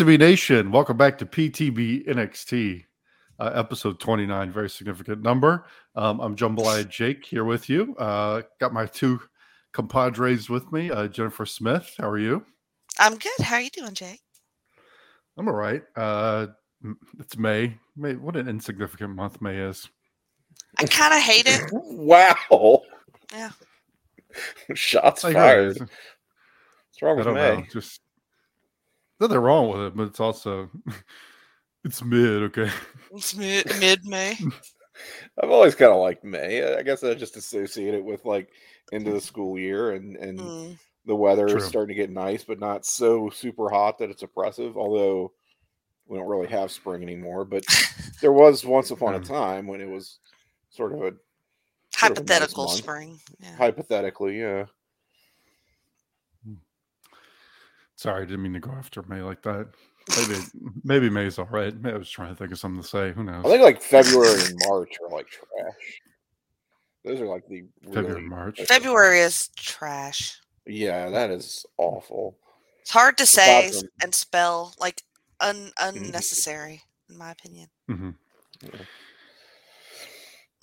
entered the building. Place to be nation. Welcome back to PTB NXT, uh, episode 29. Very significant number. Um, I'm Jambalaya Jake here with you. Uh, got my two compadres with me. Uh, Jennifer Smith, how are you? I'm good. How are you doing, Jake? I'm all right. Uh, it's May. May. What an insignificant month May is. I kind of hate it. Wow. Yeah. Shots Like, fired. What's wrong I with don't May? know. Just nothing wrong with it, but it's also it's mid. Okay. It's mid mid May. I've always kind of liked May. I guess I just associate it with like into the school year and and Mm. the weather True. is starting to get nice, but not so super hot that it's oppressive. Although we don't really have spring anymore, but there was once upon a time when it was sort of a Sort of a nice Hypothetical spring. Yeah. hypothetically, yeah. Sorry, I didn't mean to go after May like that. Maybe maybe May's all right. Maybe I was trying to think of something to say. Who knows? I think like February and March are like trash. Those are like the February, really, March. February is trash. Yeah, that is awful. It's hard to say s- and spell, like un- unnecessary, in my opinion. Mhm. Yeah.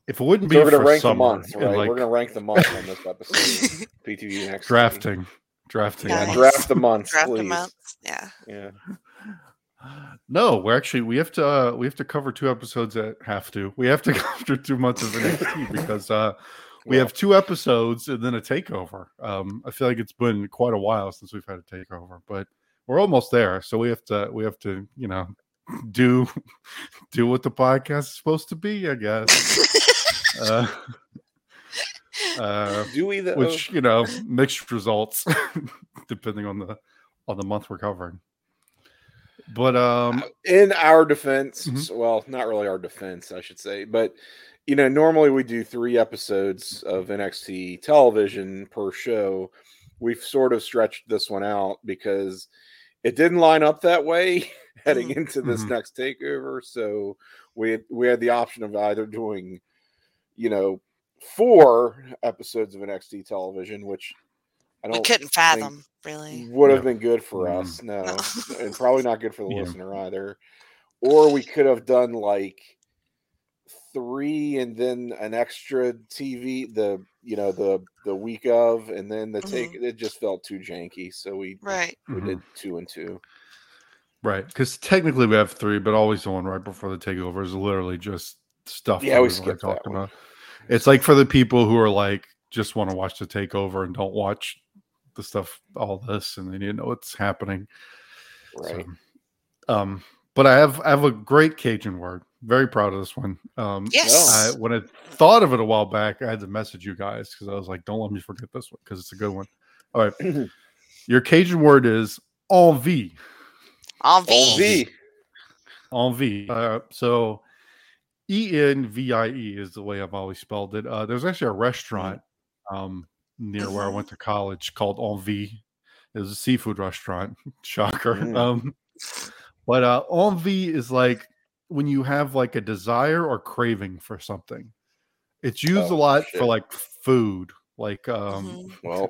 If it wouldn't So be we're gonna for rank the month, right? like, we're gonna rank the month on this episode. PTB NXT drafting, drafting. Yeah, Nice. draft the month, Draft please. them out. Yeah. Yeah. No, we're actually we have to uh, we have to cover two episodes that have to. We have to cover two months of NXT because uh, we Well, have two episodes and then a takeover. Um, I feel like it's been quite a while since we've had a takeover, but we're almost there. So we have to we have to you know do do what the podcast is supposed to be, I guess. uh, uh, do we though? which you know mixed results depending on the on the month we're covering. But um, in our defense, Mhm. well, not really our defense, I should say, but you know, normally we do three episodes of NXT television per show. We've sort of stretched this one out because it didn't line up that way heading Mhm. into this Mhm. next takeover. So we we had the option of either doing, you know, four episodes of NXT television, which I don't couldn't fathom, really. would have Yeah. been good for Mm. us. No, No. and probably not good for the Yeah. listener either. Or we could have done like three and then an extra TV the you know the the week of and then the take it just felt too janky so we Right. we mhm. did two and two Right, because technically we have three, but always the one right before the takeover is literally just stuff. Yeah, that we we've already skipped that talked one. about. It's like for the people who are like just want to watch the takeover and don't watch the stuff, all this, and they need to know what's happening. So, right um, but I have I have a great Cajun word. Very proud of this one. Um, Yes. I, when I thought of it a while back, I had to message you guys because I was like, "Don't let me forget this one because it's a good one." All right, your Cajun word is envie. Envie. V Envie. Uh, so E N V I E is the way I've always spelled it. Uh, there's actually a restaurant um, near where I went to college called Envie. It was a seafood restaurant. Shocker. Mm. Um, but uh, envie is like when you have like a desire or craving for something. It's used a Oh, lot shit. for like food, like um, Mhm. well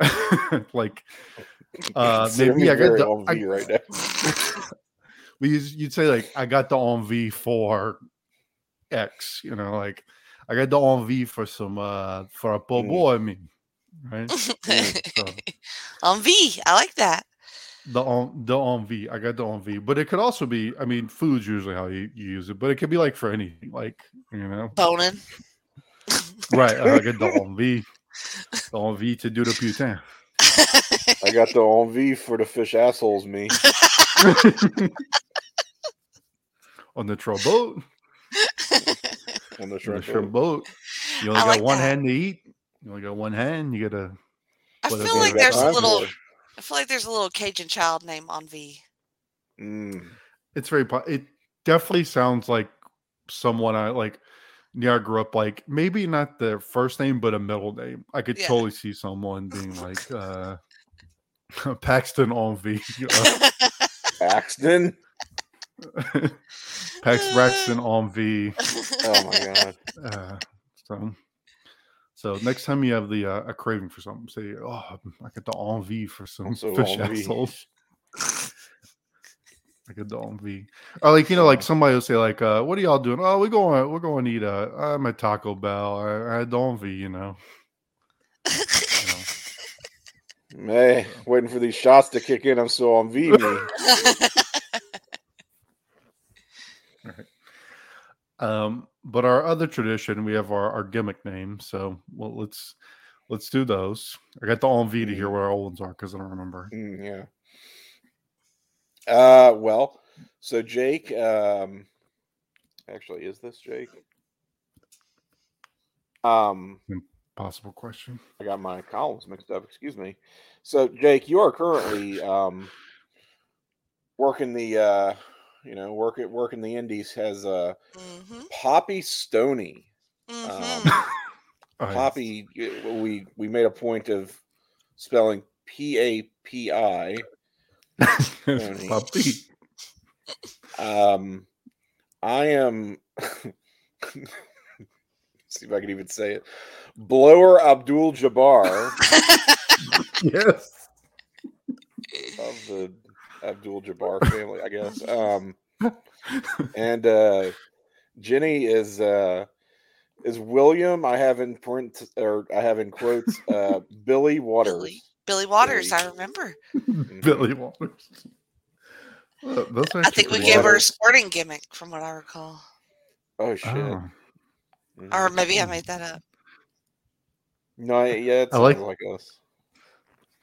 like uh, maybe I got very the- on I- V right now we use, you'd say like I got the envie for X, you know, like I got the envie for some uh for a poor Mm. boy, I mean, right? So Envie. I like that. the en- the envie, I got the envie, but it could also be, I mean, food's usually how you, you use it, but it could be like for anything, like you know, boning. right? I got the envie, the envie to do the putain. I got the on for the fish assholes me On the troll boat, on the on the shrimp shrimp boat. boat, you only I got like one that. hand to eat. You only got one hand. You gotta I feel like there's a little. for. I feel like there's a little Cajun child named Envie. Mm. it's very po- it definitely sounds like someone i like near i grew up like maybe not the first name but a middle name i could Yeah. totally see someone being like uh paxton envie uh, Paxton. pax braxton envie Oh my god. uh so So next time you have the uh, a craving for something, say, "Oh, I got the envie for some So fish envie. assholes." I got the envie. Or like you know, like somebody will say, like, uh, "What are y'all doing?" Oh, we're going, we're going to eat. Uh, I'm at Taco Bell. I, I had the envie, you know. You know. Hey, waiting for these shots to kick in. I'm so on V me. Um, but our other tradition, we have our, our gimmick name. So well, let's let's do those. I got the envie to hear what our old ones are because I don't remember. Mm, yeah. Uh, well, so Jake, um, actually, is this Jake? Um, Possible question. I got my columns mixed up. Excuse me. So, Jake, you are currently um, working the, uh, you know, work at work in the Indies has uh, hmm Papi Stoney. hmm Oh. Papi, uh, we we made a point of spelling P A P I. Papi. Um, I am. see if I can even say it. Blower Abdul Jabbar Yes. of the Abdul Jabbar family, I guess. Um, and uh, Jenny is uh, is William. I have in print or I have in quotes uh, Billy Waters. Billy. Billy Waters, I remember. Billy Waters. Well, I think we pretty gave her a sporting gimmick, from what I recall. Oh shit! Oh, Mhm. Or maybe I made that up. No, yeah, it's I like- like us.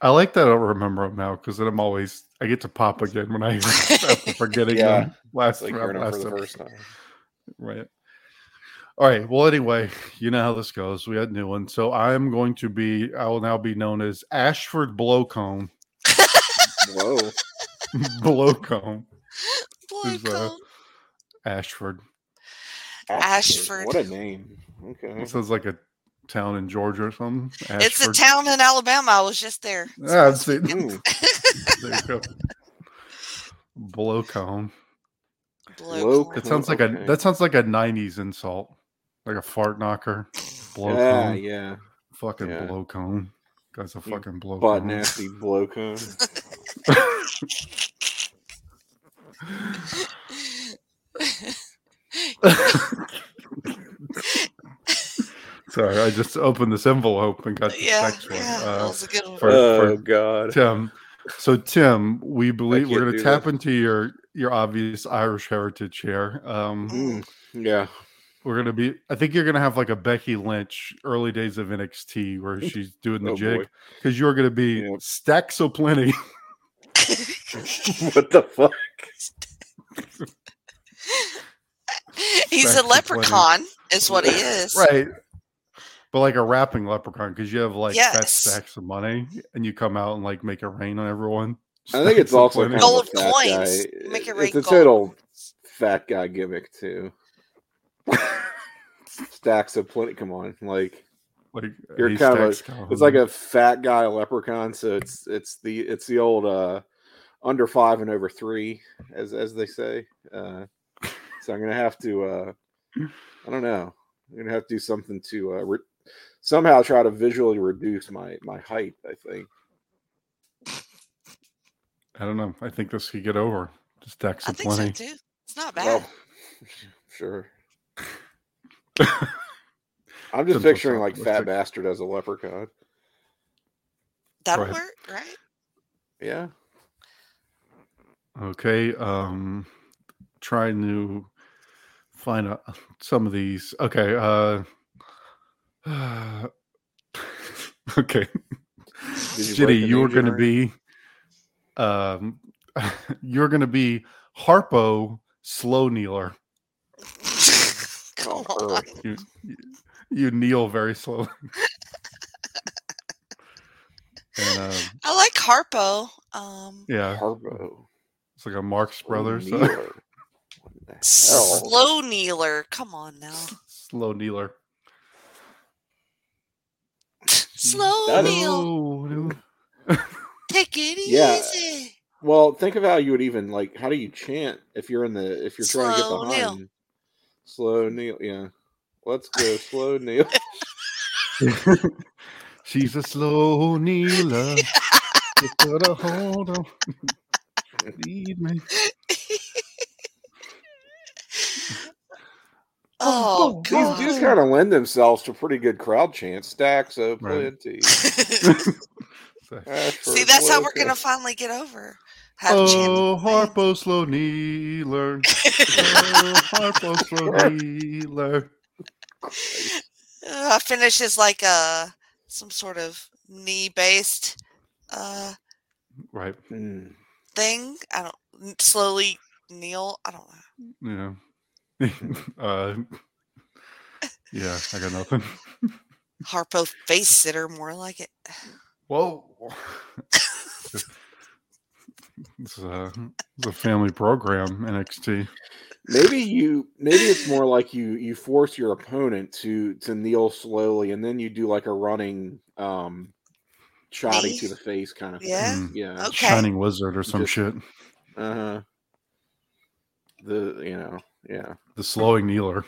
I like that I don't remember them now because then I'm always I get to pop again when I after forgetting Yeah. them last, It's like hearing them last for the first time. Right. All right. Well, anyway, you know how this goes. We had new one. So I'm going to be, I will now be known as Ashford Blowcomb. Whoa! Blowcomb. Boy, Who's, uh, cool. Ashford. Ashford. What a name. Okay. It sounds like a town in Georgia or something. It's a town in Alabama. I was just there. Ah, I've seen- there you go. Blowcomb. Blow Blow- corn. That sounds like a that sounds like a '90s insult, like a fart knocker. Blow yeah, yeah. Fucking Yeah. blowcomb. Guy's a You fucking blowcomb. Butt nasty blow cone. Sorry, I just opened this envelope and got the yeah, next one. yeah, that Uh, was a good one. for- oh god. Tim. So Tim, we believe we're going to tap this. into your your obvious Irish heritage here. Um, Mm, yeah. we're going to be. I think you're going to have like a Becky Lynch early days of NXT where she's doing the Oh, jig because you're going to be Yep. stacks of plenty. what the fuck? He's Back a to leprechaun, is what he is. right. But like a rapping leprechaun because you have like fat stacks of money and you come out and like make it rain on everyone. I think it's Stacks also plenty. kind of Gold a fat coins. guy. Make it It's rain a total fat guy gimmick too. Stacks of plenty. Come on, like like You're kind of a- it's like a fat guy leprechaun. So it's it's the it's the old uh under five and over three, as as they say. Uh, so I'm gonna have to. uh I don't know. I'm gonna have to do something to uh, re- somehow try to visually reduce my my height. I think. I don't know. I think this could get over. Just stacks I of think plenty. so too. It's not bad. Well, sure. I'm just Simple picturing like fat optimistic. bastard as a leprechaun. That'll right. work, right? Yeah. Okay. Um trying to find out some of these. Okay, uh okay. Did you Ginny, write the you were gonna be um you're gonna be Harpo Slow Kneeler. Come Oh, on. You, you, you kneel very slowly. and um, I like Harpo. Um, yeah, Harpo. it's like a Marx Brothers uh, Kneeler. What the hell? slow kneeler. Come on now. slow kneeler. Slow That is- kneel. Oh. Take it Yeah. easy. Well, think of how you would even like. How do you chant if you're in the if you're trying to Slow get kneel. behind? Slow kneel. Yeah. Let's go slow kneel. She's a slow kneeler. You put a hold on. Lead me. Oh, These do kind of lend themselves to pretty good crowd chants. Stacks of Right. plenty. So, See, that's how we're going to finally get over. Have oh, Harpo slow kneeler. Oh, Harpo slow kneeler. uh, finishes like a some sort of knee based uh Right. Hmm. thing. I don't slowly kneel. I don't know. Yeah. uh, yeah, I got nothing. Harpo face sitter, more like it. Whoa. it's, a, it's a family program, NXT. Maybe you maybe it's more like you you force your opponent to to kneel slowly and then you do like a running um shoddy Knee? to the face kind of Yeah. Mm, thing. Yeah. Okay. Shining Wizard or some Just- shit. Uh-huh. The you know, yeah. The slowing kneeler.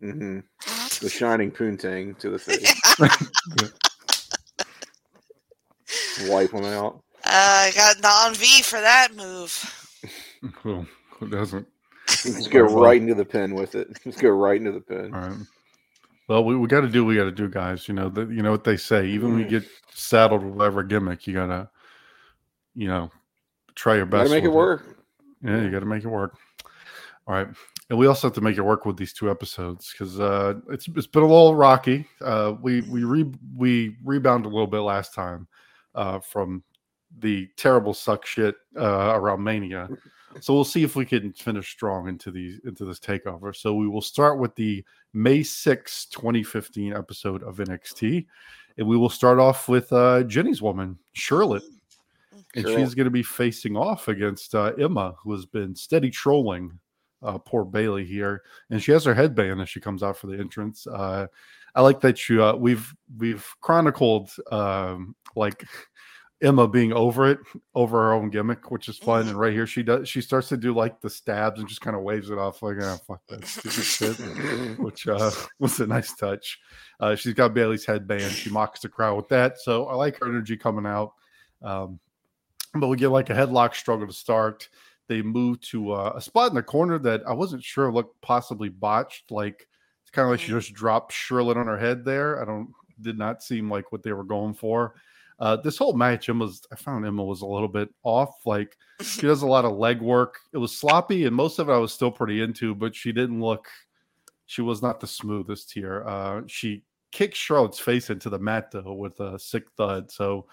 hmm The shining poontang to the face. Wipe them out. Uh, I got non V for that move. Who, who doesn't? Just go right into the pin with it. Just go right into the pin. All right. Well, we, we got to do what we got to do, guys. You know, the, you know what they say. Even when you get saddled with whatever gimmick, you gotta, you know, try your Gotta make it with work. Yeah, you got to make it work. All right, and we also have to make it work with these two episodes because uh, it's it's been a little rocky. Uh, we we re, we rebounded a little bit last time uh, from the terrible suck shit uh, around Mania. So we'll see if we can finish strong into these into this takeover. So we will start with the May 6, 2015 episode of NXT. And we will start off with uh Jenny's woman, Charlotte. And Sure. she's going to be facing off against uh, Emma, who has been steady trolling uh, poor Bayley here, and she has her headband as she comes out for the entrance. Uh, I like that you uh, we've we've chronicled um, like Emma being over it, over her own gimmick, which is fun. And right here, she does she starts to do like the stabs and just kind of waves it off like, ah, fuck that stupid shit, which uh, was a nice touch. Uh, she's got Bayley's headband. She mocks the crowd with that, so I like her energy coming out. Um, but we get like a headlock struggle to start. They moved to uh, a spot in the corner that I wasn't sure looked possibly botched. Like it's kind of like she just dropped Charlotte on her head there. I don't did not seem like what they were going for. Uh, this whole match, Emma's I found Emma was a little bit off. Like she does a lot of leg work. It was sloppy, and most of it I was still pretty into, but she didn't look. She was not the smoothest here. Uh, she kicked Charlotte's face into the mat though with a sick thud. So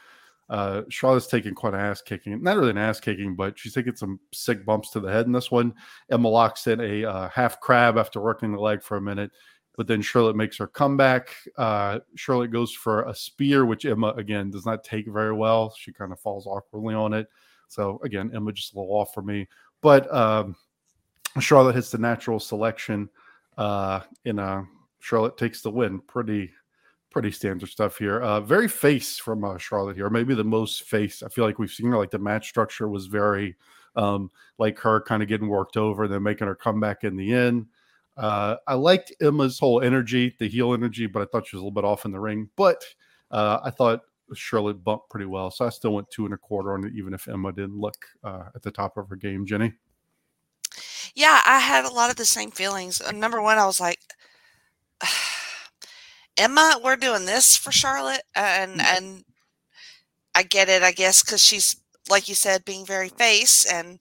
uh, Charlotte's taking quite an ass kicking. Not really an ass kicking, but she's taking some sick bumps to the head in this one. Emma locks in a uh, half crab after working the leg for a minute, but then Charlotte makes her comeback. Uh, Charlotte goes for a spear, which Emma again does not take very well. She kind of falls awkwardly on it. So again, Emma just a little off for me. But um, Charlotte hits the natural selection. Uh, in uh, Charlotte takes the win. Pretty pretty standard stuff here. Uh, very face from uh, Charlotte here, maybe the most face. I feel like we've seen her. Like the match structure was very um, like her kind of getting worked over, and then making her come back in the end. Uh, I liked Emma's whole energy, the heel energy, but I thought she was a little bit off in the ring. But uh, I thought Charlotte bumped pretty well, so I still went two and a quarter on it, even if Emma didn't look uh, at the top of her game. Jenny, Yeah, I had a lot of the same feelings. Uh, Number one, I was like, Emma, we're doing this for Charlotte, and and I get it, I guess, because she's like you said, being very face and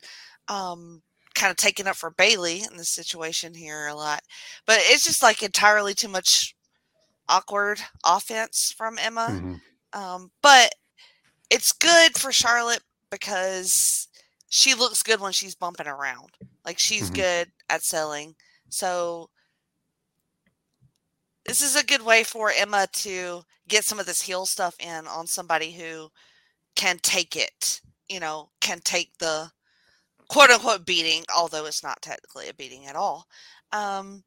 um, kind of taking up for Bayley in this situation here a lot. But it's just like entirely too much awkward offense from Emma. Mhm. Um, but it's good for Charlotte because she looks good when she's bumping around. Like she's Mhm. good at selling. So this is a good way for Emma to get some of this heel stuff in on somebody who can take it, you know, can take the quote unquote beating, although it's not technically a beating at all. Um,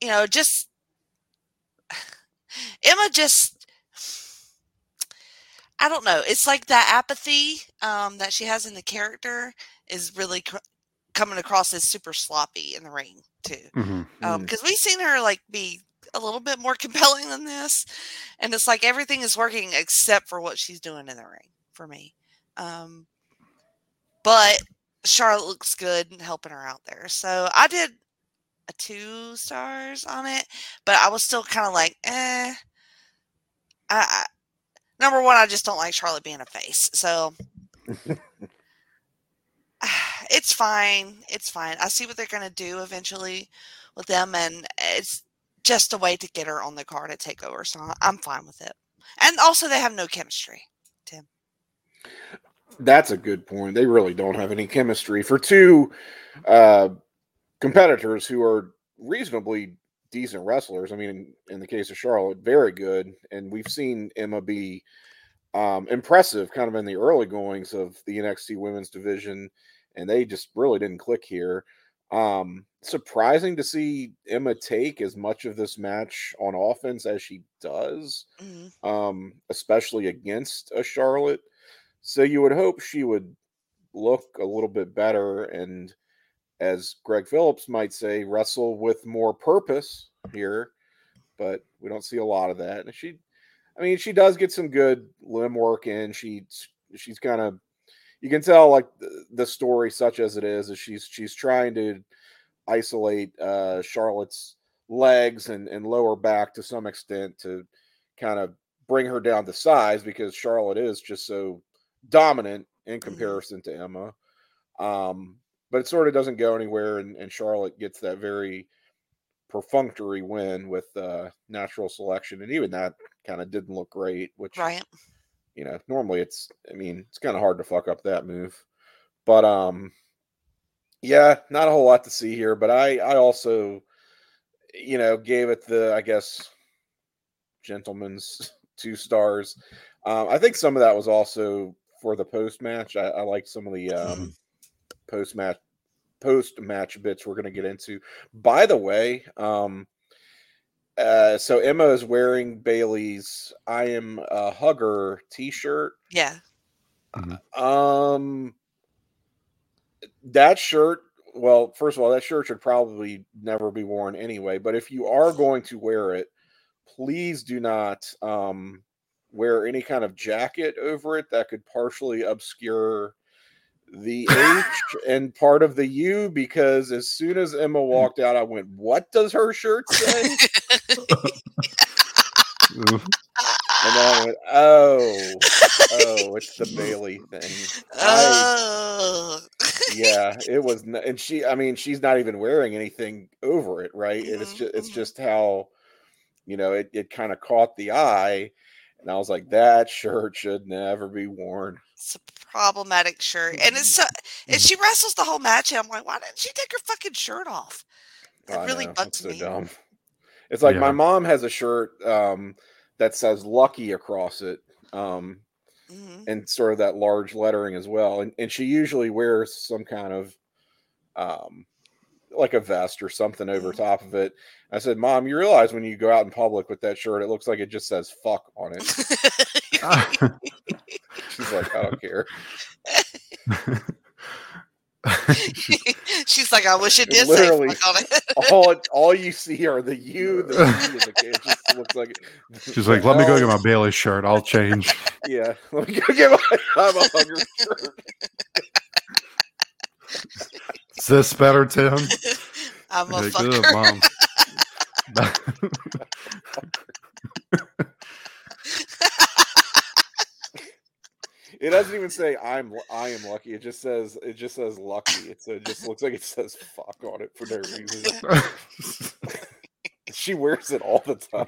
you know, just Emma just I don't know. It's like that apathy um, that she has in the character is really cr- coming across as super sloppy in the ring too. Mhm. Um, Mm. because we've seen her like be a little bit more compelling than this. And it's like everything is working except for what she's doing in the ring for me. Um, but Charlotte looks good and helping her out there. So I did a two stars on it, but I was still kind of like, eh. I, I, number one, I just don't like Charlotte being a face. So it's fine. It's fine. I see what they're going to do eventually with them, and it's just a way to get her on the card at Takeover. So I'm fine with it. And also, they have no chemistry, Tim. That's a good point. They really don't have any chemistry for two uh, competitors who are reasonably decent wrestlers. I mean, in, in, the case of Charlotte, very good, and we've seen Emma be um, impressive, kind of in the early goings of the NXT Women's Division, and they just really didn't click here. Um, surprising to see Emma take as much of this match on offense as she does, mm-hmm. um, especially against a Charlotte. So you would hope she would look a little bit better and, as Greg Phillips might say, wrestle with more purpose here. But we don't see a lot of that. And she, I mean, she does get some good limb work in. She she's kind of you can tell like the, the, story such as it is is she's she's trying to isolate uh Charlotte's legs and and lower back to some extent to kind of bring her down to size because Charlotte is just so dominant in mm-hmm. comparison to Emma. Um, but it sort of doesn't go anywhere, and, and Charlotte gets that very perfunctory win with uh, natural selection, and even that kind of didn't look great. Which, right? You know, normally it's, I mean, it's kind of hard to fuck up that move, but um, yeah, not a whole lot to see here. But I, I also, you know, gave it the, I guess, gentleman's two stars. Um, I think some of that was also for the post match. I, I liked some of the um, mm-hmm. post match post match bits we're going to get into. By the way, um, uh, so Emma is wearing Bayley's "I am a hugger" T-shirt. Yeah. Mm-hmm. Um, that shirt. Well, first of all, that shirt should probably never be worn anyway. But if you are going to wear it, please do not um, wear any kind of jacket over it that could partially obscure the H and part of the U because as soon as Emma hmm. walked out, I went, What does her shirt say? and I went, Oh, oh, it's the Bayley thing. Oh, I, yeah, it was, and she, I mean, she's not even wearing anything over it, right? Mm-hmm. It's just, it's just how, you know, it, it kind of caught the eye and I was like, that shirt should never be worn. It's a problematic shirt. And it's so, and mm. she wrestles the whole match. And I'm like, why didn't she take her fucking shirt off? It I really know. bugs so me. Dumb. It's like yeah. my mom has a shirt um, that says lucky across it. Um, mm-hmm. and sort of that large lettering as well. And and she usually wears some kind of um like a vest or something over mm-hmm. top of it. I said, Mom, you realize when you go out in public with that shirt, it looks like it just says fuck on it. She's like, I don't care. She's like, I wish it did Literally, say all, all you see are the U, the V, It just looks like She's like, let me go get my Bayley shirt. I'll change. Yeah, let me go get my I'm a hugger shirt. Is this better, Tim? I'm a like, fucker. Mom. It doesn't even say I'm I am lucky. It just says it just says lucky. It's it just looks like it says fuck on it for no reason. she wears it all the time.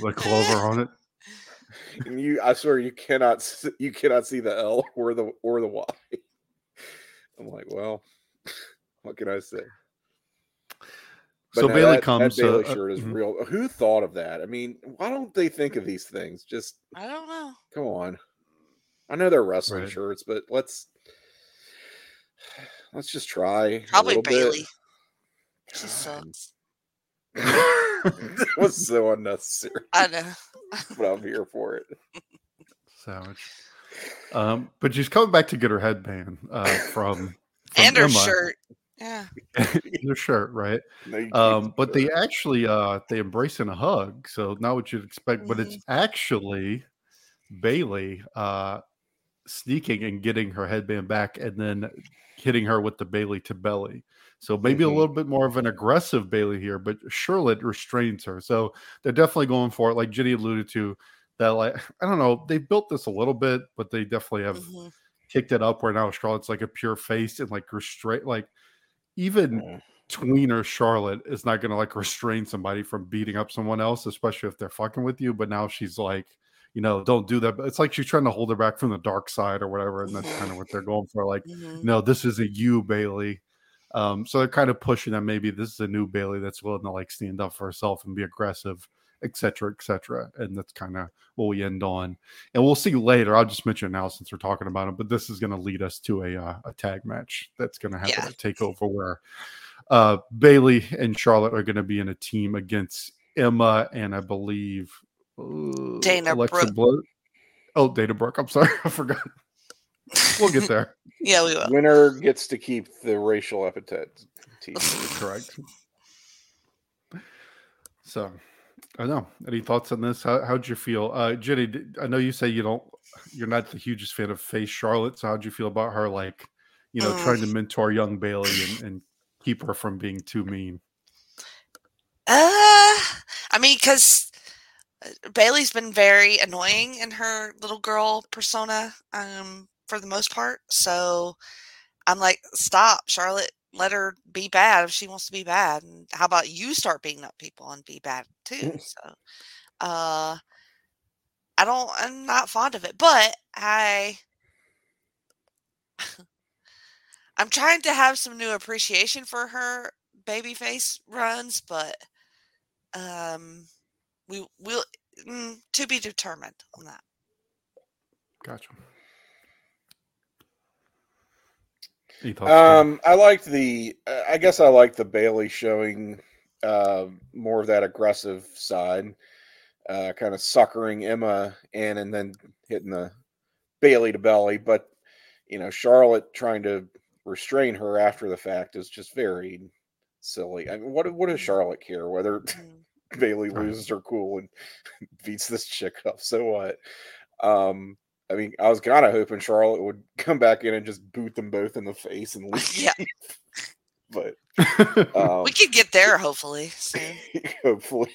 The clover on it. And you, I swear, you cannot you cannot see the L or the or the Y. I'm like, well, what can I say? But so no, Bayley that, comes. That Bayley uh, uh shirt is mm-hmm. real. Who thought of that? I mean, why don't they think of these things? Just I don't know. Come on. I know they're wrestling right. shirts, but let's let's just try. Probably Bayley. She sucks. that was so unnecessary. I know. but I'm here for it. Savage. Um, but she's coming back to get her headband uh, from, from and her Emma. shirt. Yeah. their shirt, right? No, you can't Um, but they actually uh they embrace in a hug, so not what you'd expect, but it's actually Bayley uh sneaking and getting her headband back and then hitting her with the Bayley to belly. So maybe Mhm. a little bit more of an aggressive Bayley here, but Charlotte restrains her. So they're definitely going for it, like Jenny alluded to. That like I don't know, they built this a little bit, but they definitely have Mhm. kicked it up where now Charlotte's like a pure face and like restrain like even Yeah. tweener Charlotte is not going to like restrain somebody from beating up someone else, especially if they're fucking with you. But now she's like, you know, don't do that. But it's like she's trying to hold her back from the dark side or whatever. And that's kind of what they're going for. Like, Mhm. no, this is a you, Bayley. Um, so they're kind of pushing that maybe this is a new Bayley that's willing to like stand up for herself and be aggressive, et cetera, et cetera. And that's kind of what we end on. And we'll see later. I'll just mention it now since we're talking about it, but this is going to lead us to a uh, a tag match that's going to happen Yeah. take over where uh, Bayley and Charlotte are going to be in a team against Emma and I believe uh, Dana Brooke. Blo- oh, Dana Brooke. I'm sorry, I forgot. We'll get there. Yeah, we will. Winner gets to keep the racial epithet. Correct. So, I know. Any thoughts on this? How how'd you feel, uh, Jenny? I know you say you don't, you're not the hugest fan of Face Charlotte. So, how'd you feel about her, like, you know, Mm. trying to mentor young Bayley and, and keep her from being too mean? Uh, I mean, because Bayley's been very annoying in her little girl persona, um, for the most part. So I'm like, stop, Charlotte. Let her be bad if she wants to be bad. And how about you start beating up people and be bad too? So, uh, I don't. I'm not fond of it, but I. I'm trying to have some new appreciation for her babyface runs, but um, we will mm, to be determined on that. Gotcha. Any thoughts, Tim? Um, I liked the. uh, I guess I liked the Bayley showing uh, more of that aggressive side, uh, kind of suckering Emma in and then hitting the Bayley to belly. But you know, Charlotte trying to restrain her after the fact is just very silly. I mean, what what does Charlotte care whether Mm. Bayley Right. loses her cool and beats this chick up? So what? Um, I mean, I was kind of hoping Charlotte would come back in and just boot them both in the face and leave. Yeah, but um, we could get there hopefully soon. hopefully.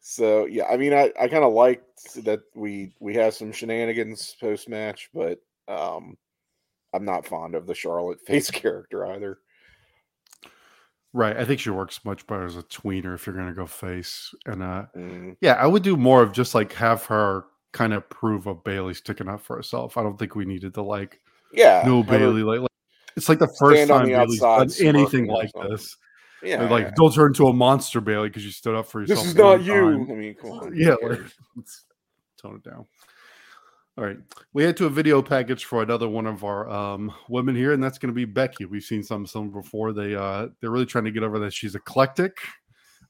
So yeah, I mean, I, I kind of liked that we we have some shenanigans post match, but um, I'm not fond of the Charlotte face character either. Right. I think she works much better as a tweener if you're going to go face. And uh, Mm, Yeah, I would do more of just like have her kind of prove of Bayley sticking up for herself. I don't think we needed to like yeah, no Bayley. Like, like it's like the first time Bayley's done anything like this. Yeah, like, yeah. don't turn into a monster, Bayley, because you stood up for yourself. this is not you. time." I mean, come on. Yeah, like, let's tone it down. All right, we head to a video package for another one of our um, women here, and that's going to be Becky. We've seen some some before. They uh, they're really trying to get over that she's eclectic.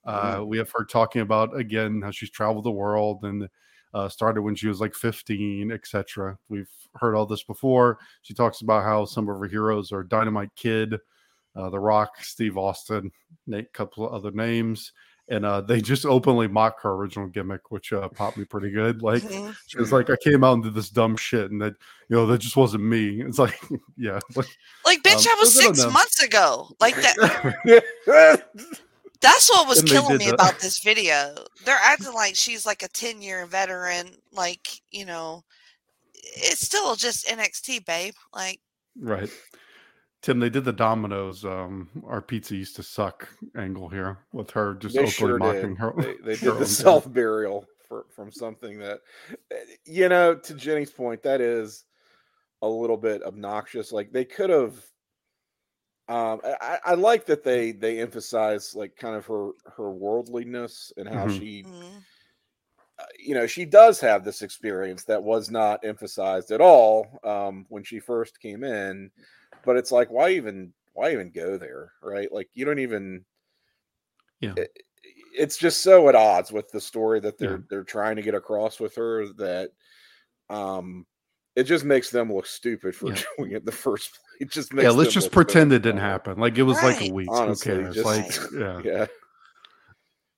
Uh, We have her talking about again how she's traveled the world and uh, started when she was like 15, etc. We've heard all this before. She talks about how some of her heroes are Dynamite Kid, uh, The Rock, Steve Austin, Nate, couple of other names, and uh, they just openly mock her original gimmick, which uh, popped me pretty good. Like Mhm. she was like, I came out and did this dumb shit, and that you know that just wasn't me. It's like, yeah, like, Like, bitch, Um, that was so good on six months ago. Like that. That's what was And killing me that. about this video. They're acting like she's like a 10 year veteran. Like, you know, it's still just NXT, babe. Like, right. Tim, they did the Domino's. Um, our pizza used to suck angle here with her just they openly sure mocking did. her. They, they her did own the self burial for, from something that, eh, you know, to Jenny's point, that is a little bit obnoxious. Like they could have. Um, I, I I like that they they emphasize like kind of her her worldliness and how Mhm. she mm, uh, you know she does have this experience that was not emphasized at all um, when she first came in but it's like why even why even go there right like you don't even Yeah. it- it's just so at odds with the story that they're Yeah. they're trying to get across with her that um it just makes them look stupid for Yeah. doing it the first place. It just makes Yeah, let's them just pretend so it didn't happen. Like it was like a week. Honestly, Who cares? just- like, yeah. Yeah.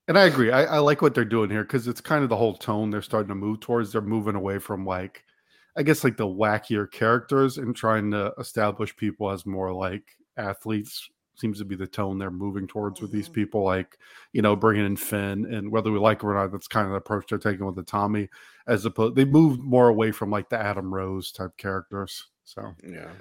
And I agree. I, I like what they're doing here because it's kind of the whole tone they're starting to move towards. They're moving away from like, I guess, like the wackier characters and trying to establish people as more like athletes. Seems to be the tone they're moving towards with these Mhm. people. Like, you know, bringing in Finn, and whether we like it or not, that's kind of the approach they're taking with the Tommy. As opposed, they moved more away from like the Adam Rose type characters. So Yeah.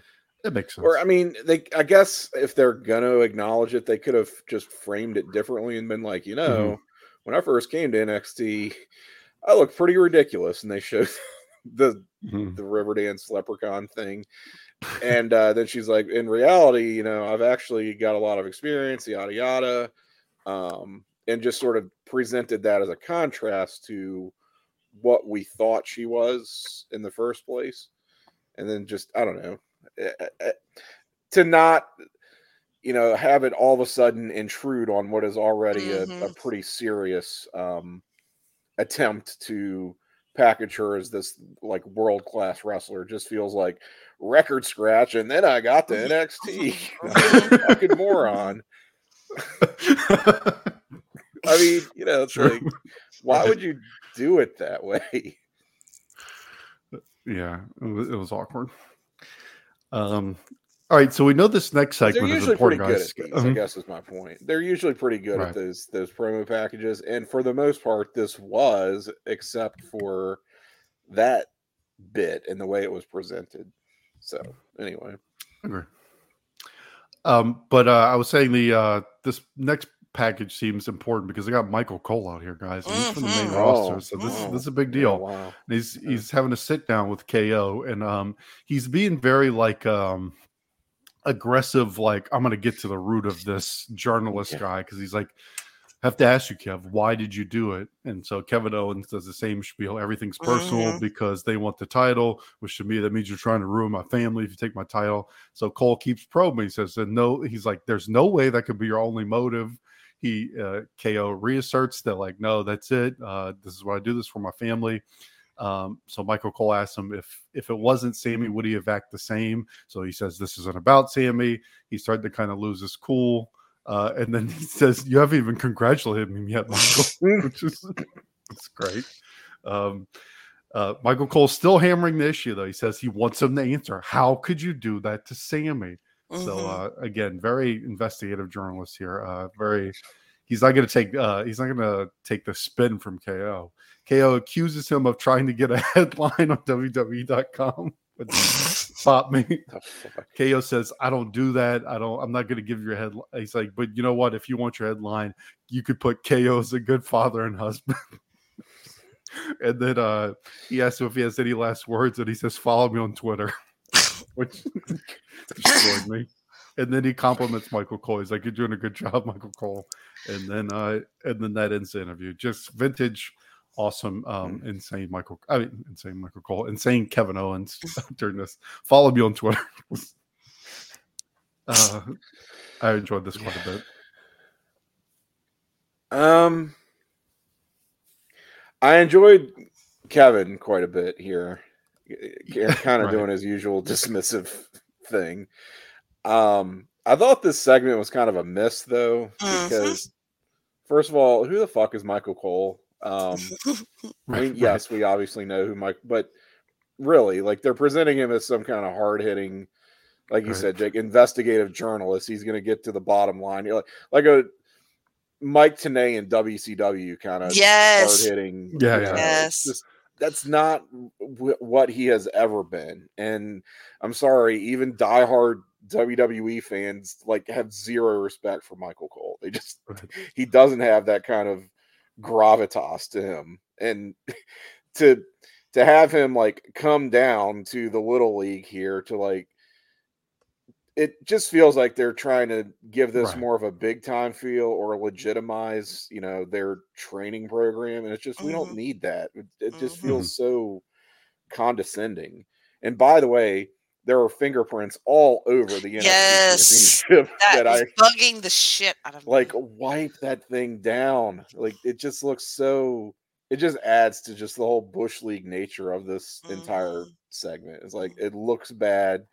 it makes sense. Or I mean, they I guess if they're gonna acknowledge it, they could have just framed it differently and been like, you know, Mm-hmm. when I first came to NXT, I looked pretty ridiculous, and they showed the Mhm. the Riverdance leprechaun thing. And uh, then she's like, in reality, you know, I've actually got a lot of experience, yada yada. Um, and just sort of presented that as a contrast to what we thought she was in the first place. And then just, I don't know, eh, eh, eh, to not, you know, have it all of a sudden intrude on what is already a, a Mhm. pretty serious um, attempt to package her as this like world class wrestler just feels like record scratch. And then I got to NXT. fucking moron. I mean, you know, it's True. like, why would you do it that way? Yeah, it was, it was awkward. Um, all right, so we know this next They're segment is usually pretty important, good guys. at these. I Um, guess is my point. They're usually pretty good Right. at those those promo packages, and for the most part, this was, except for that bit and the way it was presented. So, anyway, agree. Um, but uh, I was saying the uh, this next package seems important because they got Michael Cole out here, guys. And he's from the main Mhm. roster, Oh, so this oh, this is a big deal. wow. And he's he's having a sit down with KO, and um, he's being very like um, aggressive. Like I'm going to get to the root of this journalist Yeah. guy because he's like, I have to ask you, Kev, why did you do it? And so Kevin Owens does the same spiel. Everything's personal Mhm. because they want the title, which to me that means you're trying to ruin my family if you take my title. So Cole keeps probing. He says, "And no," he's like, "There's no way that could be your only motive." He uh, KO reasserts that like, no, that's it. Uh, this is what I do this for my family. Um, so Michael Cole asks him if if it wasn't Sami, would he have acted the same? So he says this isn't about Sami. He started to kind of lose his cool, uh, and then he says, "You haven't even congratulated him yet, Michael," which is it's great. Um, uh, Michael Cole's still hammering the issue though. He says he wants him to answer. How could you do that to Sami? So Mhm. uh, again, very investigative journalist here. Uh, very, he's not going to take. Uh, he's not going to take the spin from KO. KO accuses him of trying to get a headline on WWE.com. But Pop me. KO says, "I don't do that. I don't. I'm not going to give you a headline." He's like, "But you know what? If you want your headline, you could put KO as a good father and husband." and then uh, he asks him if he has any last words, and he says, "Follow me on Twitter," which destroyed me. And then he compliments Michael Cole. He's like, "You're doing a good job, Michael Cole." And then, uh, and then that ends the interview. Just vintage, awesome, um, insane Michael. I mean, insane Michael Cole, insane Kevin Owens during this. Follow me on Twitter. uh, I enjoyed this quite a bit. Um, I enjoyed Kevin quite a bit here, kind of Right. doing his usual dismissive thing. Um, I thought this segment was kind of a miss though, Mhm. because first of all, who the fuck is Michael Cole? Um, I mean, yes, we obviously know who Mike, but really, like they're presenting him as some kind of hard hitting, like you Right. said, Jake, investigative journalist. He's going to get to the bottom line. You're like, like a Mike Tenay and WCW kind of Yes. hard hitting. Yeah, yeah. Yes. that's not w- what he has ever been. And I'm sorry, even diehard WWE fans like have zero respect for Michael Cole. They just Right. he doesn't have that kind of gravitas to him and to to have him like come down to the little league here to like it just feels like they're trying to give this Right. more of a big time feel or legitimize you know their training program and it's just we don't Mhm. need that it, it just Mhm. feels so condescending and by the way there are fingerprints all over the Yes. championship That I bugging the shit out of me. like wipe that thing down. Like it just looks so it just adds to just the whole bush league nature of this entire Mhm. segment. It's like it looks bad.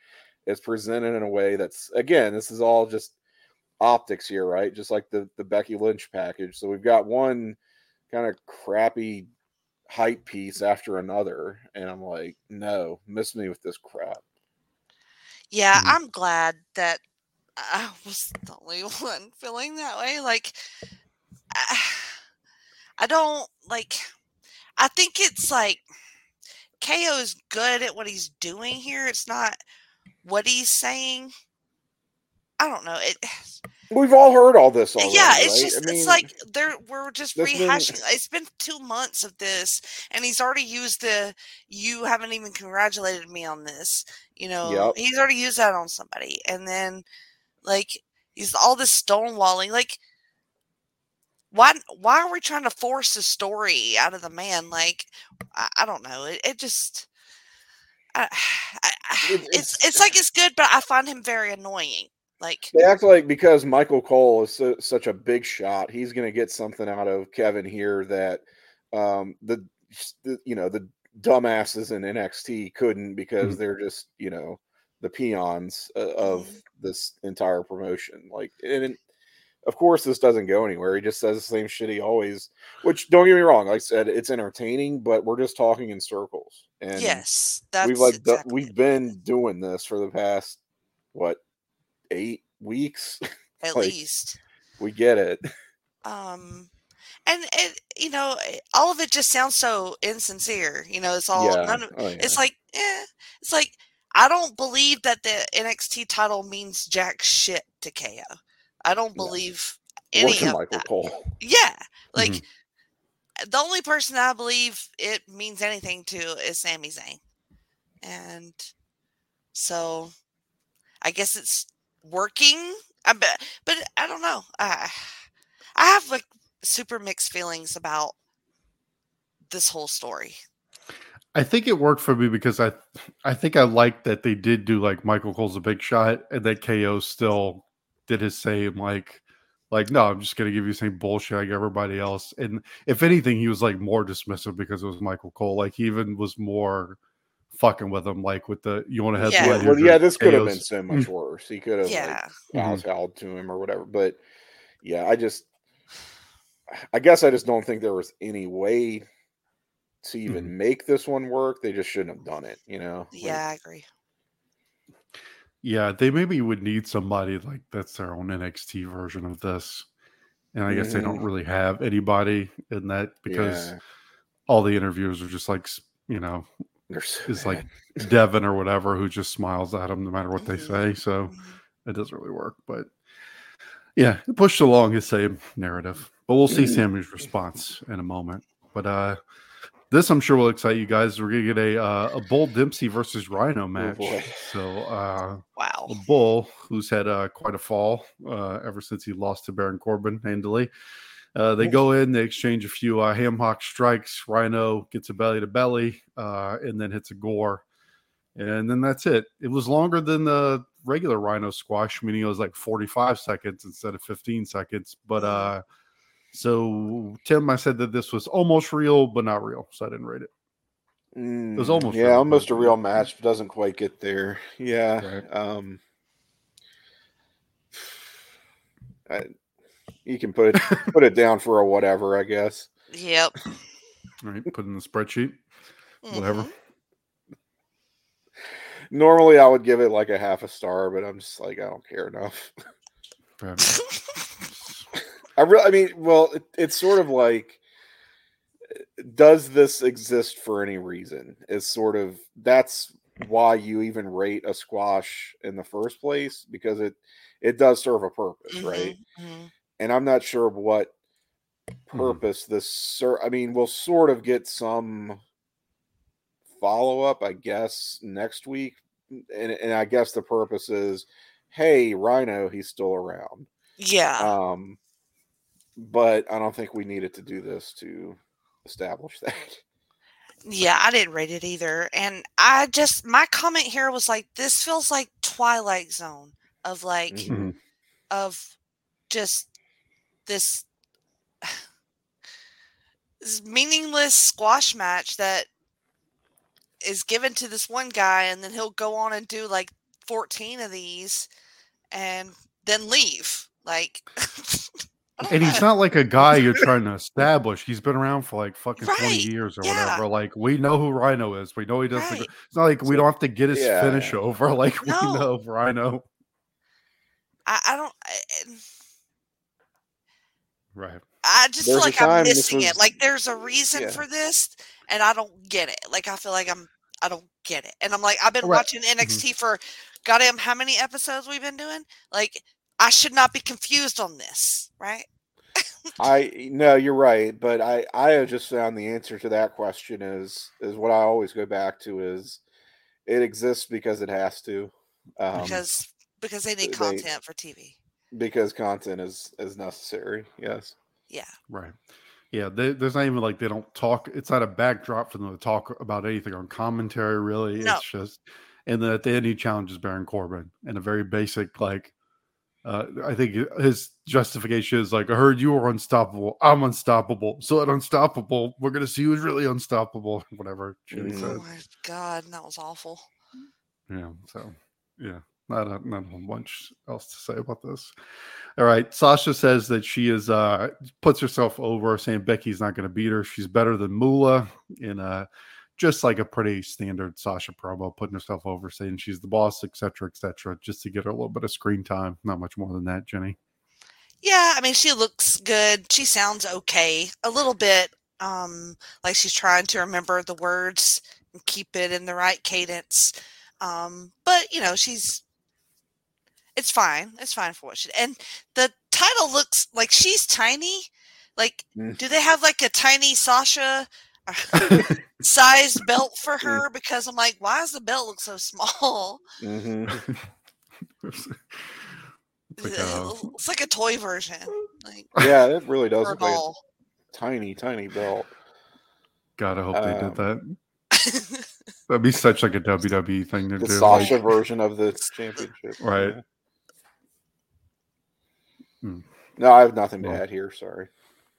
It's presented in a way that's again, this is all just optics here, right? Just like the the Becky Lynch package. So we've got one kind of crappy hype piece after another, and I'm like, no, miss me with this crap. Yeah, Mhm. I'm glad that I was the only one feeling that way. Like, I, I don't like. I think it's like KO is good at what he's doing here. It's not what he's saying. I don't know. It. We've all heard all this already. yeah, it's right? just I it's like they're we're just that's been- rehashing. It's been two months of this, and he's already used the "you haven't even congratulated me on this." You know, Yep. he's already used that on somebody, and then like he's all this stonewalling. Like, why why are we trying to force a story out of the man? Like, I, I don't know. It, it just. I, I, It- it's it's- it's like it's good, but I find him very annoying. Like, They act like because Michael Cole is so, such a big shot, he's going to get something out of Kevin here that um, the, the you know the dumbasses in NXT couldn't because Mhm. they're just you know the peons uh, of Mhm. this entire promotion. Like, and it- of course this doesn't go anywhere. He just says the same shit he always. Which don't get me wrong, like I said, it's entertaining, but we're just talking in circles. And yes, that's we've like du- exactly we've been doing this for the past what eight weeks at like, least. we get it um and it you know eh, all of it just sounds so insincere you know it's all yeah. none of, Oh, yeah. it's like eh, it's like i don't believe that the nxt title means jack shit to ko i don't No. believe Or any of michael that cole yeah like Mhm. the only person i believe it means anything to is Sami Zayn. and so i guess it's working uh, I bet, but I don't know. I I have like super mixed feelings about this whole story. I think it worked for me because I I think I liked that they did do like Michael Cole's a big shot and that KO still did his same like like no, I'm just gonna give you the same bullshit like everybody else. And if anything, he was like more dismissive because it was Michael Cole. Like he even was more fucking with him, like with the you want to have Yeah. yeah, well, yeah this could have been so much worse he could have Yeah. like Mhm. kowtowed to him or whatever but yeah i just i guess i just don't think there was any way to even Mm-hmm. make this one work they just shouldn't have done it you know Like, Yeah, I agree. Yeah, they maybe would need somebody like that's their own NXT version of this. And I guess they don't Mhm. really have anybody in that because yeah, all the interviewers are just like, you know, they're so is like bad. Devin or whatever who just smiles at them no matter what they say. So Mhm. it doesn't really work. But yeah, it pushed along his same narrative. But we'll see Mhm. Sami's response in a moment. But uh this I'm sure will excite you guys. We're gonna get a uh, a Bull Dempsey versus Rhino match. boy. so uh Wow. a bull who's had uh, quite a fall uh, ever since he lost to Baron Corbin handily. Uh, they go in, they exchange a few uh, ham hock strikes. Rhino gets a belly to belly uh, and then hits a gore. And then that's it. It was longer than the regular Rhino squash, meaning it was like 45 seconds instead of 15 seconds. But uh, so, Tim, I said that this was almost real, but not real. So I didn't rate it. It was Mm, almost yeah real, almost a real match but doesn't quite get there yeah Right. um I, you can put it put it down for a whatever i guess Yep. All right, put in the spreadsheet. Whatever. Mhm. normally i would give it like a half a star but i'm just like i don't care enough i really i mean well it, it's sort of like does this exist for any reason is sort of that's why you even rate a squash in the first place because it it does serve a purpose right Mhm, mhm. And i'm not sure what Mhm. purpose this sir i mean we'll sort of get some follow up i guess next week and, and i guess the purpose is hey rhino he's still around Yeah. um but i don't think we needed to do this to establish that Yeah, I didn't rate it either. And I just my comment here was like this feels like Twilight Zone of like Mhm. of just this this meaningless squash match that is given to this one guy, and then he'll go on and do like 14 of these and then leave. Like, And he's not like a guy you're trying to establish. He's been around for like fucking 20 years or yeah. whatever. Like we know who Rhino is. We know he doesn't Right. it's not like we don't have to get his yeah. finish over. Like we know Rhino. I, I don't. I, Right. I just feel There's a like I'm time this missing it. Like there's a reason Yeah. for this, and I don't get it. Like I feel like I'm. I don't get it, and I'm like I've been Right. watching NXT for goddamn how many episodes we've been doing. Like I should not be confused on this, right? I no, you're right, but I I have just found the answer to that question is is what I always go back to is it exists because it has to, um, because because they need they- content for TV. Because content is is necessary. Yes. Yeah, Right. Yeah, they, there's not even like they don't talk. It's not a backdrop for them to talk about anything on commentary, really. No. It's just, and then at the end, he challenges Baron Corbin in a very basic, like, uh, I think his justification is like, I heard you were unstoppable. I'm unstoppable. So at unstoppable, we're going to see who's really unstoppable, whatever Jimmy said. Oh my god, that was awful. Yeah. So, yeah, not a, not a bunch else to say about this. All right. Sasha says that she is, uh, puts herself over saying Becky's not going to beat her. She's better than Moolah in, uh, just like a pretty standard Sasha promo, putting herself over, saying she's the boss, etc., etc., just to get her a little bit of screen time. Not much more than that, Jenny. Yeah, I mean she looks good. She sounds okay. A little bit um like she's trying to remember the words and keep it in the right cadence. Um but you know, she's it's fine. It's fine for what she and the title looks like she's tiny. Like Mm. do they have like a tiny Sasha size belt for her because I'm like why does the belt look so small? Mm-hmm. it's like, uh, it's like a toy version. Like Yeah, it really does a look like a tiny, tiny belt. God, I hope they did Um, that. That'd be such like a WWE thing to The do. Sasha version of the championship. Right. Yeah. Hmm. No, I have nothing to Well. add here. Sorry.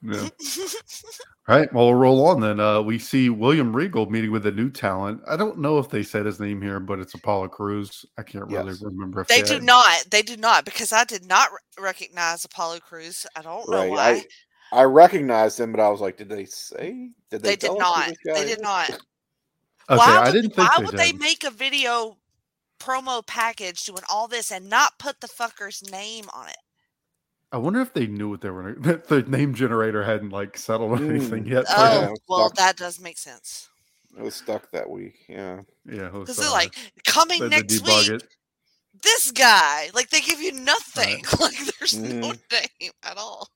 Yeah. All right, well, we'll roll on then. Uh, we see William Regal meeting with a new talent. I don't know if they said his name here, but it's Apollo Crews. I can't really Yes. remember if They they do not. They do not because I did not recognize Apollo Crews. I don't know Right. why. I I recognized him, but I was like, did they say? Did they? they did tell us who not. They did not. Okay, why I would, didn't think why they would did. they make a video promo package doing all this and not put the fucker's name on it? I wonder if they knew what they were. That the name generator hadn't like settled on Mm. anything yet. Oh. Yeah, well, that does make sense. It was stuck that week. Yeah. yeah. it Because they're like coming they next week. it. This guy, like they give you nothing. like there's no Mhm. name at all.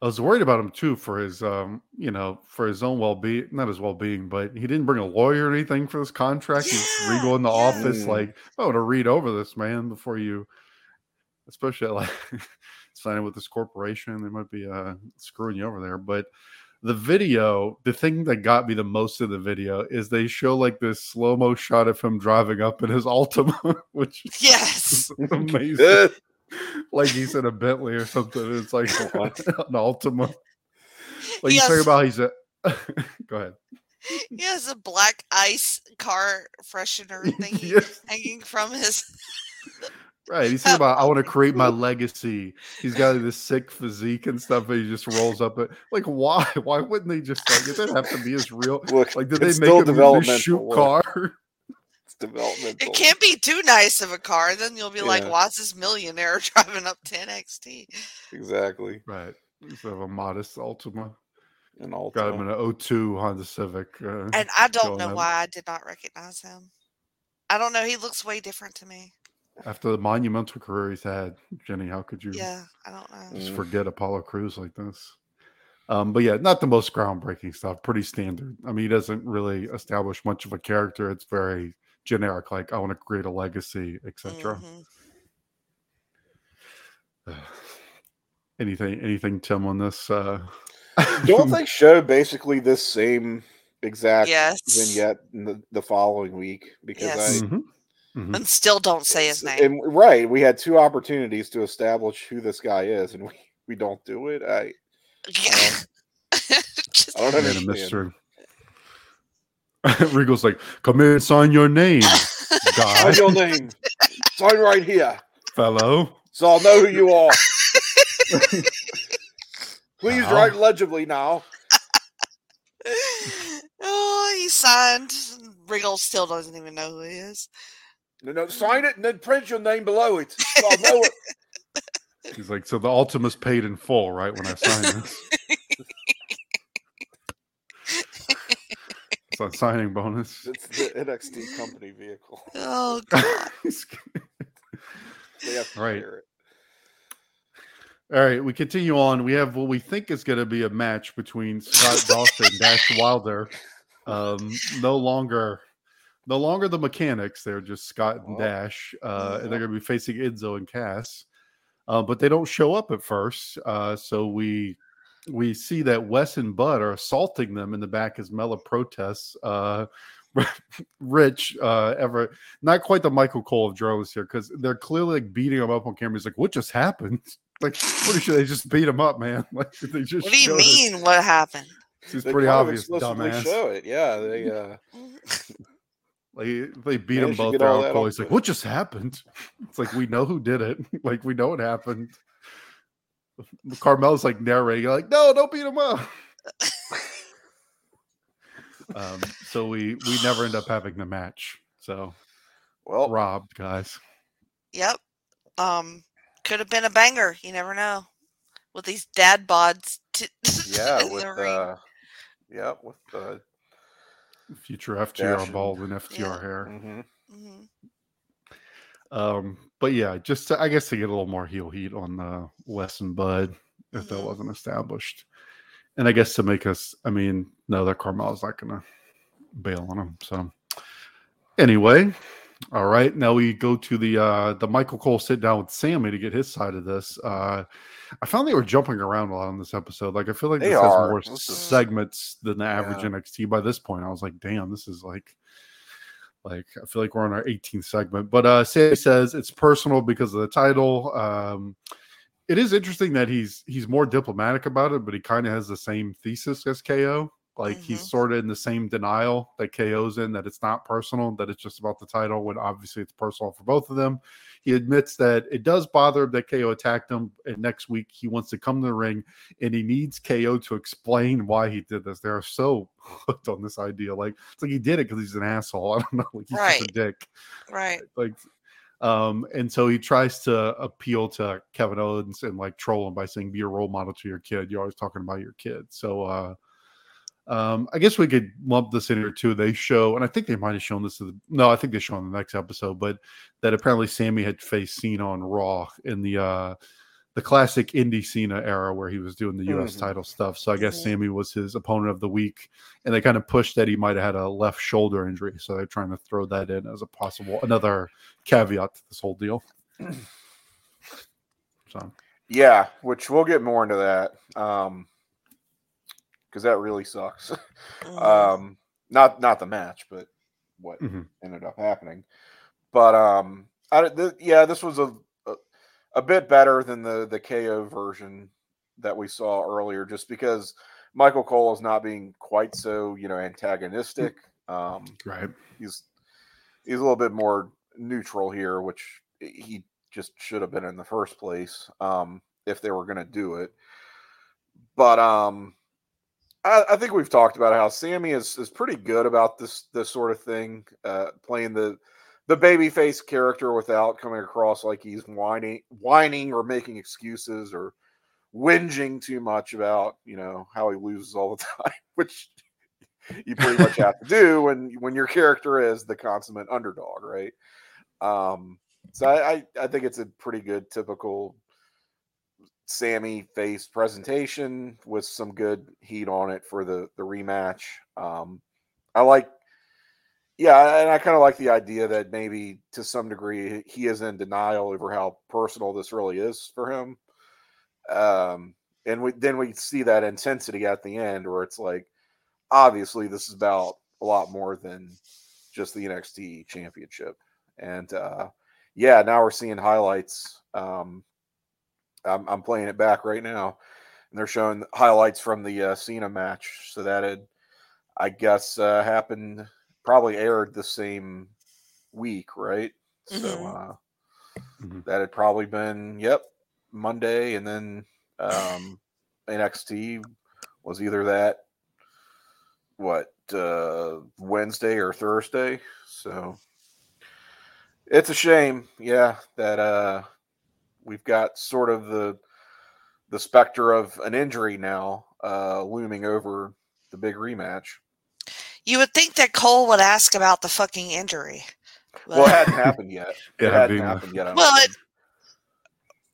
I was worried about him too for his, um, you know, for his own well being, not his well being, but he didn't bring a lawyer or anything for this contract. He's Yeah, Regal in the yeah. office, Mm. like, I want to read over this, man, before you, especially like signing with this corporation. They might be uh, screwing you over there. But the video, the thing that got me the most of the video is they show like this slow mo shot of him driving up in his Altima, which is Yes. amazing. like he's in a Bentley or something. It's like What? an Altima. Like He you talk about he's a. Go ahead. He has a black ice car freshener thing Yes. hanging from his. Right. He's talking about I want to create my legacy. He's got this sick physique and stuff, and he just rolls up it. Like, why? Why wouldn't they just like it didn't have to be his real Look, like did they still make him use developmental shoot work. car? It's developmental. It can't be too nice of a car. Then you'll be like, Yeah. why is this millionaire driving up 10XT? exactly. Right. Instead of a modest Altima. And all Got him in an 02 Honda Civic. Uh, And I don't know up. why I did not recognize him. I don't know. He looks way different to me. After the monumental career he's had, Jenny, how could you Yeah, I don't know. just Mm. forget Apollo Crews like this. Um, but yeah, not the most groundbreaking stuff. Pretty standard. I mean, he doesn't really establish much of a character. It's very generic. Like I want to create a legacy, etc. Mhm. anything, anything, Tim, on this? Uh, Don't they show basically this same exact Yes. vignette in the, the following week? Because Yes. I Mhm. Mhm. And still don't say his name. and- right, we had two opportunities to establish who this guy is, and we, we don't do it. I Yeah. Just- I don't Man, a mystery. Regal's like, come in, sign your name, guy, What's your name? Sign right here, fellow. so I'll know who you are. Please Wow. write legibly now. oh, he signed. Regal still doesn't even know who he is. No, no, sign it and then print your name below it. So I'll know it. He's like, so the Altima's paid in full, right? When I sign this. it's a signing bonus. It's the NXT company vehicle. Oh god. They have to Right. share it. All right, we continue on. We have what we think is going to be a match between Scott Dawson and Dash Wilder. Um, no longer, no longer the mechanics. They're just Scott and Oh. Dash, uh, and they're going to be facing Enzo and Cass. Uh, but they don't show up at first, uh, so we we see that Wes and Bud are assaulting them in the back as Mella protests. Uh, Rich, uh, ever not quite the Michael Cole of drones here because they're clearly like beating him up on camera. He's like, "What just happened?" Like, pretty sure they just beat him up, man. Like, they just. What do you showed it. mean? What happened? It's pretty obvious, explicitly dumbass. Show it, yeah. They uh, Like, they beat They them both. get They're all out that cold. on He's like, "What just happened?" It's like we know who did it. like we know what happened. Carmella's like narrating, like, "No, don't beat him up." um, so we we never end up having the match. So well, robbed, guys. Yep. Um, could have been a banger. You never know. With these dad bods. T- yeah, in with the ring. uh, yeah, with uh, Future FTR Dash and- Baldwin FTR Yeah. hair. mhm. Mhm. Um, but yeah, just to, I guess to get a little more heel heat on uh, Wes and Bud if that Mhm. wasn't established, and I guess to make us, I mean, no, that Carmella's not gonna bail on him. So anyway, all right, now we go to the uh the Michael Cole sit down with Sami to get his side of this. Uh I found they were jumping around a lot on this episode. Like I feel like They this has more This is- segments than the average Yeah. NXT by this point. I was like, damn, this is like like I feel like we're on our 18th segment. But uh Sami says it's personal because of the title. Um it is interesting that he's he's more diplomatic about it, but he kind of has the same thesis as KO. Like he's Mhm. sort of in the same denial that KO's in that it's not personal, that it's just about the title, when obviously it's personal for both of them. He admits that it does bother him that KO attacked him, and next week he wants to come to the ring and he needs KO to explain why he did this. They're so hooked on this idea. Like it's like he did it because he's an asshole. I don't know. Like he's just a dick Right. like um and so he tries to appeal to kevin owens and like troll him by saying be a role model to your kid you're always talking about your kid so uh um i guess we could lump this in here too they show and i think they might have shown this to the, no i think they show in the next episode but that apparently sami had faced cena on raw in the uh the classic indie Cena era where he was doing the US Mhm. title stuff. So I guess Mhm. Sami was his opponent of the week and they kind of pushed that he might have had a left shoulder injury. So they're trying to throw that in as a possible another caveat to this whole deal. So yeah, which we'll get more into that. Um, because that really sucks. Mhm. um, not not the match, but what Mhm. ended up happening. But um, I th- yeah, this was a, a a bit better than the the KO version that we saw earlier, just because Michael Cole is not being quite so you know antagonistic. Um, right. he's he's a little bit more neutral here, which he just should have been in the first place um, if they were going to do it. But um, I, I think we've talked about how Sami is is pretty good about this this sort of thing, uh, playing the the babyface character without coming across like he's whining whining or making excuses or whinging too much about you know how he loses all the time, which you pretty much have to do when when your character is the consummate underdog, right? Um, so I, I I think it's a pretty good typical Sami face presentation with some good heat on it for the the rematch. Um, I like, yeah, and I kind of like the idea that maybe to some degree he is in denial over how personal this really is for him. Um, and we then we see that intensity at the end where it's like, obviously this is about a lot more than just the NXT championship. And uh yeah, now we're seeing highlights. Um I'm, I'm playing it back right now. and they're showing highlights from the uh, Cena match. So that had, I guess, uh, happened probably aired the same week, right? So Mhm. uh, Mhm. that had probably been yep Monday, and then um, NXT was either that what uh, Wednesday or Thursday. So it's a shame, yeah, that uh, we've got sort of the the specter of an injury now uh, looming over the big rematch. You would think that Cole would ask about the fucking injury. Well, it hadn't happened yet. Yeah, it hadn't being- happened yet. I don't Well, think.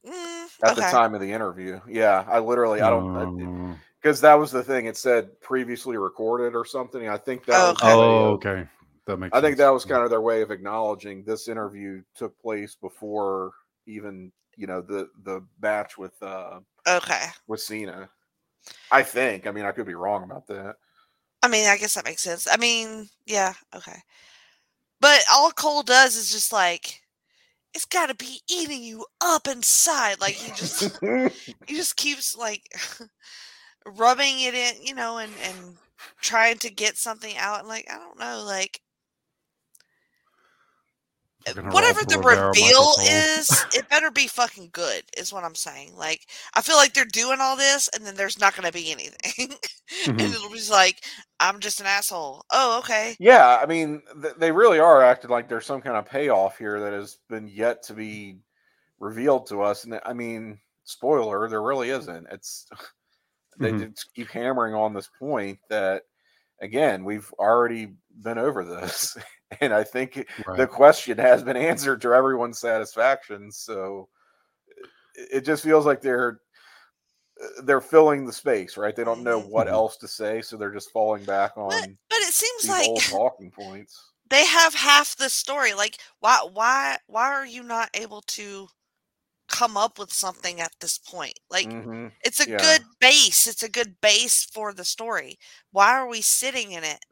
Mm, at the time of the interview. Yeah, I literally I don't Um, because that was the thing. It said previously recorded or something. I think that Oh, was okay. a way oh, okay. That makes. I think that was kind of their way of acknowledging this interview took place before even you know the the match with uh Okay. with Cena. I think. I mean, I could be wrong about that. I mean, I guess that makes sense. I mean, yeah, okay. But all Cole does is just like, it's got to be eating you up inside. Like he just, he just keeps like rubbing it in, you know, and and trying to get something out. And like, I don't know, like whatever the reveal is, it better be fucking good. Is what I'm saying. Like, I feel like they're doing all this, and then there's not going to be anything, and Mhm. it'll be like, I'm just an asshole. Oh, okay. yeah, I mean, th- they really are acting like there's some kind of payoff here that has been yet to be revealed to us. And I mean, spoiler, there really isn't. It's they Mhm. just keep hammering on this point that again we've already been over this, and I think Right. the question has been answered to everyone's satisfaction. So it, it just feels like they're they're filling the space, right? They don't know Mhm. what Mhm. else to say, so they're just falling back on But, but it seems these like old talking points. they have half the story. Like, why, why, why are you not able to come up with something at this point? Like, Mhm. it's a yeah. good base. It's a good base for the story. Why are we sitting in it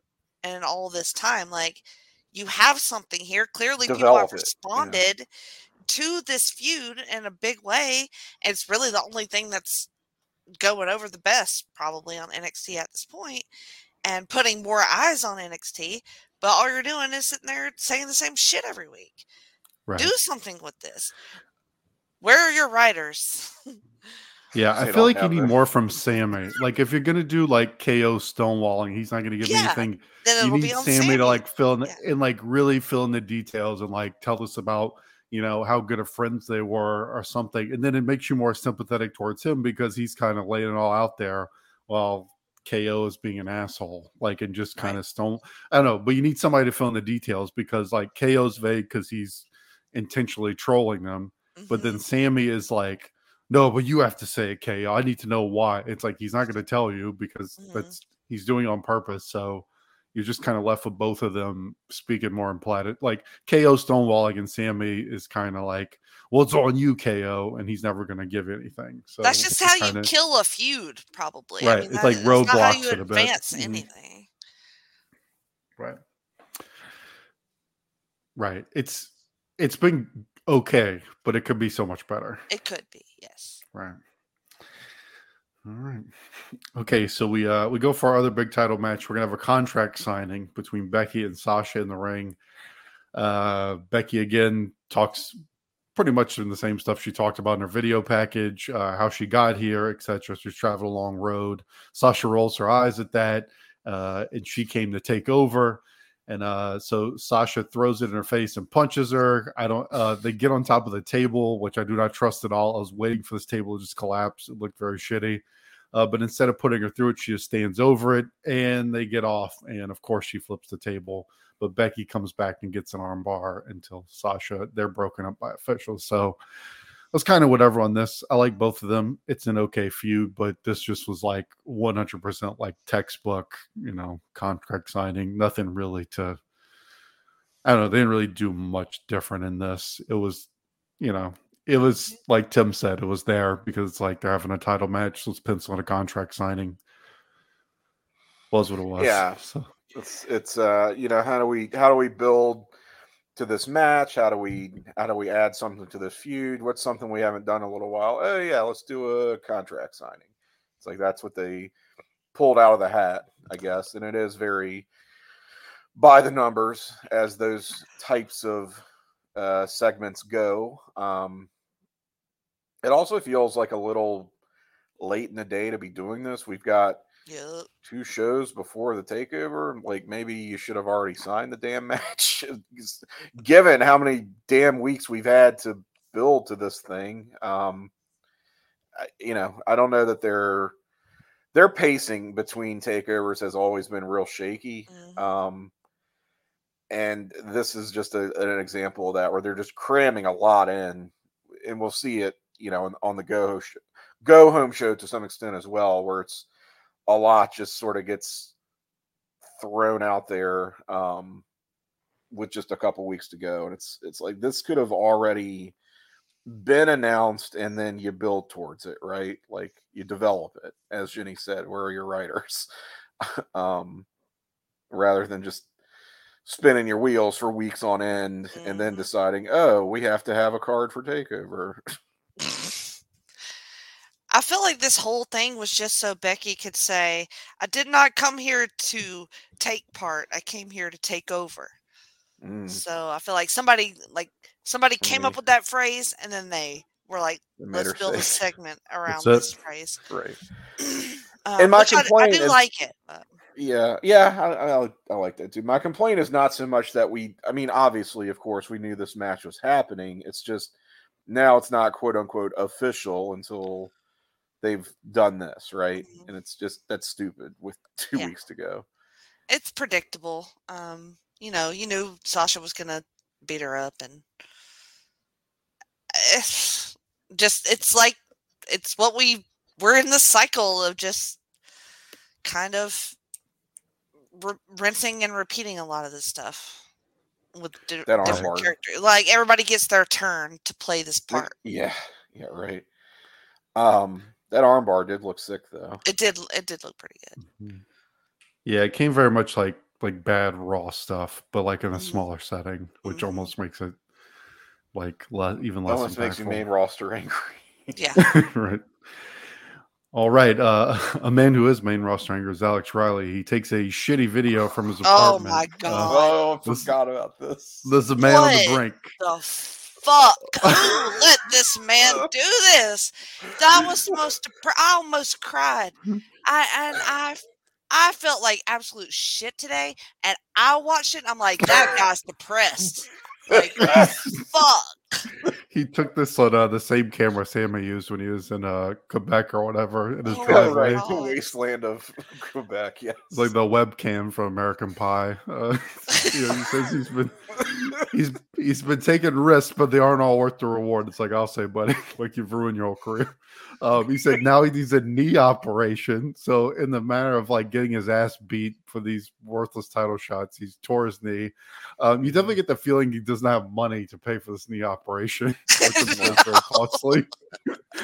and all this time? Like, you have something here. Clearly, people have it, yeah. responded to this feud in a big way. It's really the only thing that's going over the best, probably on NXT at this point, and putting more eyes on NXT. But all you're doing is sitting there saying the same shit every week. right. Do something with this. Where are your writers? Yeah, I feel like you need their- more from Sami. Like if you're gonna do like KO stonewalling, he's not gonna give me Yeah, anything. Then You it'll need be on Sami, Sami. to like fill in the, Yeah. and like really fill in the details and like tell us about you know how good of friends they were or something, and then it makes you more sympathetic towards him because he's kind of laying it all out there while KO is being an asshole, like and just kind Right. of stone. I don't know, but you need somebody to fill in the details because like KO's vague because he's intentionally trolling them but Mhm. then Sami is like, no, but you have to say it, KO. I need to know why. It's like he's not going to tell you because Mhm. that's he's doing it on purpose. So you're just kind of left with both of them speaking more in planet. Like KO stonewalling and Sami is kind of like, well, it's on you, KO, and he's never going to give anything. So That's just how you kinda- kill a feud, probably. Right, I mean, it's that- like that's not how roadblocks you it a bit. advance Mhm. anything. Right. Right. It's it's been okay, but it could be so much better. It could be, yes. Right. All right. Okay, so we uh we go for our other big title match. We're gonna have a contract signing between Becky and Sasha in the ring. Uh Becky again talks pretty much in the same stuff she talked about in her video package, uh, how she got here, etc. She's traveled a long road. Sasha rolls her eyes at that, uh, and she came to take over. And uh, so Sasha throws it in her face and punches her. I don't. Uh, they get on top of the table, which I do not trust at all. I was waiting for this table to just collapse. It looked very shitty. Uh, but instead of putting her through it, she just stands over it, and they get off. And of course, she flips the table. But Becky comes back and gets an armbar until Sasha. They're broken up by officials. So that's kind of whatever on this. I like both of them. It's an okay feud, but this just was like 100% like textbook, you know, contract signing. Nothing really to, I don't know. They didn't really do much different in this. It was, you know, it was like Tim said, it was there because it's like they're having a title match. So let's pencil in a contract signing. Was what it was. Yeah. So, It's it's uh you know how do we how do we build to this match? How do we how do we add something to this feud? What's something we haven't done a little while? Oh yeah, let's do a contract signing. It's like that's what they pulled out of the hat, I guess, and it is very by the numbers as those types of uh, segments go. Um, it also feels like a little late in the day to be doing this. We've got Yep. two shows before the takeover. Like maybe you should have already signed the damn match, given how many damn weeks we've had to build to this thing. Um, I- you know, I don't know that their their pacing between takeovers has always been real shaky. Mhm. Um, and this is just a, an example of that where they're just cramming a lot in, and we'll see it, you know, on, on the go sh- go home show to some extent as well, where it's a lot just sort of gets thrown out there um, with just a couple weeks to go, and it's it's like this could have already been announced, and then you build towards it, right? Like you develop it, as Jenny said. Where are your writers? um, rather than just spinning your wheels for weeks on end and then Mhm. deciding, oh, we have to have a card for takeover. I feel like this whole thing was just so Becky could say, I did not come here to take part. I came here to take over. Mm, So I feel like somebody like somebody came up Mhm. with that phrase and then they were like, let's build a segment around this phrase. right. Um, my which I- I, complaint do is- like it. But, Yeah, yeah, I, I, I like that too. My complaint is not so much that we, I mean, obviously, of course, we knew this match was happening. It's just now it's not quote unquote official until they've done this, right? Mhm. And it's just that's stupid with two Yeah. weeks to go. it's predictable. Um, you know, you knew Sasha was gonna beat her up, and it's just it's like it's what we we're in the cycle of just kind of re- rinsing and repeating a lot of this stuff with di- That different characters. Like everybody gets their turn to play this part. Yeah, yeah, right. Um, that armbar did look sick though. It did. It did look pretty good. Mhm. Yeah, it came very much like like bad raw stuff, but like in a Mhm. smaller setting, which Mhm. almost makes it like le- even less Almost makes you main roster angry. Yeah. right. All right. Uh, a man who is main roster angry is Alex Riley. He takes a shitty video from his apartment. Oh apartment. my Uh, God. oh, I this- forgot about this. this is a man on the brink. the fuck? Who let this man do this? That was supposed to. Pr- I almost cried. I and I, I felt like absolute shit today. And I watched it. and I'm like, that guy's depressed. Like, fuck. He took this on uh, the same camera Sami used when he was in uh, Quebec or whatever in his Oh, driveway. right, the wasteland of Quebec. Yes, It's like the webcam from American Pie. Uh, you know, he says he's been he's he's been taking risks, but they aren't all worth the reward. It's like I'll say, buddy, like you've ruined your whole career. Um, he said now he needs a knee operation. So in the matter of like getting his ass beat for these worthless title shots, he's tore his knee. Um, you definitely get the feeling he doesn't have money to pay for this knee operation, which is very very costly.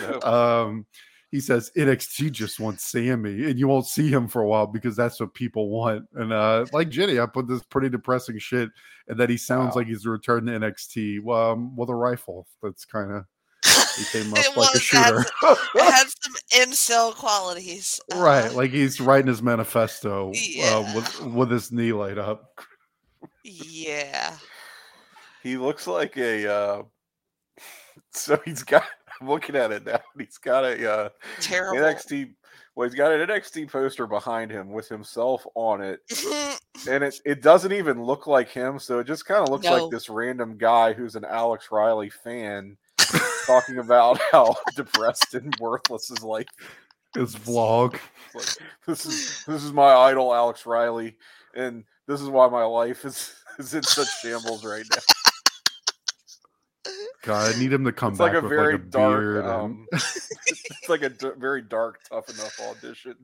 No. Um, he says NXT just wants Sammy, and you won't see him for a while because that's what people want. And uh, like Jenny, I put this pretty depressing shit, and that he sounds Wow. like he's returned to NXT um, with a rifle. That's kind of he came up It like a was- had- shooter, It had some incel qualities. right? Uh, Like he's writing his manifesto Yeah. uh, with with his knee laid up. yeah. he looks like a. Uh, so he's got. I'm looking at it now. He's got a uh, Terrible. NXT. Well, he's got an NXT poster behind him with himself on it, and it it doesn't even look like him. So it just kind of looks No. like this random guy who's an Alex Riley fan talking about how depressed and worthless his life His vlog. Like, this is this is my idol, Alex Riley, and this is why my life is is in such shambles right now. God, I need him to come It's back like a with very like a dark, beard. and- um, it's like a d- very dark, tough enough audition.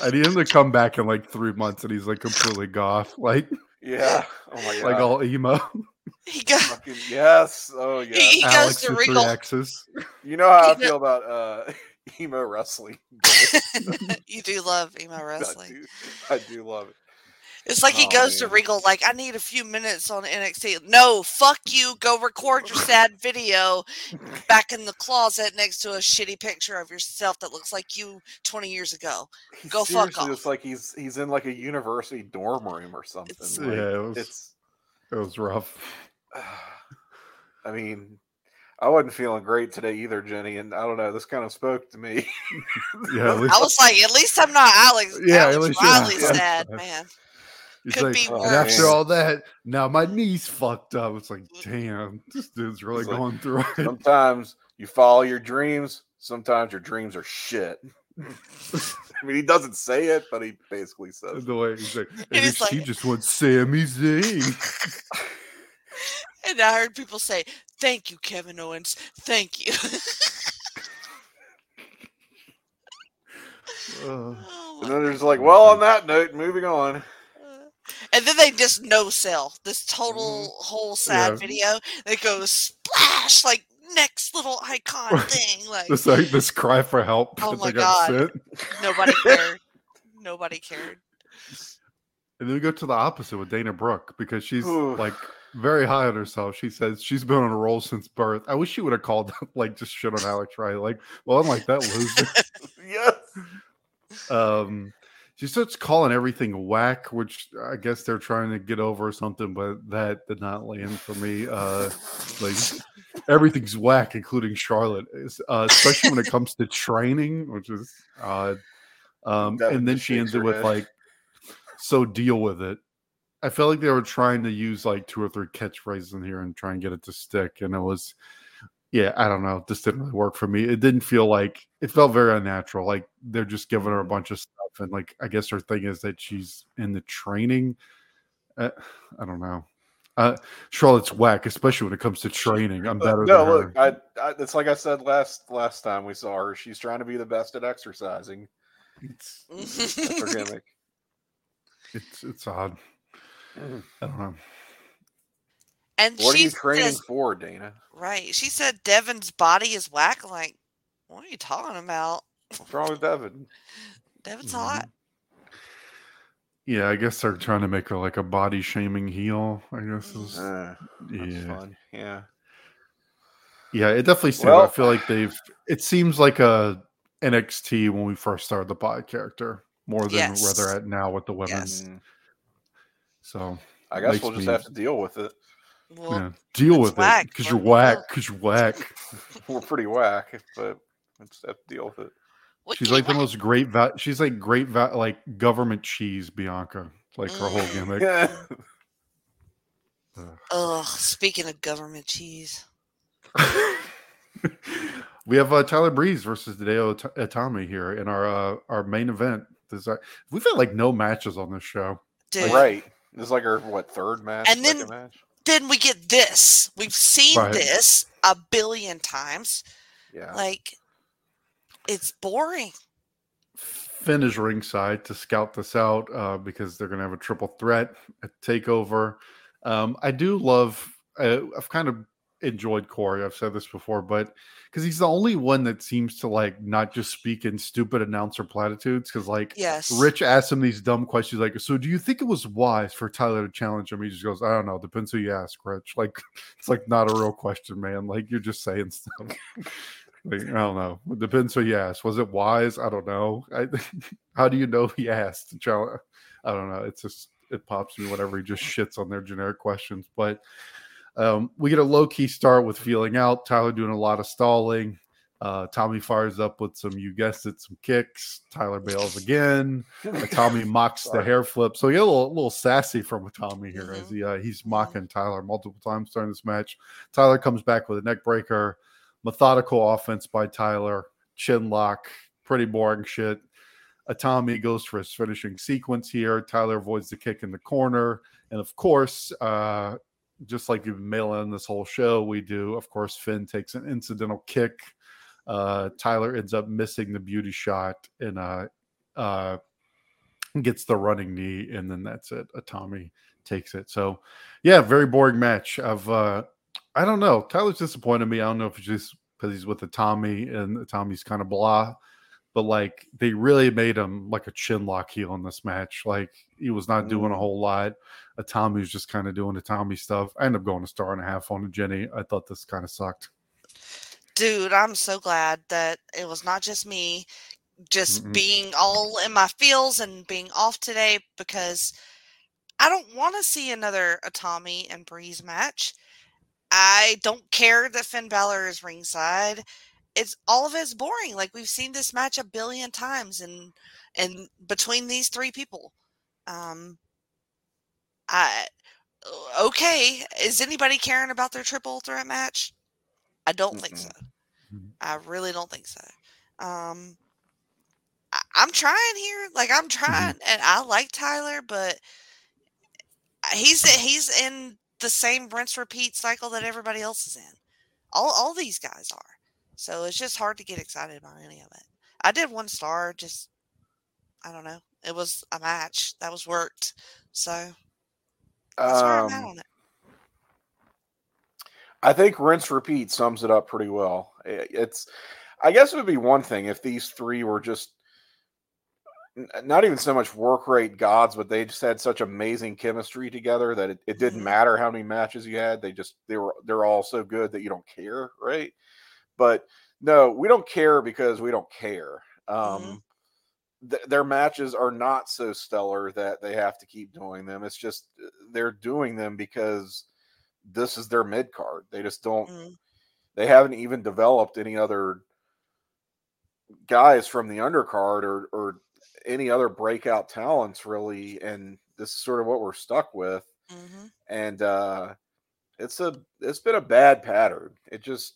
I need him to come back in like three months, and he's like completely goth, like Yeah. Oh my god. like all emo. He got. Fucking yes. Oh yeah. he goes Alex to with three Regal. X's. You know how I feel about uh emo wrestling. you do love emo I wrestling. do, I do love it. It's like he Oh, goes to man. Regal, like, I need a few minutes on NXT. No, fuck you. Go record your sad video back in the closet next to a shitty picture of yourself that looks like you 20 years ago. He Go fuck off. It's like he's he's in like a university dorm room or something. It's- like, yeah, it was, it's. it was rough. I mean, I wasn't feeling great today either, Jenny, and I don't know. This kind of spoke to me. Yeah, least, I was like, at least I'm not Alex. Yeah, at Alex least you're not- Riley yeah. sad, man. he's could like, be and worse. after all that, now my knee's fucked up. It's like, mm-hmm. damn, this dude's really It's like- going through it. sometimes you follow your dreams. Sometimes your dreams are shit. I mean, he doesn't say it, but he basically says. the way he's like, and he's if she just wants Sami Zayn. And I heard people say, thank you, Kevin Owens. Thank you. Uh, And then there's like, well, on that note, moving on. And then they just no sell this total whole sad Yeah. video that goes splash like next little icon thing. Like this like this cry for help Oh my God. nobody cared. nobody cared. And then we go to the opposite with Dana Brooke because she's Ooh. like very high on herself. She says she's been on a roll since birth. I wish she would have called like just shit on Alex Riley. Like, well, I'm like that loser. yes. um she starts calling everything whack, which I guess they're trying to get over or something, but that did not land for me. Uh like everything's whack, including Charlotte, uh, especially when it comes to training, which is odd. Um, and then she ends it with head. like, "So deal with it." I felt like they were trying to use like two or three catchphrases in here and try and get it to stick, and it was, yeah, I don't know, this didn't really work for me. It didn't feel like it felt very unnatural. Like they're just giving her a bunch of stuff, and like I guess her thing is that she's in the training. Uh, I don't know. Uh, Charlotte's whack, especially when it comes to training. I'm better no, than her. look, I, I, it's like I said last last time we saw her. She's trying to be the best at exercising. It's That's her gimmick. it's it's odd. I don't and What are you training says, for, Dana? right. She said Devin's body is whack. I'm Like, what are you talking about? What's wrong with Devin? Devin's Mhm. hot. Yeah, I guess they're trying to make her like a body shaming heel. I guess is Uh, that's yeah, fun. Yeah. yeah. It definitely seems. I feel like they've. It seems like a NXT when we first started the pod character more than where they're at now with the women. Yes. So I guess we'll just me- have to deal with it. Well, yeah, deal it's with it because you're whack. Because you're whack. We're pretty whack, but we just have to deal with it. what She's can like the most great. Va- she's like great. Va- like government cheese, Bianca. Like her whole Mm. gimmick. Yeah. Ugh. Ugh, speaking of government cheese. we have uh, Tyler Breeze versus Hideo Ita- Itami here in our uh, our main event. This, uh, we've had like no matches on this show. Dude. Right. This is like our what third match? And then- match? Then we get this. We've seen Right. this a billion times. Yeah. Like, it's boring. Finn is ringside to scout this out uh, because they're going to have a triple threat at Takeover. Um, I do love. Uh, I've kind of enjoyed Corey. I've said this before, but because he's the only one that seems to like not just speak in stupid announcer platitudes. Because like Yes. Rich asks him these dumb questions like, "So do you think it was wise for Tyler to challenge him?" He just goes, "I don't know. Depends who you ask, Rich." Like it's like not a real question, man. Like you're just saying stuff. like I don't know. It depends who you ask. Was it wise? I don't know. I, how do you know he asked? to challenge? I don't know. It's just it pops me whenever he just shits on their generic questions. But um, we get a low key start with feeling out. Tyler doing a lot of stalling. Uh, Tommy fires up with some, you guessed it, some kicks. Tyler bails again. Tommy mocks the hair flip. So we get a little, little sassy from Tommy here as Mhm. he uh, he's mocking Tyler multiple times during this match. Tyler comes back with a neck breaker, methodical offense by Tyler, chin lock, pretty boring shit. Itami goes for his finishing sequence here. Tyler avoids the kick in the corner, and of course, uh, just like you've been mailing this whole show, we do. Of course, Finn takes an incidental kick. Uh, Tyler ends up missing the beauty shot and uh, uh, gets the running knee, and then that's it. Itami takes it. So, yeah, very boring match. Of uh, I don't know. Tyler's disappointed me. I don't know if it's just because he's with Itami and Tommy's kind of blah, but like they really made him like a chin lock heel in this match. Like he was not doing a Mm. whole lot. Uh, Tommy was just kind of doing the Tommy stuff. I ended up going a star and a half on Jenny. I thought this kind of sucked. Dude, I'm so glad that it was not just me just Mm-mm. being all in my feels and being off today because I don't want to see another Itami and Breeze match. I don't care that Finn Balor is ringside. It's all of it's boring. Like we've seen this match a billion times and and between these three people. Um I okay, is anybody caring about their triple threat match? I don't think Mm-mm. so. I really don't think so. Um, I, I'm trying here. Like I'm trying, and I like Tyler, but he's he's in the same rinse repeat cycle that everybody else is in. All all these guys are. So it's just hard to get excited about any of it. I did one star. Just I don't know. It was a match that was worked. So that's where I'm at Um, on it. I think rinse repeat sums it up pretty well. It's, I guess it would be one thing if these three were just not even so much work rate gods, but they just had such amazing chemistry together that it, it didn't Mhm. matter how many matches you had. They just they were they're all so good that you don't care, right? But no, we don't care because we don't care. Um, th- their matches are not so stellar that they have to keep doing them. It's just uh, they're doing them because this is their mid card. They just don't. Mm. They haven't even developed any other guys from the undercard or or any other breakout talents really, and this is sort of what we're stuck with. hmm And uh, it's a it's been a bad pattern. It just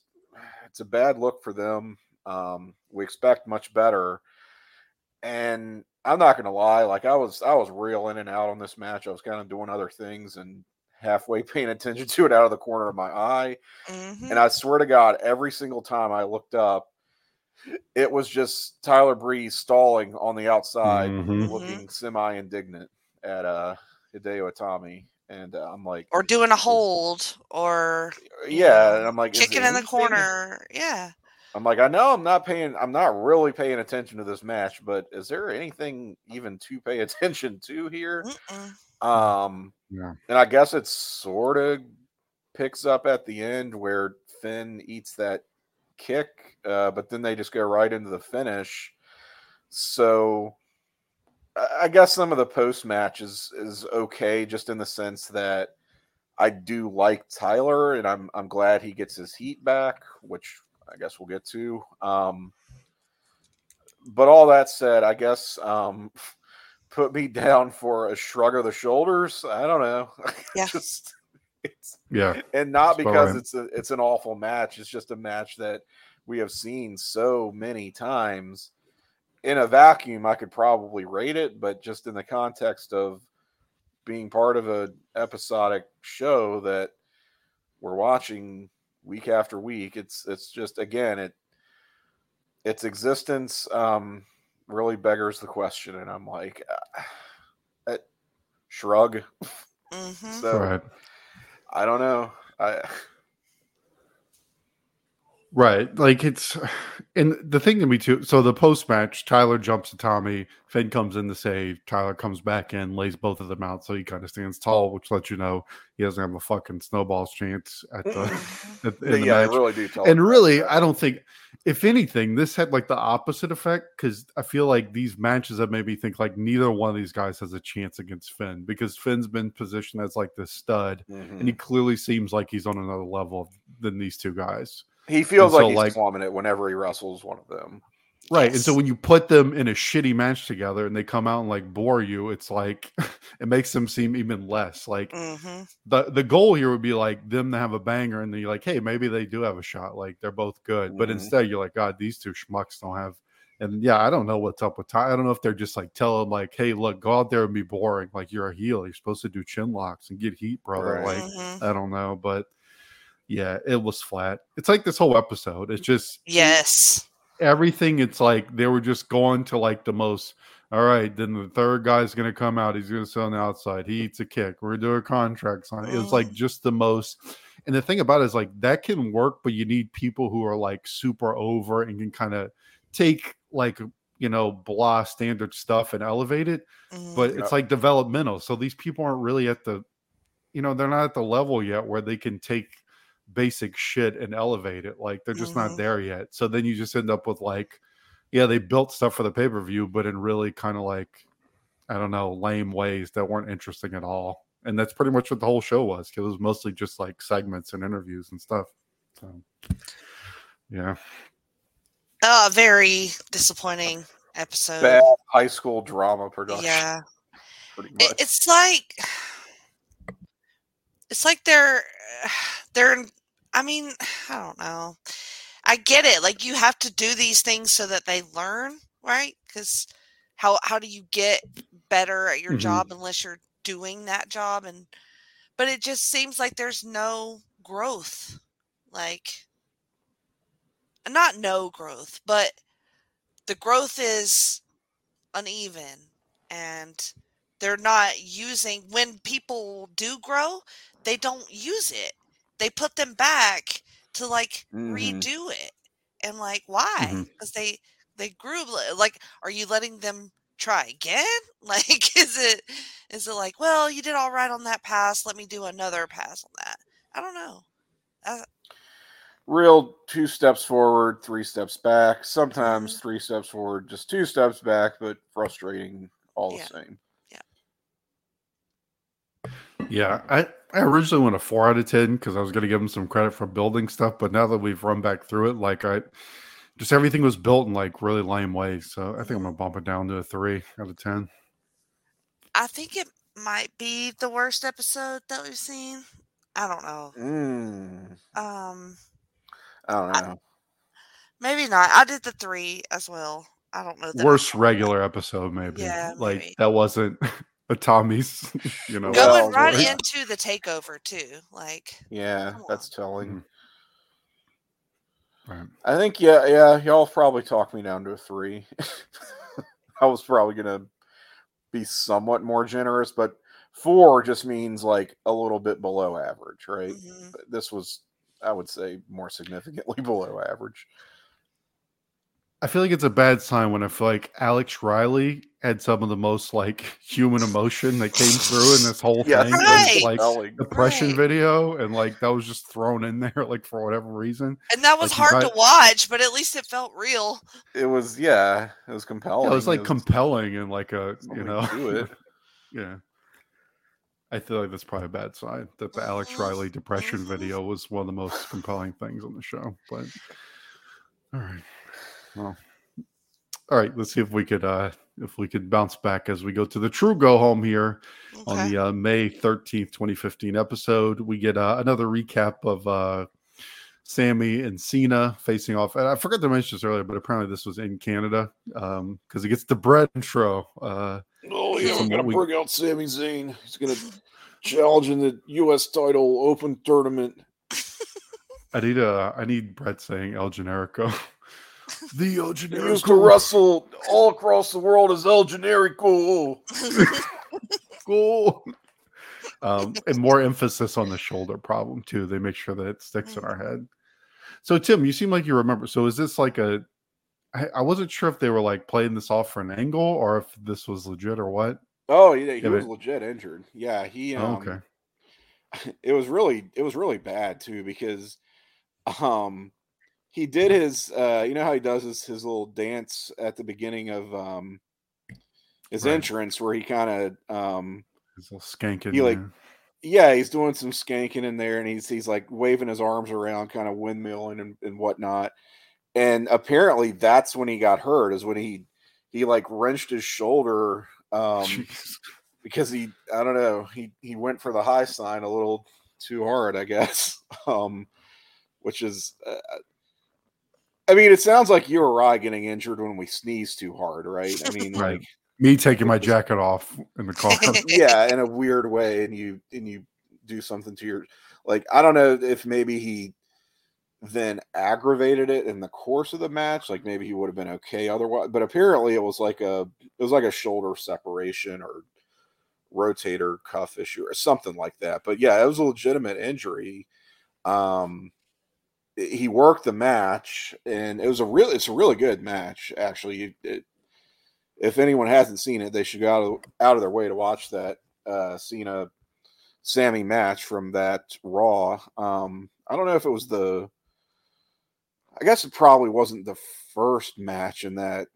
it's a bad look for them. Um, we expect much better, and I'm not gonna lie. Like I was I was real in and out on this match. I was kind of doing other things and halfway paying attention to it out of the corner of my eye. hmm And I swear to God, every single time I looked up, it was just Tyler Breeze stalling on the outside, Mhm. looking semi indignant at uh Hideo Itami. And uh, I'm like, Or doing a hold, or yeah. And I'm like, is kicking in the anything- corner. Yeah. I'm like, I know I'm not paying, I'm not really paying attention to this match, but is there anything even to pay attention to here? Mm-mm. Um, Yeah. and I guess it sort of picks up at the end where Finn eats that kick, uh, but then they just go right into the finish. So I I guess some of the post match is is okay, just in the sense that I do like Tyler, and I'm I'm glad he gets his heat back, which I guess we'll get to. Um, but all that said, I guess um, put me down for a shrug of the shoulders. I don't know. Yeah. just it's Yeah. and not That's because right. it's a it's an awful match. It's just a match that we have seen so many times. In a vacuum, I could probably rate it, but just in the context of being part of a episodic show that we're watching week after week, it's it's just again it its existence um really beggars the question, and I'm like, uh, uh, shrug. hmm So Right. I don't know. I Right. Like it's and the thing to me too. So the post match, Tyler jumps to Tommy, Finn comes in to save, Tyler comes back in, lays both of them out, so he kind of stands tall, which lets you know he doesn't have a fucking snowball's chance at the, at, in the yeah, I really do and really, that. I don't think, if anything, this had like the opposite effect because I feel like these matches have made me think like neither one of these guys has a chance against Finn because Finn's been positioned as like the stud, Mhm. and he clearly seems like he's on another level than these two guys. He feels and so, like he's like- plumming it whenever he wrestles one of them. Right. And so when you put them in a shitty match together and they come out and like bore you, it's like it makes them seem even less. Like hmm the the goal here would be like them to have a banger and then you're like, hey, maybe they do have a shot. Like they're both good. But Mhm. instead you're like, God, these two schmucks don't have and yeah, I don't know what's up with Ty. I don't know if they're just like telling him like, hey, look, go out there and be boring. Like you're a heel. You're supposed to do chin locks and get heat, brother. Right. Like hmm I don't know, but yeah, it was flat. It's like this whole episode. It's just Yes. everything it's like they were just going to like the most all right then the third guy's going to come out he's going to sit on the outside he eats a kick we're doing contracts on it it was like Mm. just the most and the thing about it is like that can work but you need people who are like super over and can kind of take like you know, blah standard stuff and elevate it, Mhm. but Yep. it's like developmental. So these people aren't really at the, you know, they're not at the level yet where they can take basic shit and elevate it. Like they're just Mhm. not there yet. So then you just end up with like, yeah, they built stuff for the pay per view, but in really kind of like, I don't know, lame ways that weren't interesting at all. And that's pretty much what the whole show was. Because it was mostly just like segments and interviews and stuff. So, yeah. Oh, very disappointing episode. Bad high school drama production. Yeah. Pretty much. It, it's like it's like they're they're I mean, I don't know. I get it. Like you have to do these things so that they learn, right? Cuz how how do you get better at your Mhm. job unless you're doing that job and but it just seems like there's no growth. Like not no growth, but the growth is uneven and they're not using when people do grow they don't use it they put them back to like Mhm. redo it and like why because they they grew like are you letting them try again like is it is it like well you did all right on that pass let me do another pass on that i don't know Real two steps forward, three steps back. Sometimes Mhm. three steps forward, just two steps back, but frustrating all Yeah. the same. Yeah yeah, I, I originally went a four out of ten because I was going to give them some credit for building stuff, but now that we've run back through it, like I just everything was built in like really lame ways. So I think I'm gonna bump it down to a three out of ten. i think it might be the worst episode that we've seen i don't know Mm, um I don't know. maybe not i did the three as well i don't know Worst regular episode, maybe. Yeah, like maybe. that wasn't a Tommy's. You know, Well, going right right. into the takeover too like yeah, that's telling. Mhm. Right. I think yeah, yeah, y'all probably talked me down to a three. I was probably gonna be somewhat more generous, but four just means like a little bit below average, right? mhm. This was, I would say, more significantly below average. I feel like it's a bad sign when I feel like Alex Riley had some of the most like human emotion that came through in this whole Yeah, thing. Right. This, like Telling. depression Right. video, and like that was just thrown in there like for whatever reason. and that was Like, hard got- to watch but at least it felt real It was, yeah, it was compelling. Yeah, it was like compelling and like a you know to it. yeah. I feel like that's probably a bad sign that the Alex Mhm. Riley depression Mhm. video was one of the most compelling things on the show. But all right, well, all right. Let's see if we could uh if we could bounce back as we go to the true go home here on the uh, May 13th, 2015 episode. We get uh, another recap of uh, Sami and Cena facing off. And I forgot to mention this earlier, but apparently this was in Canada because he gets the bread intro. Uh, Oh, yeah, I'm gonna bring out Sami Zayn. He's gonna challenge in the U.S. title open tournament. I need uh, I need Brett saying El Generico. the El He used to Generico. wrestle all across the world as El Generico. Cool. Um, and more emphasis on the shoulder problem too. They make sure that it sticks in our head. So Tim, you seem like you remember. So is this like a? I, I wasn't sure if they were like playing this off for an angle or if this was legit or what. Oh, yeah, he Yeah, was but- legit injured. Yeah, he. Um, Oh, okay. It was really, it was really bad too because, um, he did his, uh, you know how he does his his little dance at the beginning of um his Right. entrance where he kind of um It's a skanking. He, like, there. yeah, he's doing some skanking in there, and he's he's like waving his arms around, kind of windmilling and, and whatnot. And apparently, that's when he got hurt. Is when he he like wrenched his shoulder um, Jeez. because he I don't know he he went for the high sign a little too hard, I guess. Um, which is, uh, I mean, it sounds like you or I getting injured when we sneeze too hard, right? I mean, Right. like Me taking my jacket off in the car. yeah, in a weird way, and you and you do something to your like I don't know if maybe he then aggravated it in the course of the match, like maybe he would have been okay otherwise. But apparently, it was like a it was like a shoulder separation or rotator cuff issue or something like that. But yeah, it was a legitimate injury. Um, he worked the match, and it was a really it's a really good match actually. It, if anyone hasn't seen it, they should go out of, out of their way to watch that uh, Cena Sami match from that Raw. Um, I don't know if it was the. I guess it probably wasn't the first match in that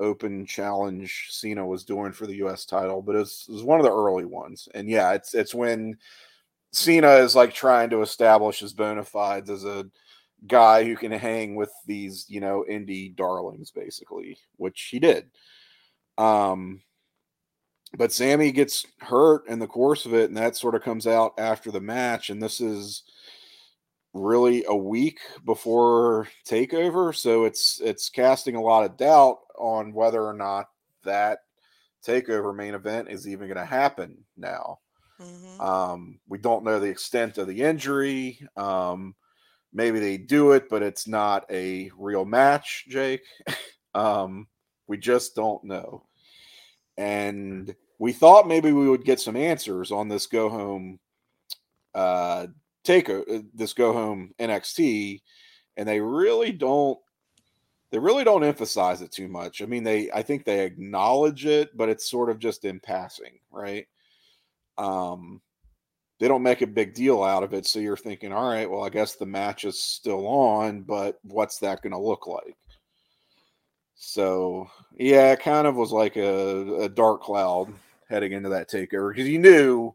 open challenge Cena was doing for the U.S. title, but it was, it was one of the early ones. And yeah, it's it's when Cena is like trying to establish his bona fides as a guy who can hang with these, you know, indie darlings, basically, which he did. Um, but Sami gets hurt in the course of it, and that sort of comes out after the match. And this is really a week before takeover, so it's it's casting a lot of doubt on whether or not that takeover main event is even going to happen now. Mm-hmm. Um, we don't know the extent of the injury. Um, maybe they do it, but it's not a real match, Jake. um, we just don't know. And we thought maybe we would get some answers on this go home uh take a, uh, this go home NXT and they really don't they really don't emphasize it too much. I mean they I think they acknowledge it but it's sort of just in passing, right? Um they don't make a big deal out of it so you're thinking all right, well I guess the match is still on, but what's that going to look like? So yeah, it kind of was like a, a dark cloud heading into that takeover because you knew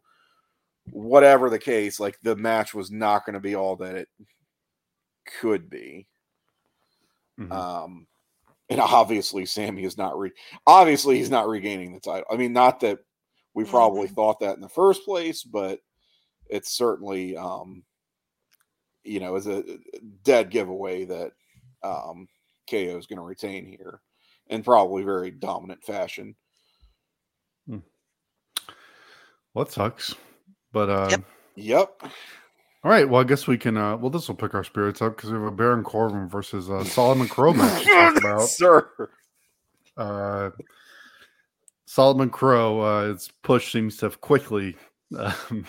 whatever the case, like the match was not going to be all that it could be. Mm-hmm. Um, and obviously, Sami is not re. Obviously, he's not regaining the title. I mean, not that we probably mm-hmm. thought that in the first place, but it's certainly, um, you know, is a dead giveaway that um, KO is going to retain here in probably very dominant fashion. Hmm. Well, that sucks. But uh, yep. Yep. All right. Well, I guess we can. Uh, well, this will pick our spirits up because we have a Baron Corbin versus uh, Solomon Crowe match to talk about. Sir. Uh, Solomon Crowe, uh, his push seems to have quickly. Um,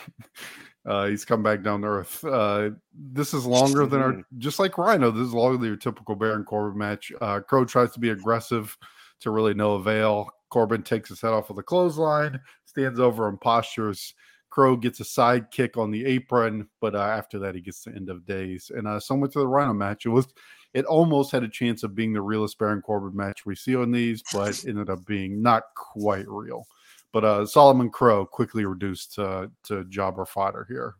uh, he's come back down to earth. Uh, this is longer than our, just like Rhino. This is longer than your typical Baron Corbin match. Uh, Crowe tries to be aggressive to really no avail. Corbin takes his head off of the clothesline, stands over and postures Crowe gets a side kick on the apron, but uh, after that, he gets the end of days. And uh, similar to the Rhino match, it was it almost had a chance of being the realest Baron Corbin match we see on these, but ended up being not quite real. But uh, Solomon Crowe quickly reduced to, to jobber fodder here,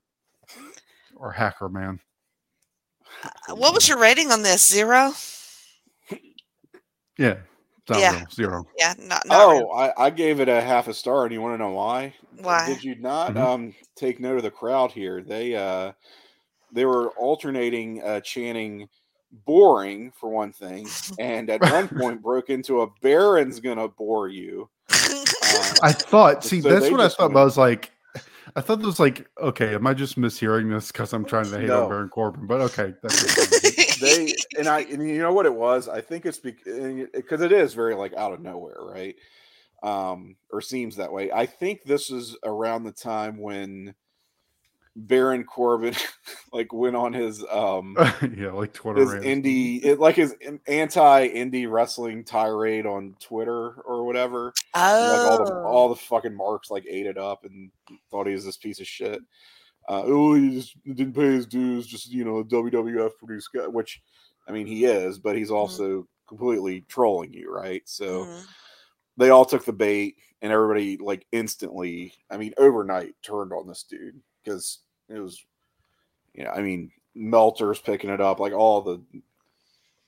or hacker man. Uh, what was your rating on this? Zero. Yeah, yeah. Real. Zero. Yeah. Not, not oh, I, I, gave it a half a star, and you want to know why? Why did you not mm-hmm. um, take note of the crowd here? They uh, they were alternating uh, chanting "boring" for one thing, and at one point broke into a "Baron's gonna bore you." I thought. See, so that's what I thought. Went, I was like, I thought it was like, okay, am I just mishearing this because I'm trying to hate no. on Baron Corbin? But okay, they and I and you know what it was. I think it's because it is very like out of nowhere, right? Um, or seems that way. I think this is around the time when Baron Corbin like went on his um yeah like Twitter his indie it, like his anti indie wrestling tirade on Twitter or whatever. Oh, like all the oh. all the fucking marks like ate it up and thought he was this piece of shit. Uh, oh, he just didn't pay his dues, just you know, a WWF produced guy, which I mean he is, but he's mm-hmm. also mm-hmm. completely trolling you, right? So mm-hmm. they all took the bait and everybody like instantly, I mean, overnight turned on this dude because it was, you know, I mean, Meltzer's picking it up, like all the,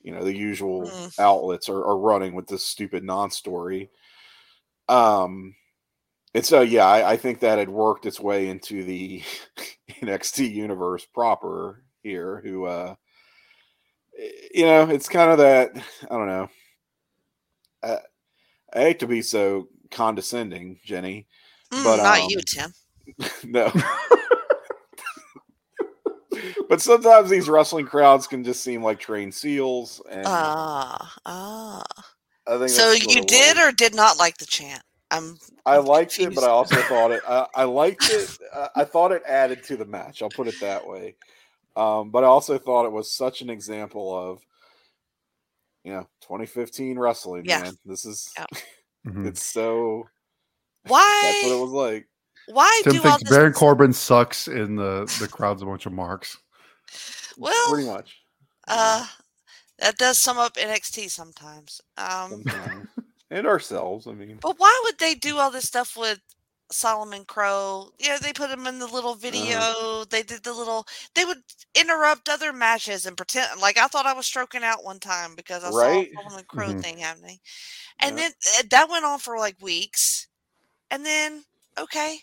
you know, the usual mm. outlets are, are running with this stupid non-story. Um, and so yeah, I, I think that had worked its way into the NXT universe proper here. Who, uh, you know, it's kind of that I don't know. I, I hate to be so condescending, Jenny, mm, but not um, you, Tim. no. but sometimes these wrestling crowds can just seem like trained seals. And ah, ah. I think so. You did or did not like the chant? I'm. I liked confused. it, but I also thought it. I, I liked it. I thought it added to the match. I'll put it that way. Um, but I also thought it was such an example of, you know, 2015 wrestling. Yeah. Man, this is. Yeah. Mhm. It's so Why? that's what it was like. Why Tim do all thinks this? Baron Corbin sucks, in the the crowd's a bunch of marks. Well, Pretty much. Uh, that does sum up NXT sometimes. Um, sometimes. and ourselves. I mean, but why would they do all this stuff with Solomon Crowe? Yeah, they put him in the little video. They did the little. They would interrupt other matches and pretend like I thought I was stroking out one time because I Right. saw a Solomon Crowe Mhm. thing happening, and Yeah. then uh, that went on for like weeks, and then okay,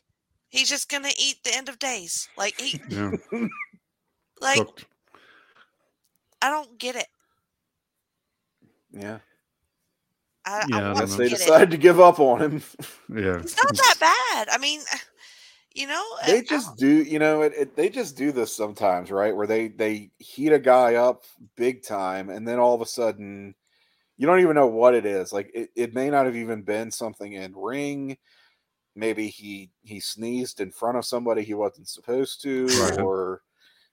he's just gonna eat the end of days. Like he, Yeah, like cooked. I don't get it. yeah. I, Yeah, I I don't want Guess to they get it. decided to give up on him. yeah. It's not that bad. I mean, you know, they I just don't- do you know it, it, they just do this sometimes right where they they heat a guy up big time and then all of a sudden you don't even know what it is like it, it may not have even been something in ring maybe he he sneezed in front of somebody he wasn't supposed to Right. or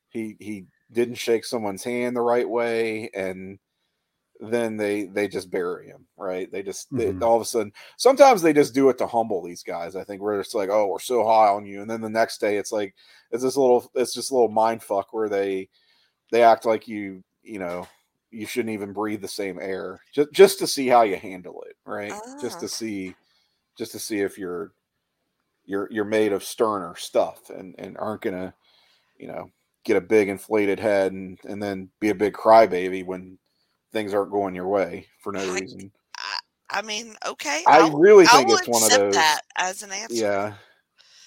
he he didn't shake someone's hand the right way and then they they just bury him right they just they- Mhm. all of a sudden sometimes they just do it to humble these guys i think where it's like oh we're so high on you and then the next day it's like it's this little it's just a little mind fuck where they they act like you you know you shouldn't even breathe the same air just just to see how you handle it right just Ah. to see just to see if you're you're you're made of sterner stuff and and aren't gonna you know get a big inflated head and and then be a big crybaby when things aren't going your way for no I- reason I mean, okay. i I'll- really I think will it's one of those that as an answer. yeah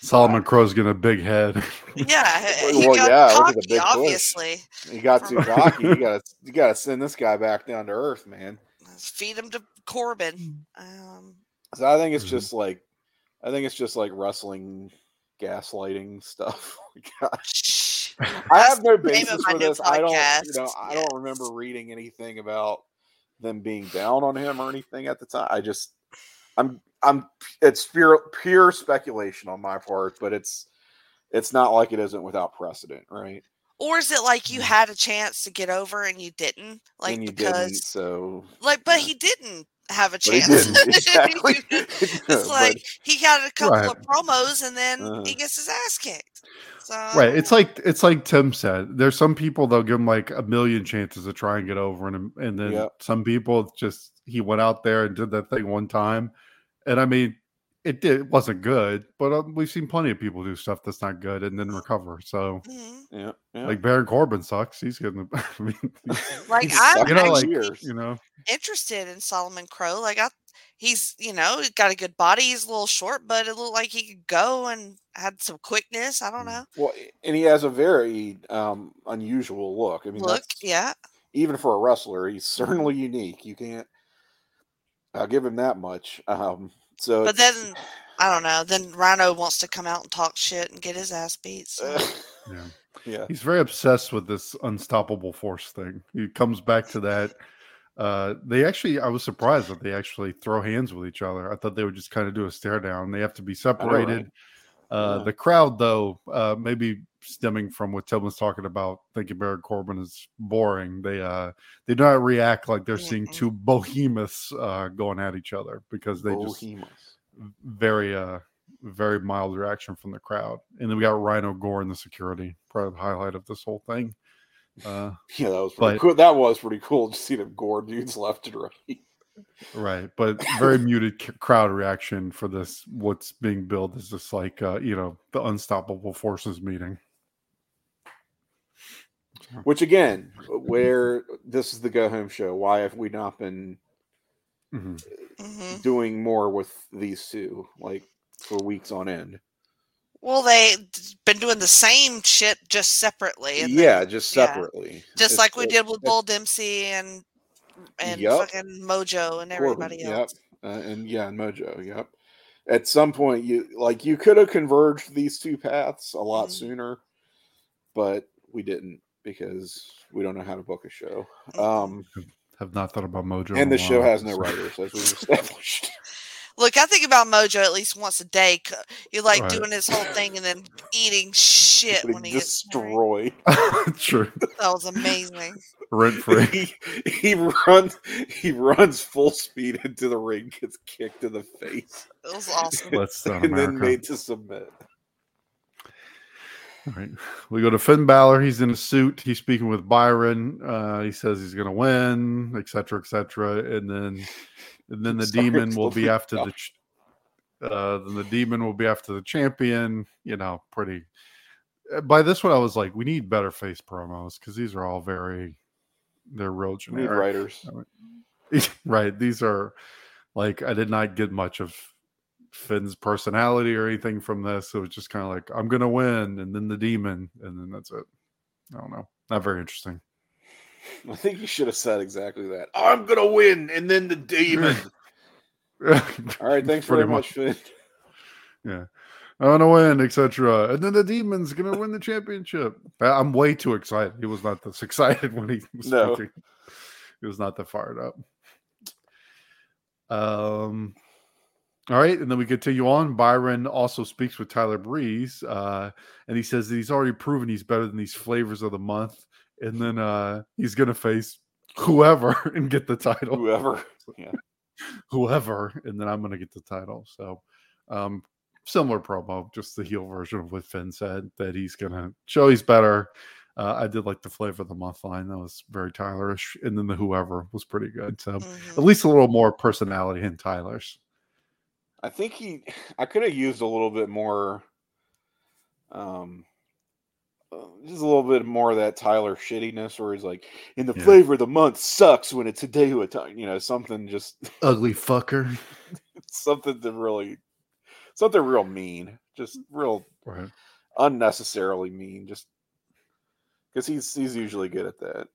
Solomon Crowe's getting a big head. Yeah, Well, he well, got yeah, look at the cocky, big push. obviously. you got too cocky you gotta you gotta send this guy back down to earth man Feed him to Corbin. Um, so i think it's Mhm. just like i think it's just like wrestling gaslighting stuff God. shh. I have no basis for this. I don't, you know, I don't remember reading anything about them being down on him or anything at the time. I just, I'm, I'm, it's pure, pure speculation on my part, but it's, it's not like it isn't without precedent, right? Or is it like you Mm. had a chance to get over and you didn't? Like and you because, didn't, so like, but yeah. he didn't have a but he chance. didn't exactly. it's But- like he had a couple Right. of promos and then Uh-huh. he gets his ass kicked. So Right. It's like it's like Tim said. There's some people they'll give him like a million chances to try and get over, and and then Yep. some people just he went out there and did that thing one time, and I mean, it did it wasn't good, but um, we've seen plenty of people do stuff that's not good and then recover. So Mhm. yeah, yeah. like Baron Corbin sucks. He's getting. I mean, like I'm sucked you know, like you know, interested in Solomon Crowe. Like I, he's you know he's got a good body. He's a little short, but it looked like he could go and had some quickness. I don't Mm. know. Well, and he has a very um, unusual look. I mean, Look, yeah, even for a wrestler, he's certainly unique. You can't. I'll give him that much. Um, so, but then I don't know. Then Rhino wants to come out and talk shit and get his ass beat. So. yeah. yeah, He's very obsessed with this unstoppable force thing. He comes back to that. Uh, they actually, I was surprised that they actually throw hands with each other. I thought they would just kind of do a stare down. They have to be I know, separated. right? Uh, Yeah. The crowd, though, uh, maybe stemming from what Tim was talking about, thinking Baron Corbin is boring. They uh, they do not react like they're seeing two behemoths uh, going at each other because they just very uh very mild reaction from the crowd. And then we got Rhino Gore in the security, probably the highlight of this whole thing. Uh, Yeah, that was pretty But- cool. That was pretty cool. Just see them gore dudes left and right. right, but very muted c- crowd reaction for this. What's being billed is just like uh, you know the unstoppable forces meeting. Which again, where this is the go home show. Why have we not been Mhm. hmm doing more with these two, like for weeks on end? Well, they've been doing the same shit just separately. and then- Yeah, just yeah. separately. just It's- like we it- did with Bull Dempsey and and Yup. fucking Mojo and Corbin, everybody Yep. else. Uh, and yeah, and Mojo. Yep. At some point, you like you could have converged these two paths a lot Mhm. sooner, but we didn't because we don't know how to book a show. Mhm. Um, Have not thought about Mojo. and the show has no so- writers, as we've established. Look, I think about Mojo at least once a day. c- You like Right. doing his whole thing and then eating shit when Getting he gets destroyed. True. That was amazing. rent free. he, he runs he runs full speed into the ring, gets kicked in the face, It was awesome. Let's and then made to submit. All right. We go to Finn Balor. He's in a suit. He's speaking with Byron. Uh, he says he's going to win, et cetera, et cetera. And then, and then the Sorry, demon will be after the, uh, then the demon will be after the champion. You know, pretty. uh, By this one, I was like, we need better face promos because these are all very, they're real generic. writers. right. These are like I did not get much of Finn's personality or anything from this. It was just kind of like I'm gonna win, and then the demon, and then that's it. I don't know. Not very interesting. I think you should have said exactly that. I'm gonna win, and then the demon. All right, thanks very much, Finn. Yeah. I'm gonna win, etc. And then the demon's gonna win the championship. I'm way too excited. He was not this excited when he was No. speaking. He was not that fired up. Um all right, and then we continue on. Byron also speaks with Tyler Breeze, uh, and he says that he's already proven he's better than these flavors of the month, and then uh, he's gonna face whoever and get the title Whoever. yeah, whoever, and then I'm going to get the title. So, um, similar promo, just the heel version of what Finn said that he's going to show he's better. Uh, I did like the flavor of the month line; that was very Tylerish, and then the whoever was pretty good. So, Mhm. at least a little more personality in Tyler's. I think he. I could have used a little bit more. Um, uh, just a little bit more of that Tyler shittiness, where he's like, in the Yeah. flavor of the month sucks when it's a day a time." You know, something just Ugly fucker. something to really, something real mean, just real Right. unnecessarily mean, just because he's he's usually good at that.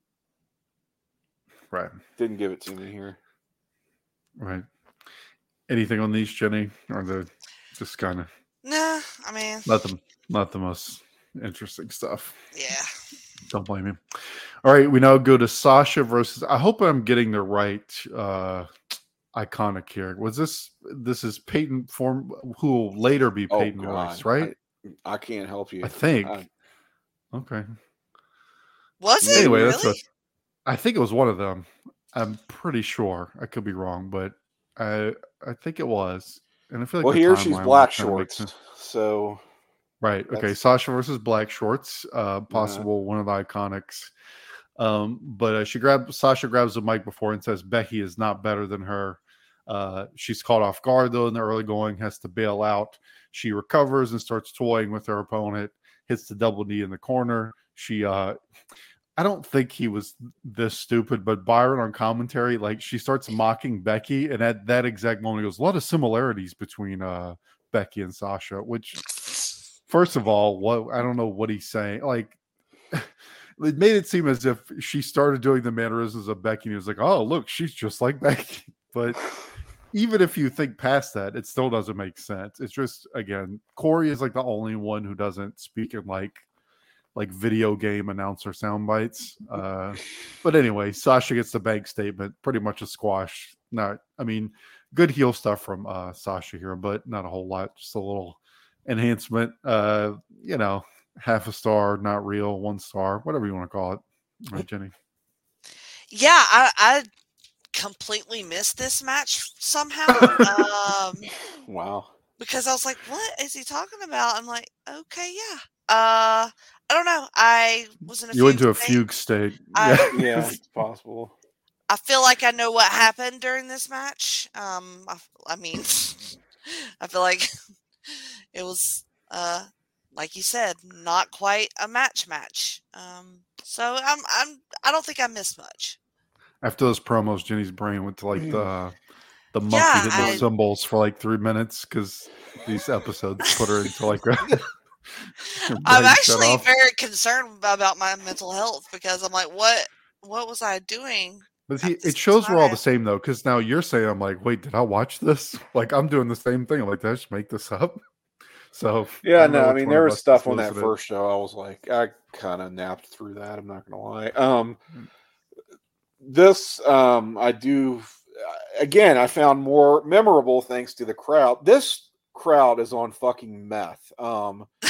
Right. Didn't give it to me here. Right. Anything on these, Jenny? Or the just kind of Nah, I mean, not the not the most interesting stuff. yeah. Don't blame me. All right, we now go to Sasha versus. I hope I'm getting the right uh iconic here. Was this this is Peyton form who will later be Oh, Peyton God. Royce, right? I, I can't help you. I, think. I- okay. Was it Anyway, really? that's what I think it was one of them. I'm pretty sure. I could be wrong, but I I think it was. And I feel like well, here she's black shorts, so Right. Okay. That's- Sasha versus Black Shorts. Uh, possible one of the iconics. Um, but uh, she grabs Sasha grabs the mic before and says Becky is not better than her. Uh, she's caught off guard though in the early going, has to bail out. She recovers and starts toying with her opponent. Hits the double knee in the corner. She, uh, I don't think he was this stupid, but Byron on commentary, like she starts mocking Becky, and at that exact moment, he goes, "A lot of similarities between uh, Becky and Sasha," which first of all, what I don't know what he's saying. Like, it made it seem as if she started doing the mannerisms of Becky, and he was like, "Oh, look, she's just like Becky." But even if you think past that, it still doesn't make sense. It's just again, Corey is like the only one who doesn't speak in like like video game announcer sound bites. Uh, but anyway, Sasha gets the bank statement, pretty much a squash. Not, I mean, good heel stuff from uh, Sasha here, but not a whole lot. Just a little enhancement. Uh, you know, half a star, not real, one star, whatever you want to call it. Right, Jenny? Yeah, I, I completely missed this match somehow. um, wow. Because I was like, "What is he talking about?" I'm like, "Okay, yeah." Uh, I don't know. I was in a You went to a state. fugue state. I- Yeah, it's possible. I feel like I know what happened during this match. Um, I, I mean, I feel like it was, uh, like you said, not quite a match match. Um, so I'm, I'm, I don't think I missed much. After those promos, Jenny's brain went to like the the monkey Yeah, hitting the I- cymbals for like three minutes because these episodes put her into like. her I'm actually very concerned about my mental health because I'm like, what, what was I doing? But he, it shows we're all the same though, because now you're saying I'm like, wait, did I watch this? Like I'm doing the same thing. I'm like, did I just make this up? So Yeah, don't no, I mean there was stuff on that first show. I was like, I kind of napped through that. I'm not gonna lie. Um, this, um, I do. Uh, Again, I found more memorable thanks to the crowd. This crowd is on fucking meth. Um,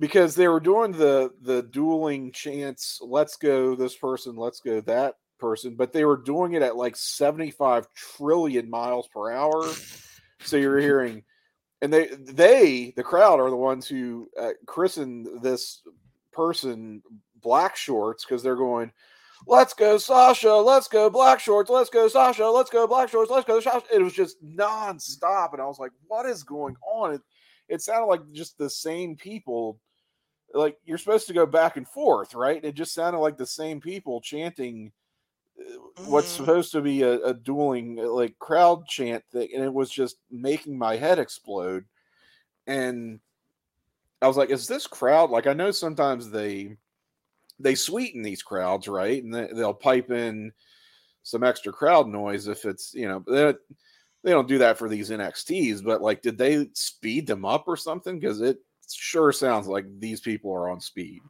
because they were doing the the dueling chants let's go this person let's go that person but they were doing it at like 75 trillion miles per hour so you're hearing and they they the crowd are the ones who uh, christened this person black shorts because they're going let's go sasha. Let's go black shorts. Let's go sasha. Let's go black shorts. Let's go sasha. It was just nonstop and i was like what is going on? It, it sounded like just the same people like you're supposed to go back and forth right? It just sounded like the same people chanting uh, what's Mhm. supposed to be a, a dueling uh, like crowd chant thing and it was just making my head explode. And i was like is this crowd? Like i know sometimes they they sweeten these crowds right? And they, they'll pipe in some extra crowd noise if it's you know they, they don't do that for these nxts but like did they speed them up or something? Because it sure sounds like these people are on speed.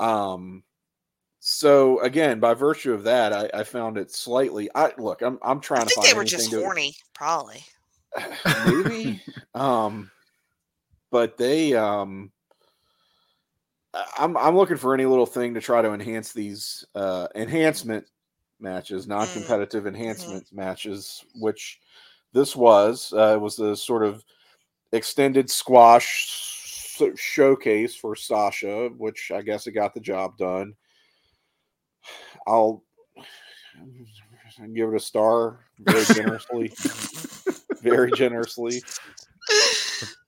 Um so again by virtue of that i, I found it slightly i look i'm, I'm trying I to think find they were anything just to- horny, probably. maybe um but they um I- i'm i'm looking for any little thing to try to enhance these uh enhancement matches non-competitive enhancement matches which this was uh, it was a sort of extended squash showcase for sasha which i guess it got the job done. I'll give it a star very generously. Very generously.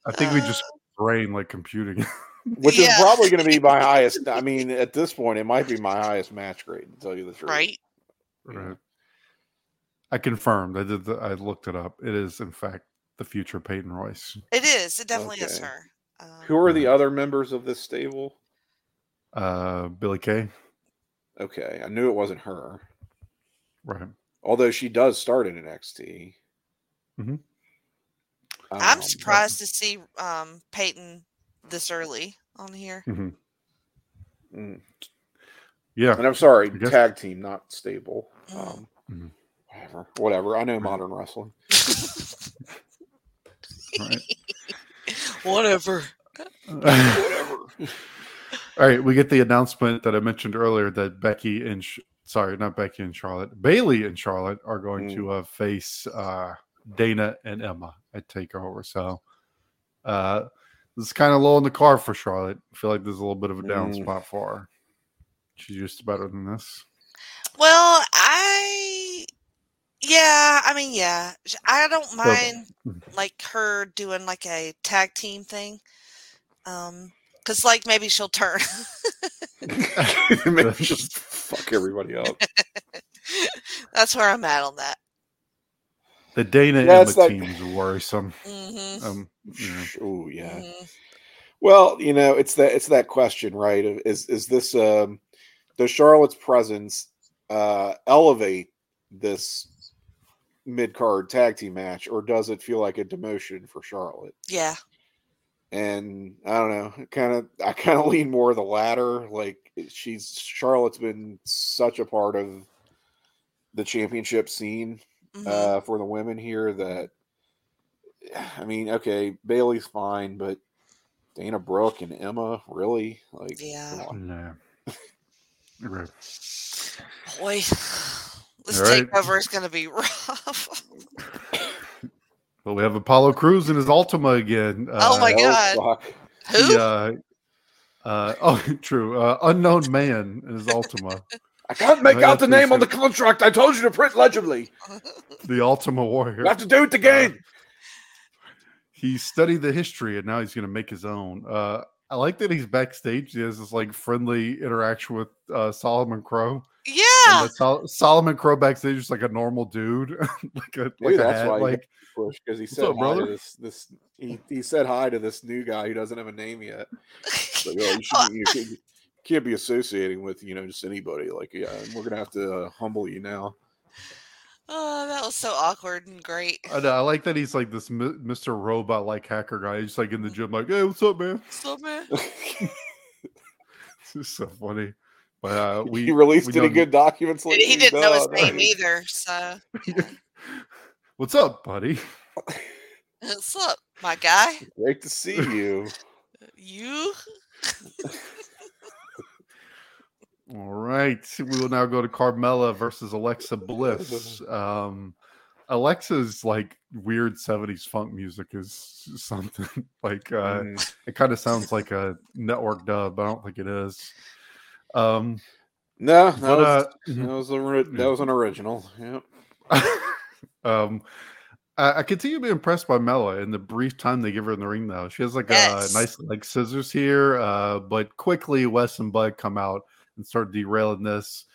I think we Uh, just brain like computing. which is probably going to be my highest. I mean, at this point, it might be my highest match grade. To tell you the truth, right. right. I confirmed. I did. The, I looked it up. It is in fact the future Peyton Royce. It is. It definitely is her. Um, Who are the other members of this stable? Uh, Billy Kay. Okay, I knew it wasn't her, Right. although she does start in NXT. Mhm. I'm Um, surprised to see um, Peyton this early on here. hmm mm. Yeah. And I'm sorry, tag team, not stable. Mm. Um, Mhm. Whatever, whatever. I know modern wrestling. Whatever. Whatever. All right, we get the announcement that I mentioned earlier that Becky and Sh- sorry, not Becky and Charlotte, Bayley and Charlotte are going Mm. to uh, face uh, Dana and Emma at Takeover. So uh, this is kind of low in the car for Charlotte. I feel like there's a little bit of a down Mm. spot for her. She's used to better than this. Well, I, yeah, I mean, yeah, I don't mind Mhm. like her doing like a tag team thing. Um, cause like maybe she'll turn. Maybe just fuck everybody up. That's where I'm at on that. The Dana Yeah, Emma like- team is worrisome. hmm Um, you know, Oh yeah. hmm Well, you know, it's that it's that question, right? Is is this um does Charlotte's presence uh elevate this mid card tag team match, or does it feel like a demotion for Charlotte? Yeah. And I don't know, kind of I kind of lean more the latter. Like she's Charlotte's been such a part of the championship scene mhm. uh, for the women here that I mean, okay, Bayley's fine, but Dana Brooke and Emma, really? Like, Yeah. come on. nah. Right. Boy, this All right. takeover is going to be rough. Well, we have Apollo Crews in his Altima again. Oh my Uh, God. fuck. Who? he, uh, uh, oh, true. Uh, unknown man in his Altima. I can't make I out the name on the contract. I told you to print legibly. the Ultima Warrior. You have to do it again. he studied the history and now he's going to make his own. Uh, I like that he's backstage. He has this like friendly interaction with uh, Solomon Crowe. yeah. And Sol- Solomon Crowe backstage is like a normal dude, like a Maybe like a that's hat, why like Push because he said up, hi brother? to this. This he, he said hi to this new guy who doesn't have a name yet. But, you, you, shouldn't- you can't, you can't be associating with you know just anybody. Like yeah, we're gonna have to uh, humble you now. oh, that was so awkward and great. I, know, I like that he's like this mi- Mr. Robot like hacker guy. He's like in the gym, like, "Hey, what's up, man?" What's up, man. This is so funny. But uh, we he released we any know- good documents? Lately? He didn't know his No, no. name either. So, What's up, buddy? what's up, my guy? Great to see you. You? All right. We will now go to Carmella versus Alexa Bliss. Um, Alexa's like weird 70s funk music is something like uh Mm. it kind of sounds like a network dub, but I don't think it is. Um No, that But, was uh, that was a, that was an original. Yep. um I, I continue to be impressed by Mella in the brief time they give her in the ring though. She has like Yes. a nice like scissors here, uh, but quickly Wes and Bud come out and start derailing this.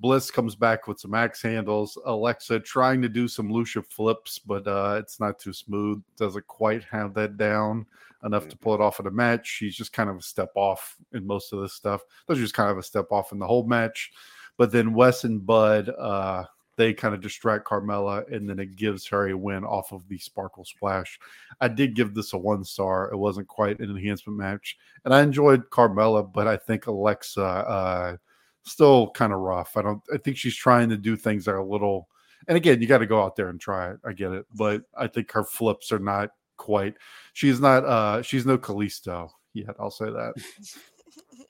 Bliss comes back with some axe handles. Alexa trying to do some lucha flips, but uh, it's not too smooth. Doesn't quite have that down enough to pull it off in a match. She's just kind of a step off in most of this stuff. Those just kind of a step off in the whole match. But then Wes and Bud, uh, they kind of distract Carmella, and then it gives her a win off of the Sparkle Splash. I did give this a one star. It wasn't quite an enhancement match, and I enjoyed Carmella, but I think Alexa uh, still kind of rough. I don't. I think she's trying to do things that are a little. And again, you got to go out there and try it. I get it, but I think her flips are not quite. She's not. uh She's no Callisto yet. I'll say that.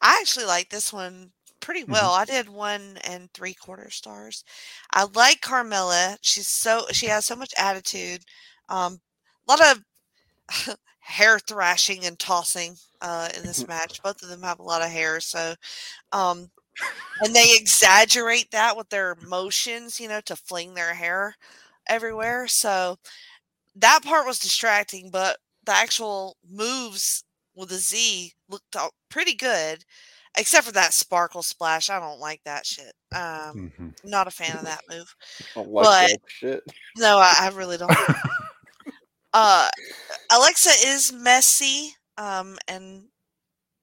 I actually like this one pretty Mm-hmm. well. I did one and three quarter stars. I like Carmella. She's so she has so much attitude. Um, a lot of hair thrashing and tossing uh, in this match. Both of them have a lot of hair, so um, and they exaggerate that with their motions, you know, to fling their hair everywhere. So that part was distracting, but the actual moves with a Z looked pretty good, except for that sparkle splash. I don't like that shit. Um, Mhm. not a fan of that move. I don't like But- that shit. No, I, I really don't. uh, Alexa is messy, um, and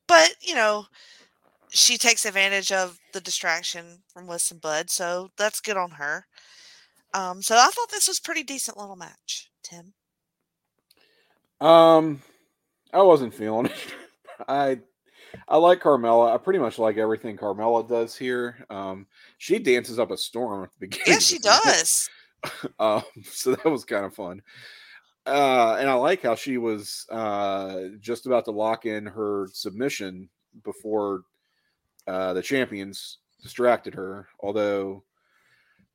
but you know, she takes advantage of the distraction from Wes and Bud, so that's good on her. Um, so I thought this was pretty decent little match, Tim. Um, I wasn't feeling it. I I like Carmella. I pretty much like everything Carmella does here. Um, she dances up a storm at the beginning. Yeah, she does. Um, so that was kind of fun. Uh, and I like how she was uh, just about to lock in her submission before uh, the champions distracted her. Although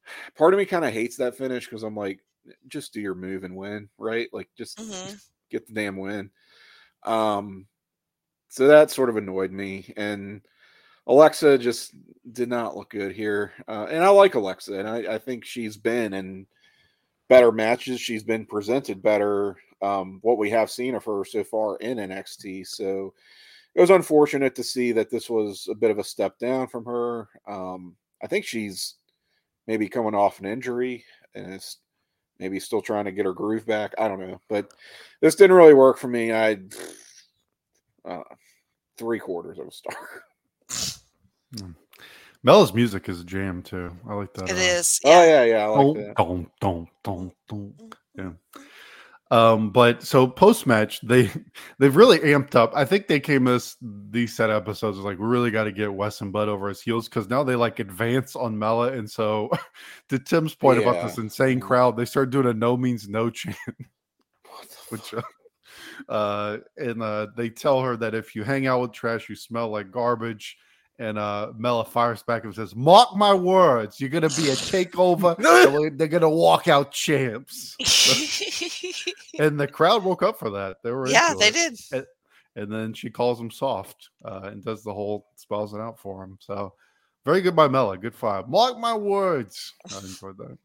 part of me kind of hates that finish because I'm like, just do your move and win, right? Like just hmm get the damn win. Um, so that sort of annoyed me. And Alexa just did not look good here. Uh, and I like Alexa, and I, I think she's been in better matches. She's been presented better. Um, what we have seen of her so far in NXT. So it was unfortunate to see that this was a bit of a step down from her. Um, I think she's maybe coming off an injury and it's maybe still trying to get her groove back. I don't know, but this didn't really work for me. I uh, three quarters of a star. Mella's music is a jam too. I like that. It uh, is. Oh Yeah. yeah, yeah, I like Dum, that. dum. Yeah. Um, but so post match, they they've really amped up. I think they came this these set episodes was like we really got to get Wes and Bud over his heels because now they like advance on Mella, and so to Tim's point about this insane crowd, they start doing a no means no chant, What the which uh, uh and uh they tell her that if you hang out with trash, you smell like garbage. And uh Mella fires back and says, Mark my words, you're gonna be a takeover. they're gonna walk out champs. and the crowd woke up for that. They were yeah, they it. did. And then she calls him soft uh, and does the whole spells it out for him. So very good by Mella. Good five. Mark my words. I enjoyed that.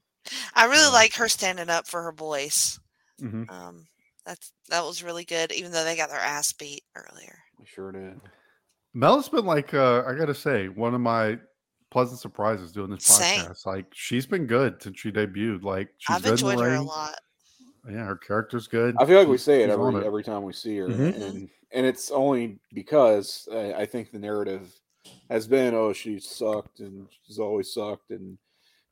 I really Yeah. like her standing up for her boys. Mhm. Um, that's that was really good, even though they got their ass beat earlier. I sure did. Mella's been like uh, I gotta say one of my pleasant surprises doing this Same. podcast. Like she's been good since she debuted. Like she's I've good enjoyed her a lot. Yeah, her character's good. I feel like we say it she's on every every time we see her, Mhm. and and it's only because I, I think the narrative has been, oh, she sucked and she's always sucked, and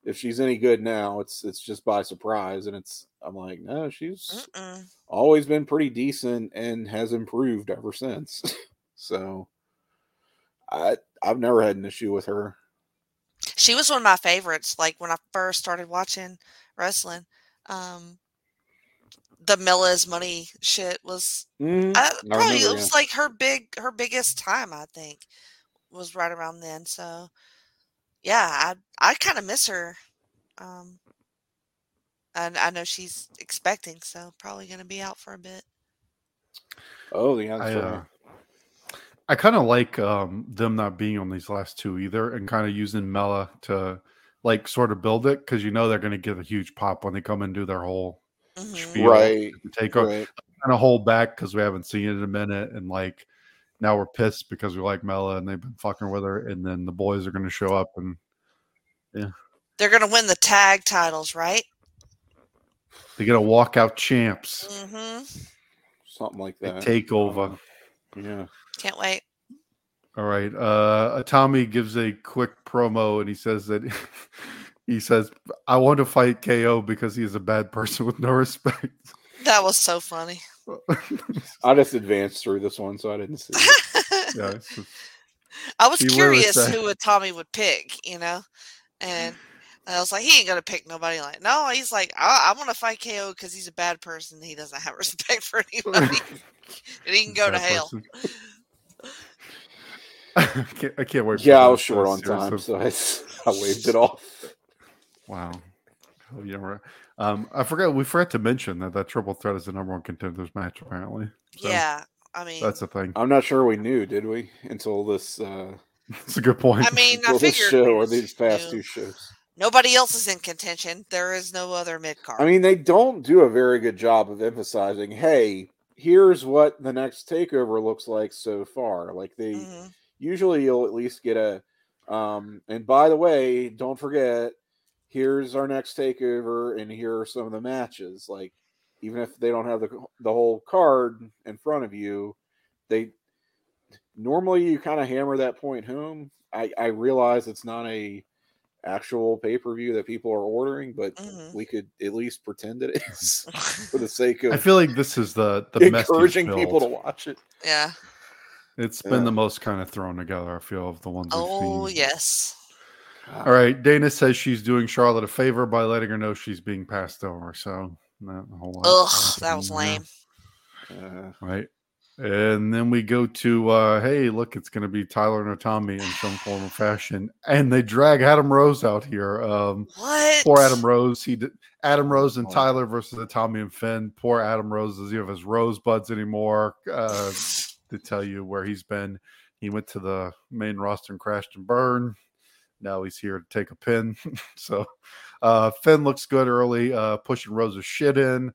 if she's any good now, it's it's just by surprise, and it's I'm like, no, she's Mm-mm. always been pretty decent and has improved ever since. so I I've never had an issue with her. She was one of my favorites. Like when I first started watching wrestling, um, the Mella's money shit was I probably remember, it was like her big her biggest time. I think was right around then. So yeah, I I kind of miss her. Um, and I know she's expecting, so probably going to be out for a bit. Oh, yeah. I, uh. I kind of like um, them not being on these last two either, and kind of using Mella to like sort of build it because you know they're going to get a huge pop when they come and do their whole Mhm. spiel Right. take over. right. Kind of hold back because we haven't seen it in a minute, and like now we're pissed because we like Mella and they've been fucking with her, and then the boys are going to show up and yeah, They're going to win the tag titles, right? they get a walkout champs. hmm Something like They that. take over. Yeah. Can't wait. All right. Uh Tommy gives a quick promo and he says that he says, I want to fight KO because he is a bad person with no respect. That was so funny. I just advanced through this one, so I didn't see it. yeah, just- I was He curious who Itami would pick, you know, and I was like, he ain't gonna pick nobody. Like, no, he's like, I, I want to fight KO because he's a bad person. He doesn't have respect for anybody, and he can go to hell. I can't, I can't wait. for Yeah, I was short on time, so I, I waved it off. Wow. Oh, yeah, right. Um, I forgot. We forgot to mention that that triple threat is the number one contenders match. Apparently, So, Yeah, I mean, that's a thing. I'm not sure we knew, did we? Until this uh It's a good point. I mean, I until this figured show or these past knew. two shows. nobody else is in contention. There is no other mid card. I mean, they don't do a very good job of emphasizing, hey, here's what the next takeover looks like so far. Like they Mhm. usually you'll at least get a um and by the way, don't forget, here's our next takeover and here are some of the matches. Like even if they don't have the the whole card in front of you, they normally you kind of hammer that point home. I I realize it's not a actual pay-per-view that people are ordering, but Mhm. we could at least pretend it is for the sake of I feel like this is the the messiest encouraging people to watch it. yeah. It's been the most kind of thrown together. I feel of the ones we've Oh seen. yes. All right. Dana says she's doing Charlotte a favor by letting her know she's being passed over. So not a whole lot Ugh, that was there, lame. Uh, Right. And then we go to uh hey, look, it's gonna be Tyler and Tommy in some form of fashion. And they drag Adam Rose out here. Um What? poor Adam Rose. He did Adam Rose and Oh. Tyler versus Tommy and Finn. Poor Adam Rose doesn't have his rosebuds anymore. Uh to tell you where he's been. He went to the main roster and crashed and burned. Now he's here to take a pin. so uh Finn looks good early, uh pushing Rose's shit in.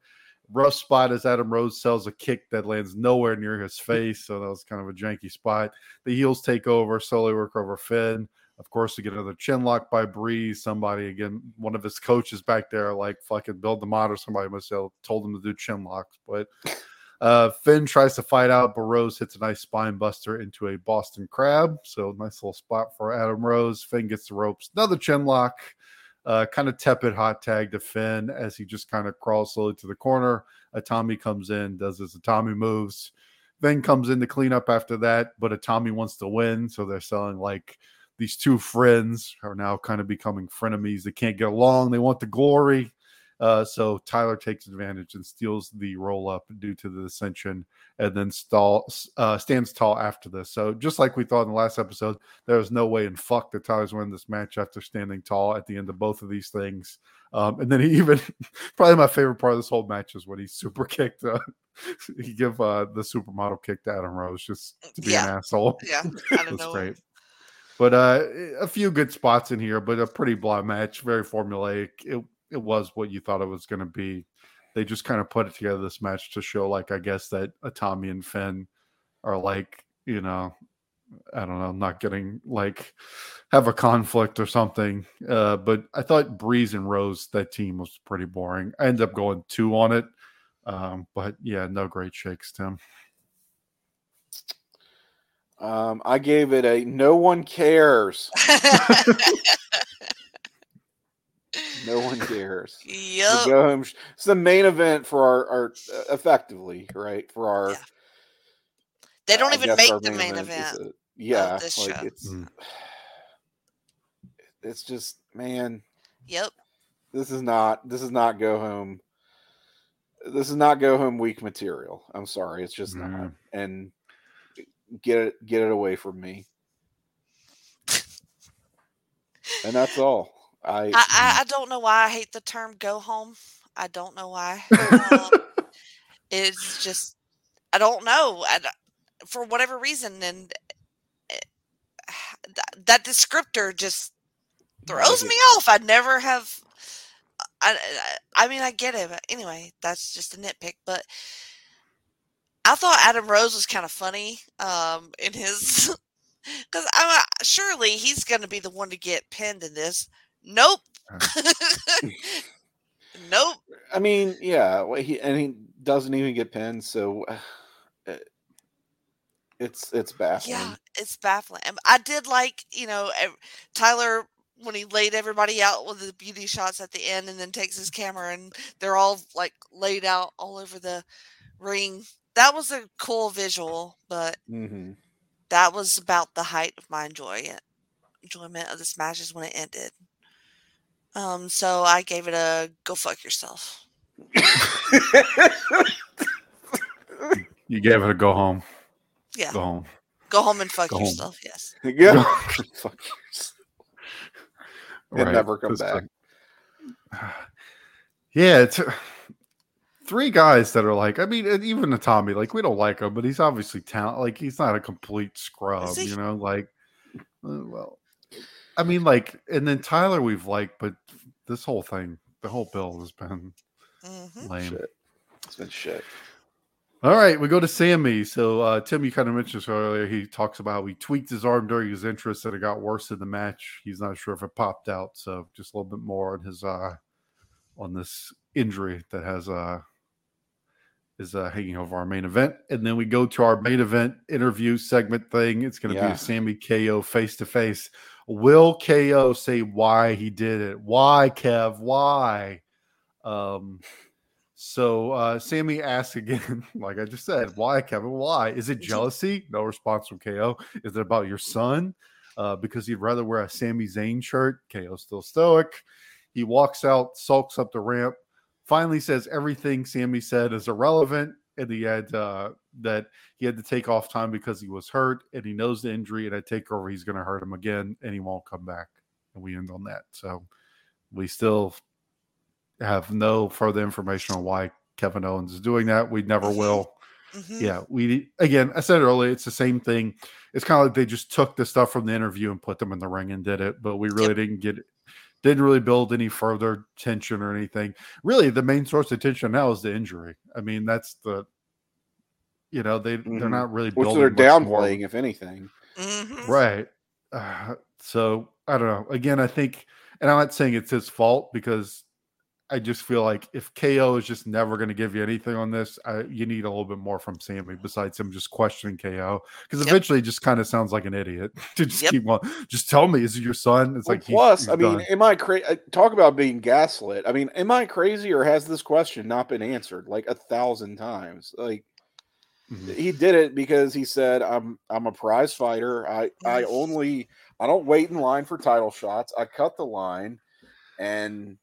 Rough spot as Adam Rose sells a kick that lands nowhere near his face. So that was kind of a janky spot. The heels take over, slowly work over Finn. Of course, to get another chin lock by Breeze. Somebody again, one of his coaches back there, like fucking Bill DeMott or somebody must have told him to do chin locks. But uh, Finn tries to fight out, but Rose hits a nice spine buster into a Boston Crab. So nice little spot for Adam Rose. Finn gets the ropes, another chin lock. Uh, kind of tepid hot tag to Finn as he just kind of crawls slowly to the corner. Itami comes in, does his Itami moves. Finn comes in to clean up after that, but Itami wants to win, so they're selling like these two friends are now kind of becoming frenemies. They can't get along. They want the glory. Uh, so Tyler takes advantage and steals the roll up due to the ascension, and then stall uh, stands tall after this. So just like we thought in the last episode, there was no way in fuck that Tyler's winning this match after standing tall at the end of both of these things. Um, and then he even probably my favorite part of this whole match is when he super kicked. Uh, he give uh, the supermodel kick to Adam Rose just to be Yeah. an asshole. Yeah, I don't That's know. great. But uh, a few good spots in here, but a pretty blah match, very formulaic. It it was what you thought it was going to be. They just kind of put it together this match to show, like, I guess that Tommy and Finn are like, you know, I don't know, not getting like have a conflict or something. Uh, but I thought Breeze and Rose, that team was pretty boring. I ended up going two on it. Um, but yeah, no great shakes, Tim. um, I gave it a no one cares. No one cares. The yep. go home sh- It's the main event for our, our uh, effectively right for our. Yeah. They don't I even make the main is event. a- yeah, this like show. it's Mm. it's just man, Yep. this is not this is not go home. this is not go home week material. I'm sorry, it's just not. Mm. And get it get it away from me. and that's all. I, I, I, I don't know why I hate the term "go home." I don't know why. Um, it's just I don't know. I, for whatever reason, and eh, that, that descriptor just throws me off. I never have. I, I I mean, I get it, but anyway, that's just a nitpick. But I thought Adam Rose was kind of funny um, in his because I'm uh, surely he's going to be the one to get pinned in this. Nope. nope. I mean, yeah, well, he and he doesn't even get pinned, so uh, it's it's baffling. Yeah, it's baffling. I did like, you know, Tyler when he laid everybody out with the beauty shots at the end and then takes his camera and they're all like laid out all over the ring. That was a cool visual, but hmm that was about the height of my enjoyment enjoyment of this match is when it ended. Um, so I gave it a go fuck yourself. You gave it a go home. Yeah. Go home. Go home and fuck Go home. yourself. Yes. yeah. Fuck yourself. And Right, never come back. like- yeah, it's uh, three guys that are like. I mean, even the Tommy, like we don't like him, but he's obviously talent. Like he's not a complete scrub, he? you know. Like, uh, well, I mean, like, and then Tyler we've liked, but this whole thing, the whole bill has been hmm lame. Shit. It's been shit. All right, we go to Sami. So uh, Tim, you kind of mentioned this earlier. He talks about how he tweaked his arm during his interest and it got worse in the match. He's not sure if it popped out. So just a little bit more on his uh on this injury that has uh is uh hanging over our main event. And then we go to our main event interview segment thing. It's gonna be a Sami KO face to face. Will KO say why he did it? Why, Kev? Why? Um so uh, Sami asks again, like I just said, why, Kevin? Why? Is it jealousy? No response from KO. Is it about your son? Uh, because he'd rather wear a Sami Zayn shirt. KO still stoic. He walks out, sulks up the ramp, finally says everything Sami said is irrelevant, and he had uh, that he had to take off time because he was hurt, and he knows the injury, and I take over, he's going to hurt him again, and he won't come back. And we end on that. So we still have no further information on why Kevin Owens is doing that. We never will. hmm Yeah, we again. I said earlier, it's the same thing. It's kind of like they just took the stuff from the interview and put them in the ring and did it, but we really didn't get didn't really build any further tension or anything. Really, the main source of tension now is the injury. I mean, that's the you know they they're Mhm. not really Which they're downplaying, if anything. hmm Right. Uh, so I don't know. Again, I think, and I'm not saying it's his fault because I just feel like if KO is just never going to give you anything on this, I, you need a little bit more from Sami besides him just questioning KO because Yep. eventually it just kind of sounds like an idiot to just Yep. keep on. Just tell me, is it your son? It's Well, like plus, he's I mean, done. am I crazy? Talk about being gaslit. I mean, am I crazy or has this question not been answered like a thousand times? Like Mhm. he did it because he said, "I'm I'm a prize fighter. I I only I don't wait in line for title shots. I cut the line, and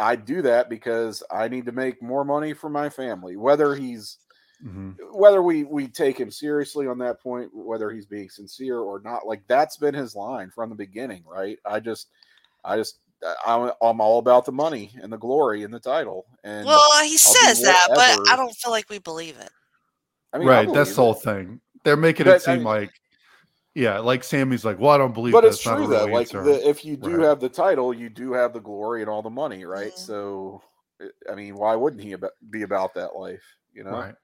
I do that because I need to make more money for my family. Whether he's Mhm. whether we we take him seriously on that point, whether he's being sincere or not, like that's been his line from the beginning, right? I just, I just, I'm, I'm all about the money and the glory and the title. And Well, he I'll says that, but I don't feel like we believe it. I mean, I right. That's the whole it. thing. They're making But, it I seem mean- like, yeah, like Sami's like, well, I don't believe But that's it's not true real though. Like the, if you do Right. have the title, you do have the glory and all the money, right? Mhm. So, I mean, why wouldn't he abo- be about that life? You know? Right.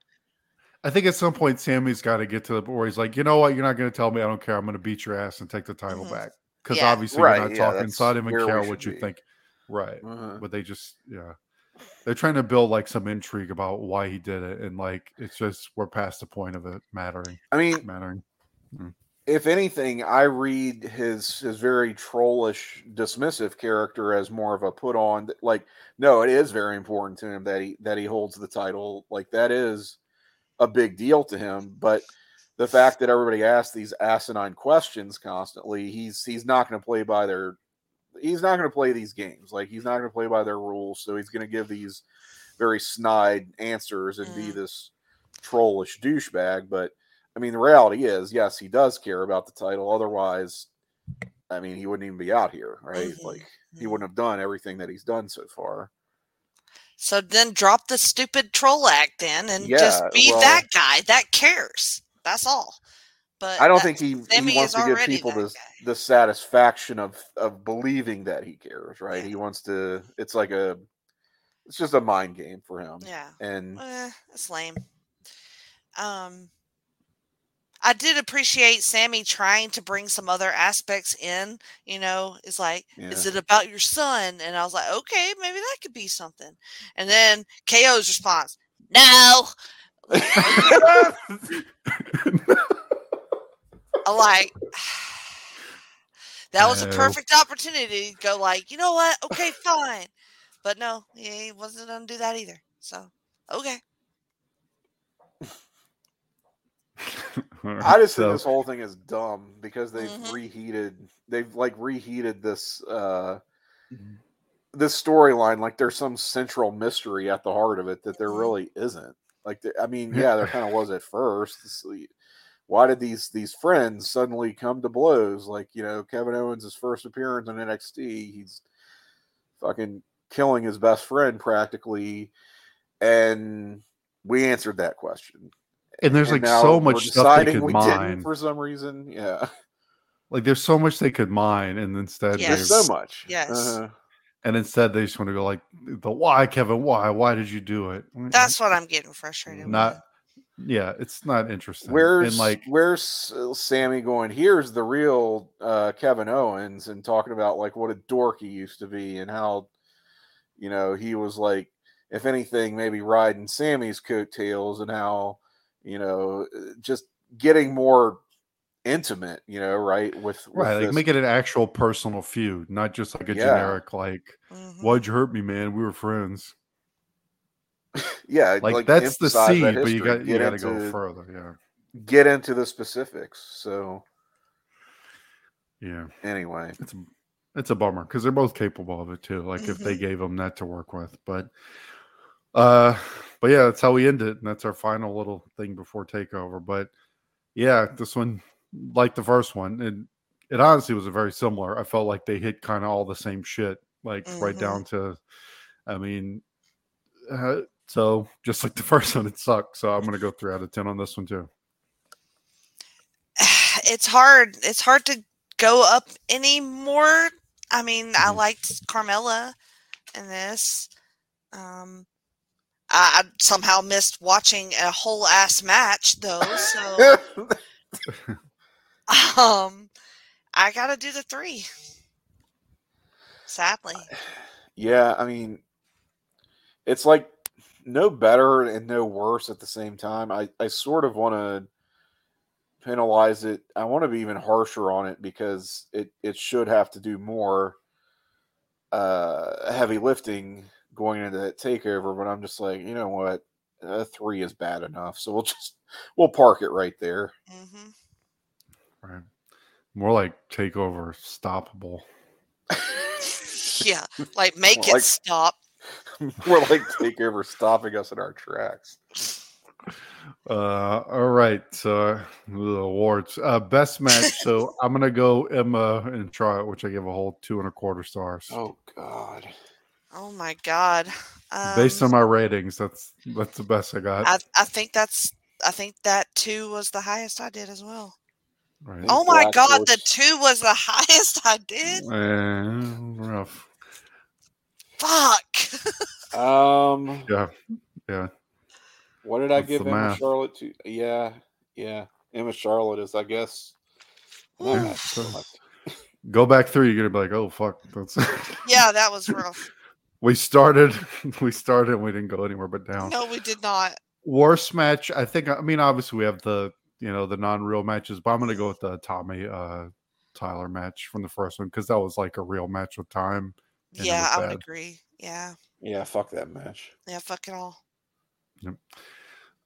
I think at some point Sami's got to get to the point where he's like, you know what, you're not going to tell me I don't care. I'm going to beat your ass and take the title Mhm. back because Yeah. obviously Right, you're not yeah, talking, that's so I don't even care what you be. think. Right, Uh-huh. but they just yeah, they're trying to build like some intrigue about why he did it, and like it's just we're past the point of it mattering. I mean, Mattering. If anything, I read his his very trollish, dismissive character as more of a put on. Like, no, it is very important to him that he that he holds the title. Like that is a big deal to him. But the fact that everybody asks these asinine questions constantly, he's he's not going to play by their he's not going to play these games. Like he's not going to play by their rules. So he's going to give these very snide answers and be Mm. this trollish douchebag. But I mean, the reality is, yes, he does care about the title. Otherwise, I mean, he wouldn't even be out here, right? Mhm. Like he wouldn't have done everything that he's done so far. So then drop the stupid troll act then and Yeah, just be well- that guy that cares. That's all. But I don't that- think he, he wants to give people the, the satisfaction of of believing that he cares, right? Yeah. He wants to. It's like a. It's just a mind game for him, Yeah. and Eh, it's lame. Um, I did appreciate Sami trying to bring some other aspects in. You know, it's like, is it about your son? And I was like, okay, maybe that could be something. And then KO's response, no. I like. That was a perfect opportunity to go like, you know what? Okay, fine. But no, he wasn't gonna do that either. So okay. I just So- think this whole thing is dumb because they've Mhm. reheated. They've like reheated this uh Mhm. this storyline like there's some central mystery at the heart of it that there Mhm. really isn't. Like, the, I mean, yeah, there kind of was at first. It's why did these these friends suddenly come to blows? Like, you know, Kevin Owens' his first appearance in NXT, he's fucking killing his best friend practically, and we answered that question. And there's And like so much stuff they could we didn't mine. for some reason. Yeah, Like there's so much they could mine, and instead Yes. there's so much. Yes. Uh-huh. and instead they just want to go like the why, Kevin? Why? Why did you do it? Mm, That's what I'm getting frustrated not. with. Yeah, it's not interesting. Where's and like where's Sami going? Here's the real uh, Kevin Owens, and talking about like what a dork he used to be, and how you know he was like, if anything, maybe riding Sami's coattails, and how you know uh, just getting more intimate, you know, right? With, with right, like this- make it an actual personal feud, not just like a Yeah. generic like Mhm. why'd you hurt me, man? We were friends. yeah, Like, that's the emphasize seed, that but you got you got to go further. Yeah, Get into the specifics. So Yeah, yeah. anyway, It's a, it's a bummer because they're both capable of it too. Like if Mm-hmm. they gave them that to work with, but uh, but yeah, that's how we end it, and that's our final little thing before takeover. But yeah, this one, like the first one, and it honestly was a very similar. I felt like they hit kind of all the same shit, like right Mhm. down to, I mean, uh, so just like the first one, it sucked. So I'm gonna go three out of ten on this one too. it's hard. It's hard to go up anymore. I mean, I Mhm. liked Carmella in this. Um, I, somehow missed watching a whole ass match though. So, um, I gotta do the three. Sadly, Yeah, I mean, it's like no better and no worse at the same time. I, I sort of want to penalize it. I want to be even harsher on it because it, it should have to do more uh, heavy lifting going into that takeover. But I'm just like, you know what? A three is bad enough. So we'll just, we'll park it right there. Mm-hmm. Right, more like takeover stoppable. yeah, like make Well, it like- stop. We're like takeover stopping us in our tracks. Uh, all right. So the awards, uh, best match. So I'm gonna go Emma and Charlotte, which I give a whole two and a quarter stars. Oh, God. Oh my god. Um, Based on my ratings, that's that's the best I got. I, I think that's I think that two was the highest I did as well. right. Oh my Black god, the two was the highest I did. Eh, rough. Fuck. Um, Yeah. Yeah. What did I give Emma math? Charlotte to? Yeah, yeah. Emma Charlotte is, I guess. Ooh. So- Go back through. You're gonna be like, oh fuck. That's yeah, that was rough. We started. We started. and We didn't go anywhere but down. No, we did not. Worst match. I think. I mean, obviously we have the you know the non-real matches, but I'm gonna go with the Tommy uh Tyler match from the first one because that was like a real match with time. Yeah, I would agree. Yeah. Yeah, fuck that match. Yeah, fuck it all. Yep.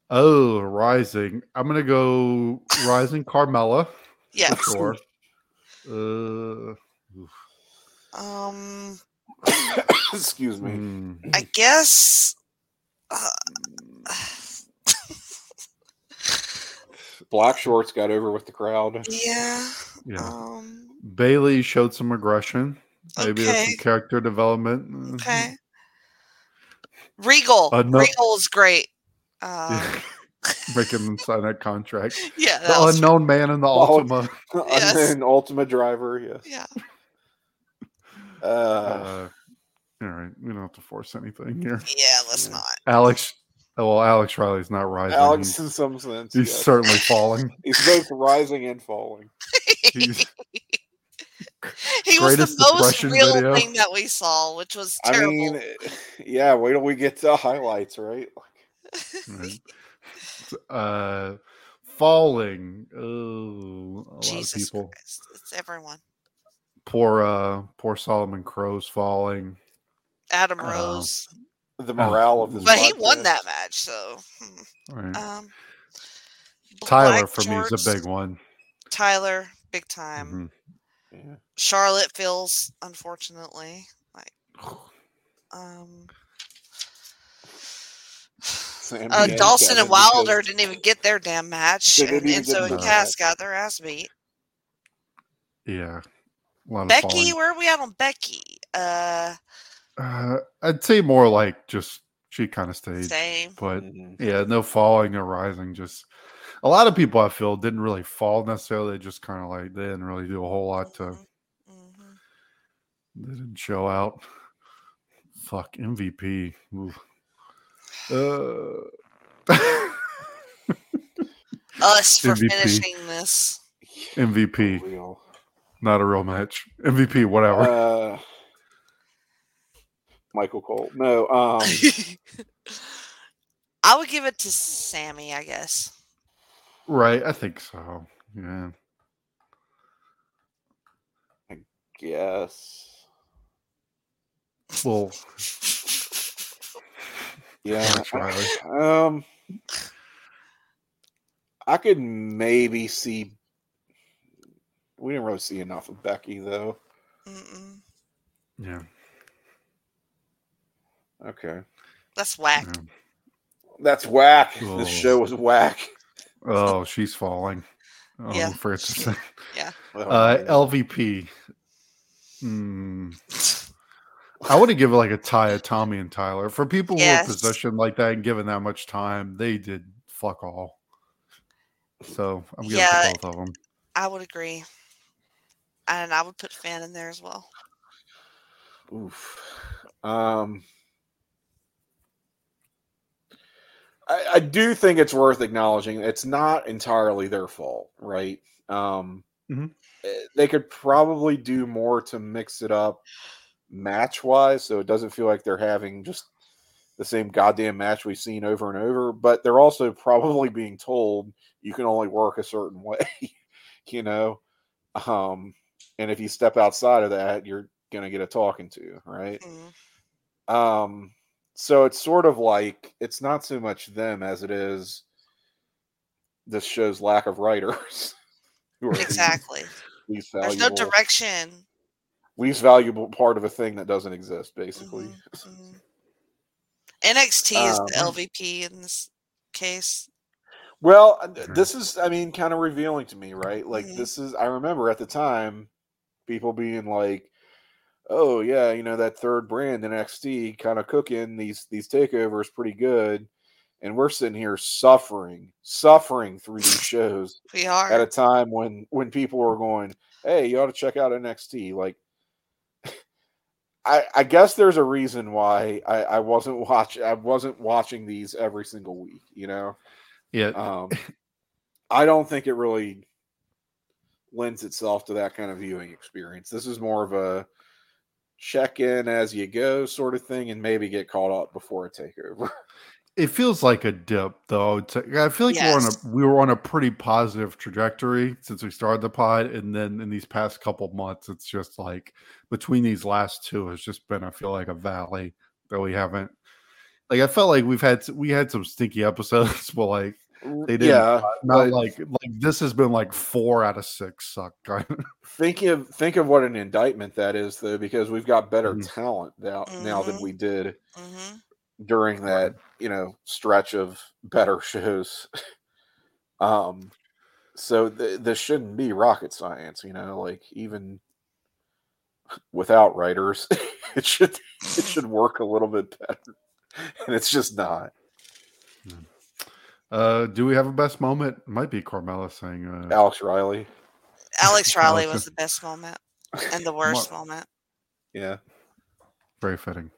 Oh, Rising. I'm gonna go Rising Carmella for Yes. sure. Uh, Um Excuse me. hmm. I guess Uh, Black shorts got over with the crowd. yeah. Yeah. Um, Bayley showed some aggression. Maybe there's Okay. some character development. Okay. Regal. Uh, no- Regal is great. Uh, Yeah. Making them sign that contract. yeah. that The was- unknown man in the Altima. Yes. Unknown Altima driver. Yes. yeah. Uh, Uh, all right, we don't have to force anything here. Yeah. Let's not. Alex, well, Alex Riley's not rising. Alex, in some sense, he's yes. certainly falling. he's both rising and falling. He's, he was the most depression real video. thing that we saw, which was I terrible. mean, eh, yeah. Wait till we get to highlights, right? right. uh, falling. Oh, a lot of Jesus people. Christ. It's everyone. Poor, uh, poor Solomon Crowe's falling. Adam Uh, Rose. The morale of this. but he won that match, so hmm. All right. um Tyler Black for me is a big one. Tyler, big time. Mhm. Yeah. Charlotte feels unfortunately like um uh, Dawson and Wilder because- didn't even get their damn match. They And didn't Enzo and Cass match. got their ass beat. Yeah. A lot Becky, falling. where are we at on Becky? Uh Uh, I'd say more like just she kind of stayed, same. but Mhm. yeah, no falling, or rising. Just a lot of people I feel didn't really fall necessarily. They just kind of like they didn't really do a whole lot to. Mhm, mhm. They didn't show out. Fuck MVP. Uh, Us for MVP. finishing this. MVP, Real. Not a real match. MVP, whatever. Uh, Michael Cole. No. Um. I would give it to Sami, I guess. right, I think so. Yeah. I guess. Well, Yeah. Alex Um. I could maybe see. We didn't really see enough of Becky though. Mm-mm. yeah. Okay. That's whack. yeah. That's whack. Oh. This show was whack. Oh, she's falling. Oh, Yeah. forget to say. Oh, Uh. LVP. Hmm. I would have given like a tie of Tommy and Tyler. For people who Yes. are positioned like that and given that much time, they did fuck all. So I'm giving Yeah. it both of them. I would agree. And I would put Fan in there as well. Oof. Um, I, I do think it's worth acknowledging it's not entirely their fault, right? Um, Mhm. eh, They could probably do more to mix it up match wise so it doesn't feel like they're having just the same goddamn match we've seen over and over, but they're also probably being told you can only work a certain way, you know? Um, and if you step outside of that, you're going to get a talking to, right? Mm. Um, so it's sort of like it's not so much them as it is this show's lack of writers. who are the Exactly. least There's no direction. least valuable part of a thing that doesn't exist, basically. Mhm, mhm. NXT is the Um, LVP in this case. Well, th- Sure. this is, I mean, kind of revealing to me, right? Like, Mhm. this is, I remember at the time people being like, oh, yeah, you know, that third brand NXT kind of cooking these, these takeovers pretty good. And we're sitting here suffering, suffering through these shows We are. at a time when, when people were going, hey, you ought to check out NXT. Like, I, I guess there's a reason why I, I wasn't watch I wasn't watching these every single week, you know. Yeah. Um, I don't think it really lends itself to that kind of viewing experience. This is more of a check in as you go sort of thing, and maybe get caught up before a takeover. It feels like a dip, though. I feel like Yes. we're on a we were on a pretty positive trajectory since we started the pod, and then in these past couple months, it's just like between these last two has just been. I feel like a valley that we haven't. Like I felt like we've had we had some stinky episodes, but like They didn't- yeah, not like like this has been like four out of six suck. kind of. think of think of what an indictment that is, though, because we've got better Mhm. talent now now than Mhm. we did hmm during that you know stretch of better shows. um, so th- this shouldn't be rocket science, you know. Like even without writers, it should it should work a little bit better, and it's just not. Uh, do we have a best moment? It might be Carmella saying uh, Alex Riley. Alex Riley was the best moment and the worst moment. Yeah. very fitting.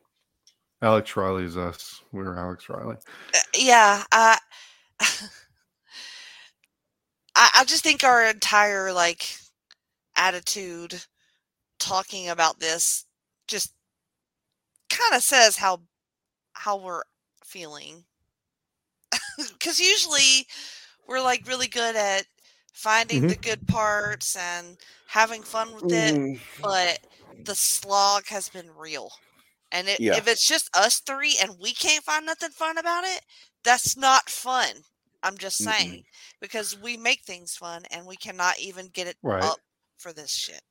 Alex Riley is us. We're Alex Riley. Uh, Yeah, I, I I just think our entire like attitude talking about this just kind of says how how we're feeling. Cuz usually we're like really good at finding Mhm. the good parts and having fun with it, Mm, but the slog has been real. And it, Yeah. if it's just us three and we can't find nothing fun about it, that's not fun. I'm just Mm-mm. saying because we make things fun and we cannot even get it Right. up for this shit.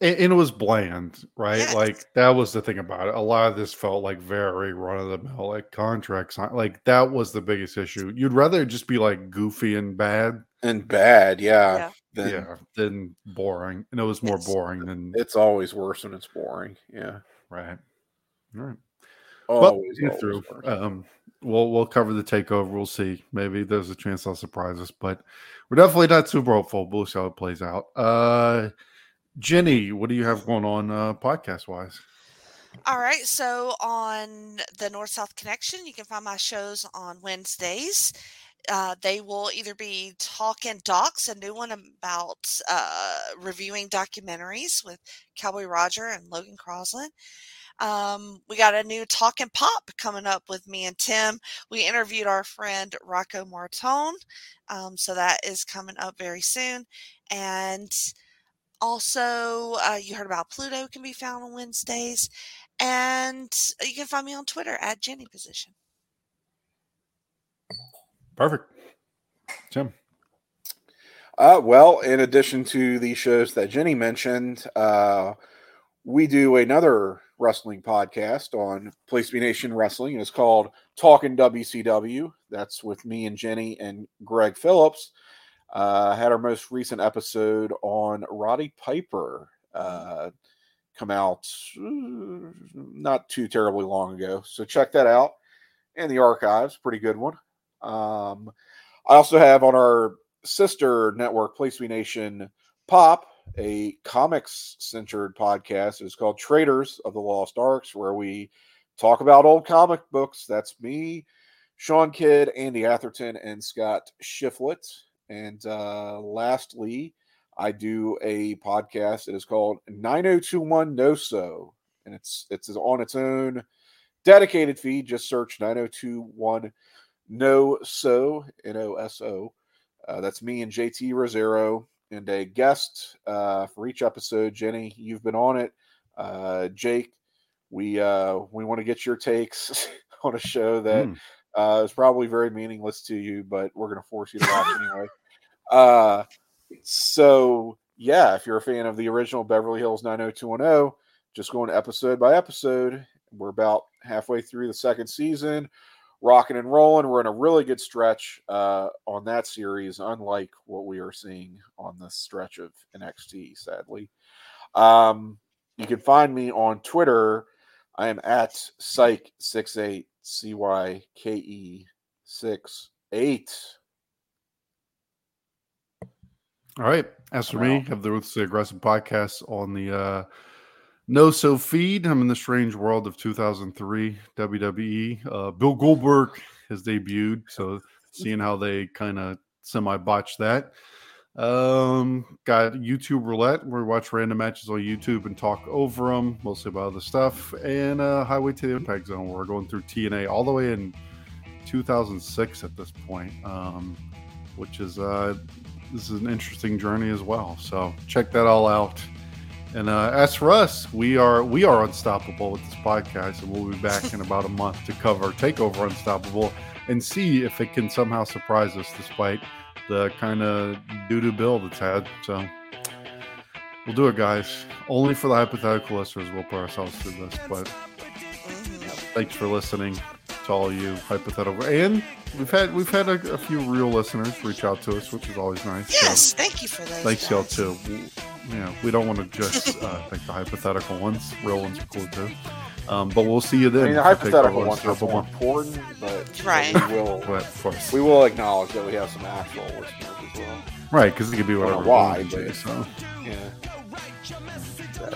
And, and it was bland, right? Yes. Like that was the thing about it. A lot of this felt like very run of the mill, like contracts. Like that was the biggest issue. You'd rather just be like goofy and bad, and bad, yeah. Yeah. Then yeah, than boring. And it was more boring than It's always worse when it's boring. Yeah. right. All right. Always, get always through. worse. Um, we'll we'll cover the takeover. We'll see. Maybe there's a chance they'll surprise us, but we're definitely not super hopeful. We'll see how it plays out. Uh, Jenny, what do you have going on uh, podcast wise? All right. So on the North South Connection, you can find my shows on Wednesdays. Uh, they will either be Talking Docs, a new one about uh, reviewing documentaries with Cowboy Roger and Logan Crosland. Um, we got a new talk and Pop coming up with me and Tim. We interviewed our friend Rocco Martone. Um, so that is coming up very soon. And also, uh, you heard about Pluto can be found on Wednesdays. And you can find me on Twitter at Jenny Position. Perfect. Jim. Uh, well, in addition to the shows that Jenny mentioned, uh, we do another wrestling podcast on Place B Nation Wrestling. It's called Talking WCW. That's with me and Jenny and Greg Phillips. Uh, had our most recent episode on Roddy Piper uh, come out not too terribly long ago. So check that out in the archives. Pretty good one. Um, I also have on our sister network, Place We Nation Pop, a comics centered podcast. It's called Traders of the Lost Arks, where we talk about old comic books. That's me, Sean Kidd, Andy Atherton, and Scott Shiflett. And uh, lastly, I do a podcast. It is called 9021 No So, and it's it's on its own dedicated feed. Just search 9021 No So N O S O. Uh, that's me and JT Rosero and a guest uh, for each episode. Jenny, you've been on it. Uh, Jake, we uh, we want to get your takes on a show that Mm. Uh, is probably very meaningless to you, but we're going to force you to watch anyway. Uh, so yeah, if you're a fan of the original Beverly Hills 90210, just going episode by episode. We're about halfway through the second season, rocking and rolling. We're in a really good stretch uh, on that series, unlike what we are seeing on the stretch of NXT, sadly. Um, you can find me on Twitter. I am at Cyke68, C Y K E 6 8. All right. As for me, Wow. have the Ruthlessly Aggressive podcast on the uh, No So feed. I'm in the strange world of 2003 WWE. Uh, Bill Goldberg has debuted, so seeing how they kind of semi botched that. Um, got YouTube Roulette where we watch random matches on YouTube and talk over them, mostly about other stuff. And uh, Highway to the Impact Zone, where we're going through TNA all the way in 2006 at this point, um, which is uh, this is an interesting journey as well. So check that all out. And uh, as for us, we are we are unstoppable with this podcast, and we'll be back in about a month to cover Takeover Unstoppable and see if it can somehow surprise us despite the kind of doo doo bill that's had. So we'll do it, guys. Only for the hypothetical listeners, we'll put ourselves through this. But thanks for listening. to all you hypothetical, and we've had we've had a, a few real listeners reach out to us, which is always nice. Yes, so, thank you for that Thanks y'all too. We, know, we don't want to just uh, think the hypothetical ones. Real ones are cool too. Um, but we'll see you then. I mean, the hypothetical ones are more important, but right. we will. But of course, we will acknowledge that we have some actual listeners as well. Right, because it could be whatever. Why? But, so. Yeah.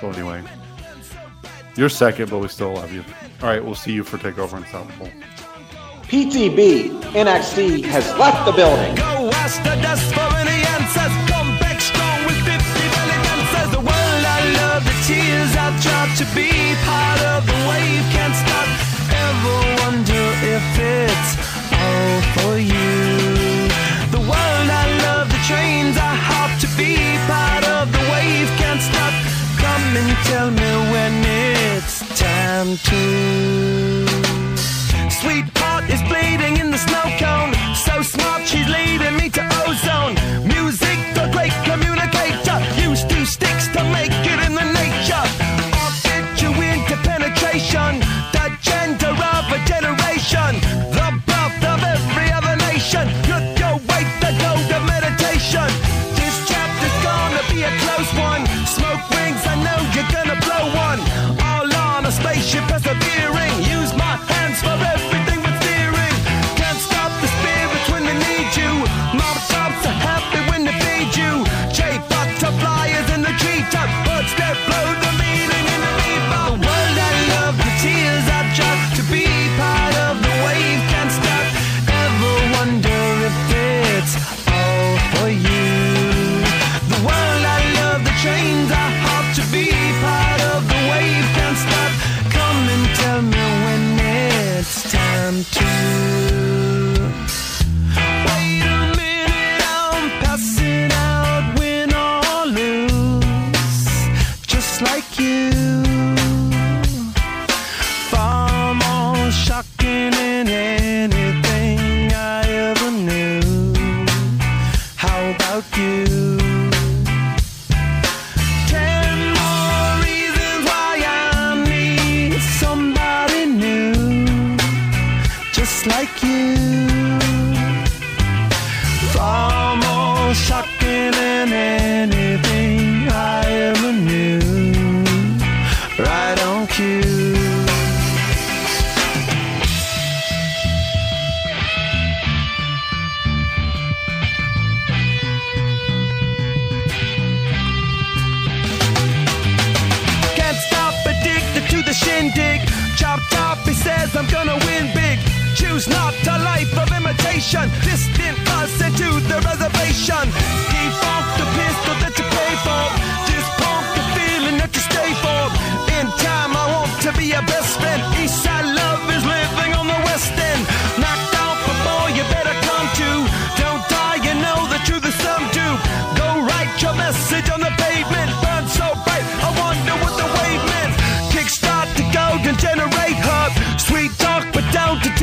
So anyway, you're second, but we still love you. All right, we'll see you for Takeover Unstoppable. PTB NXT has left the building. Go ask the dust for any answers. Come back strong with 50 belly dancers. The world I love, the tears I've tried to be part of the wave can't stop. Ever wonder if it's all for you? The world I love, the trains I hop to be part of the wave can't stop. Come and tell me when it's time to. Sweetheart is bleeding in the snow cone. So smart, she's leading me to ozone. Music, the great.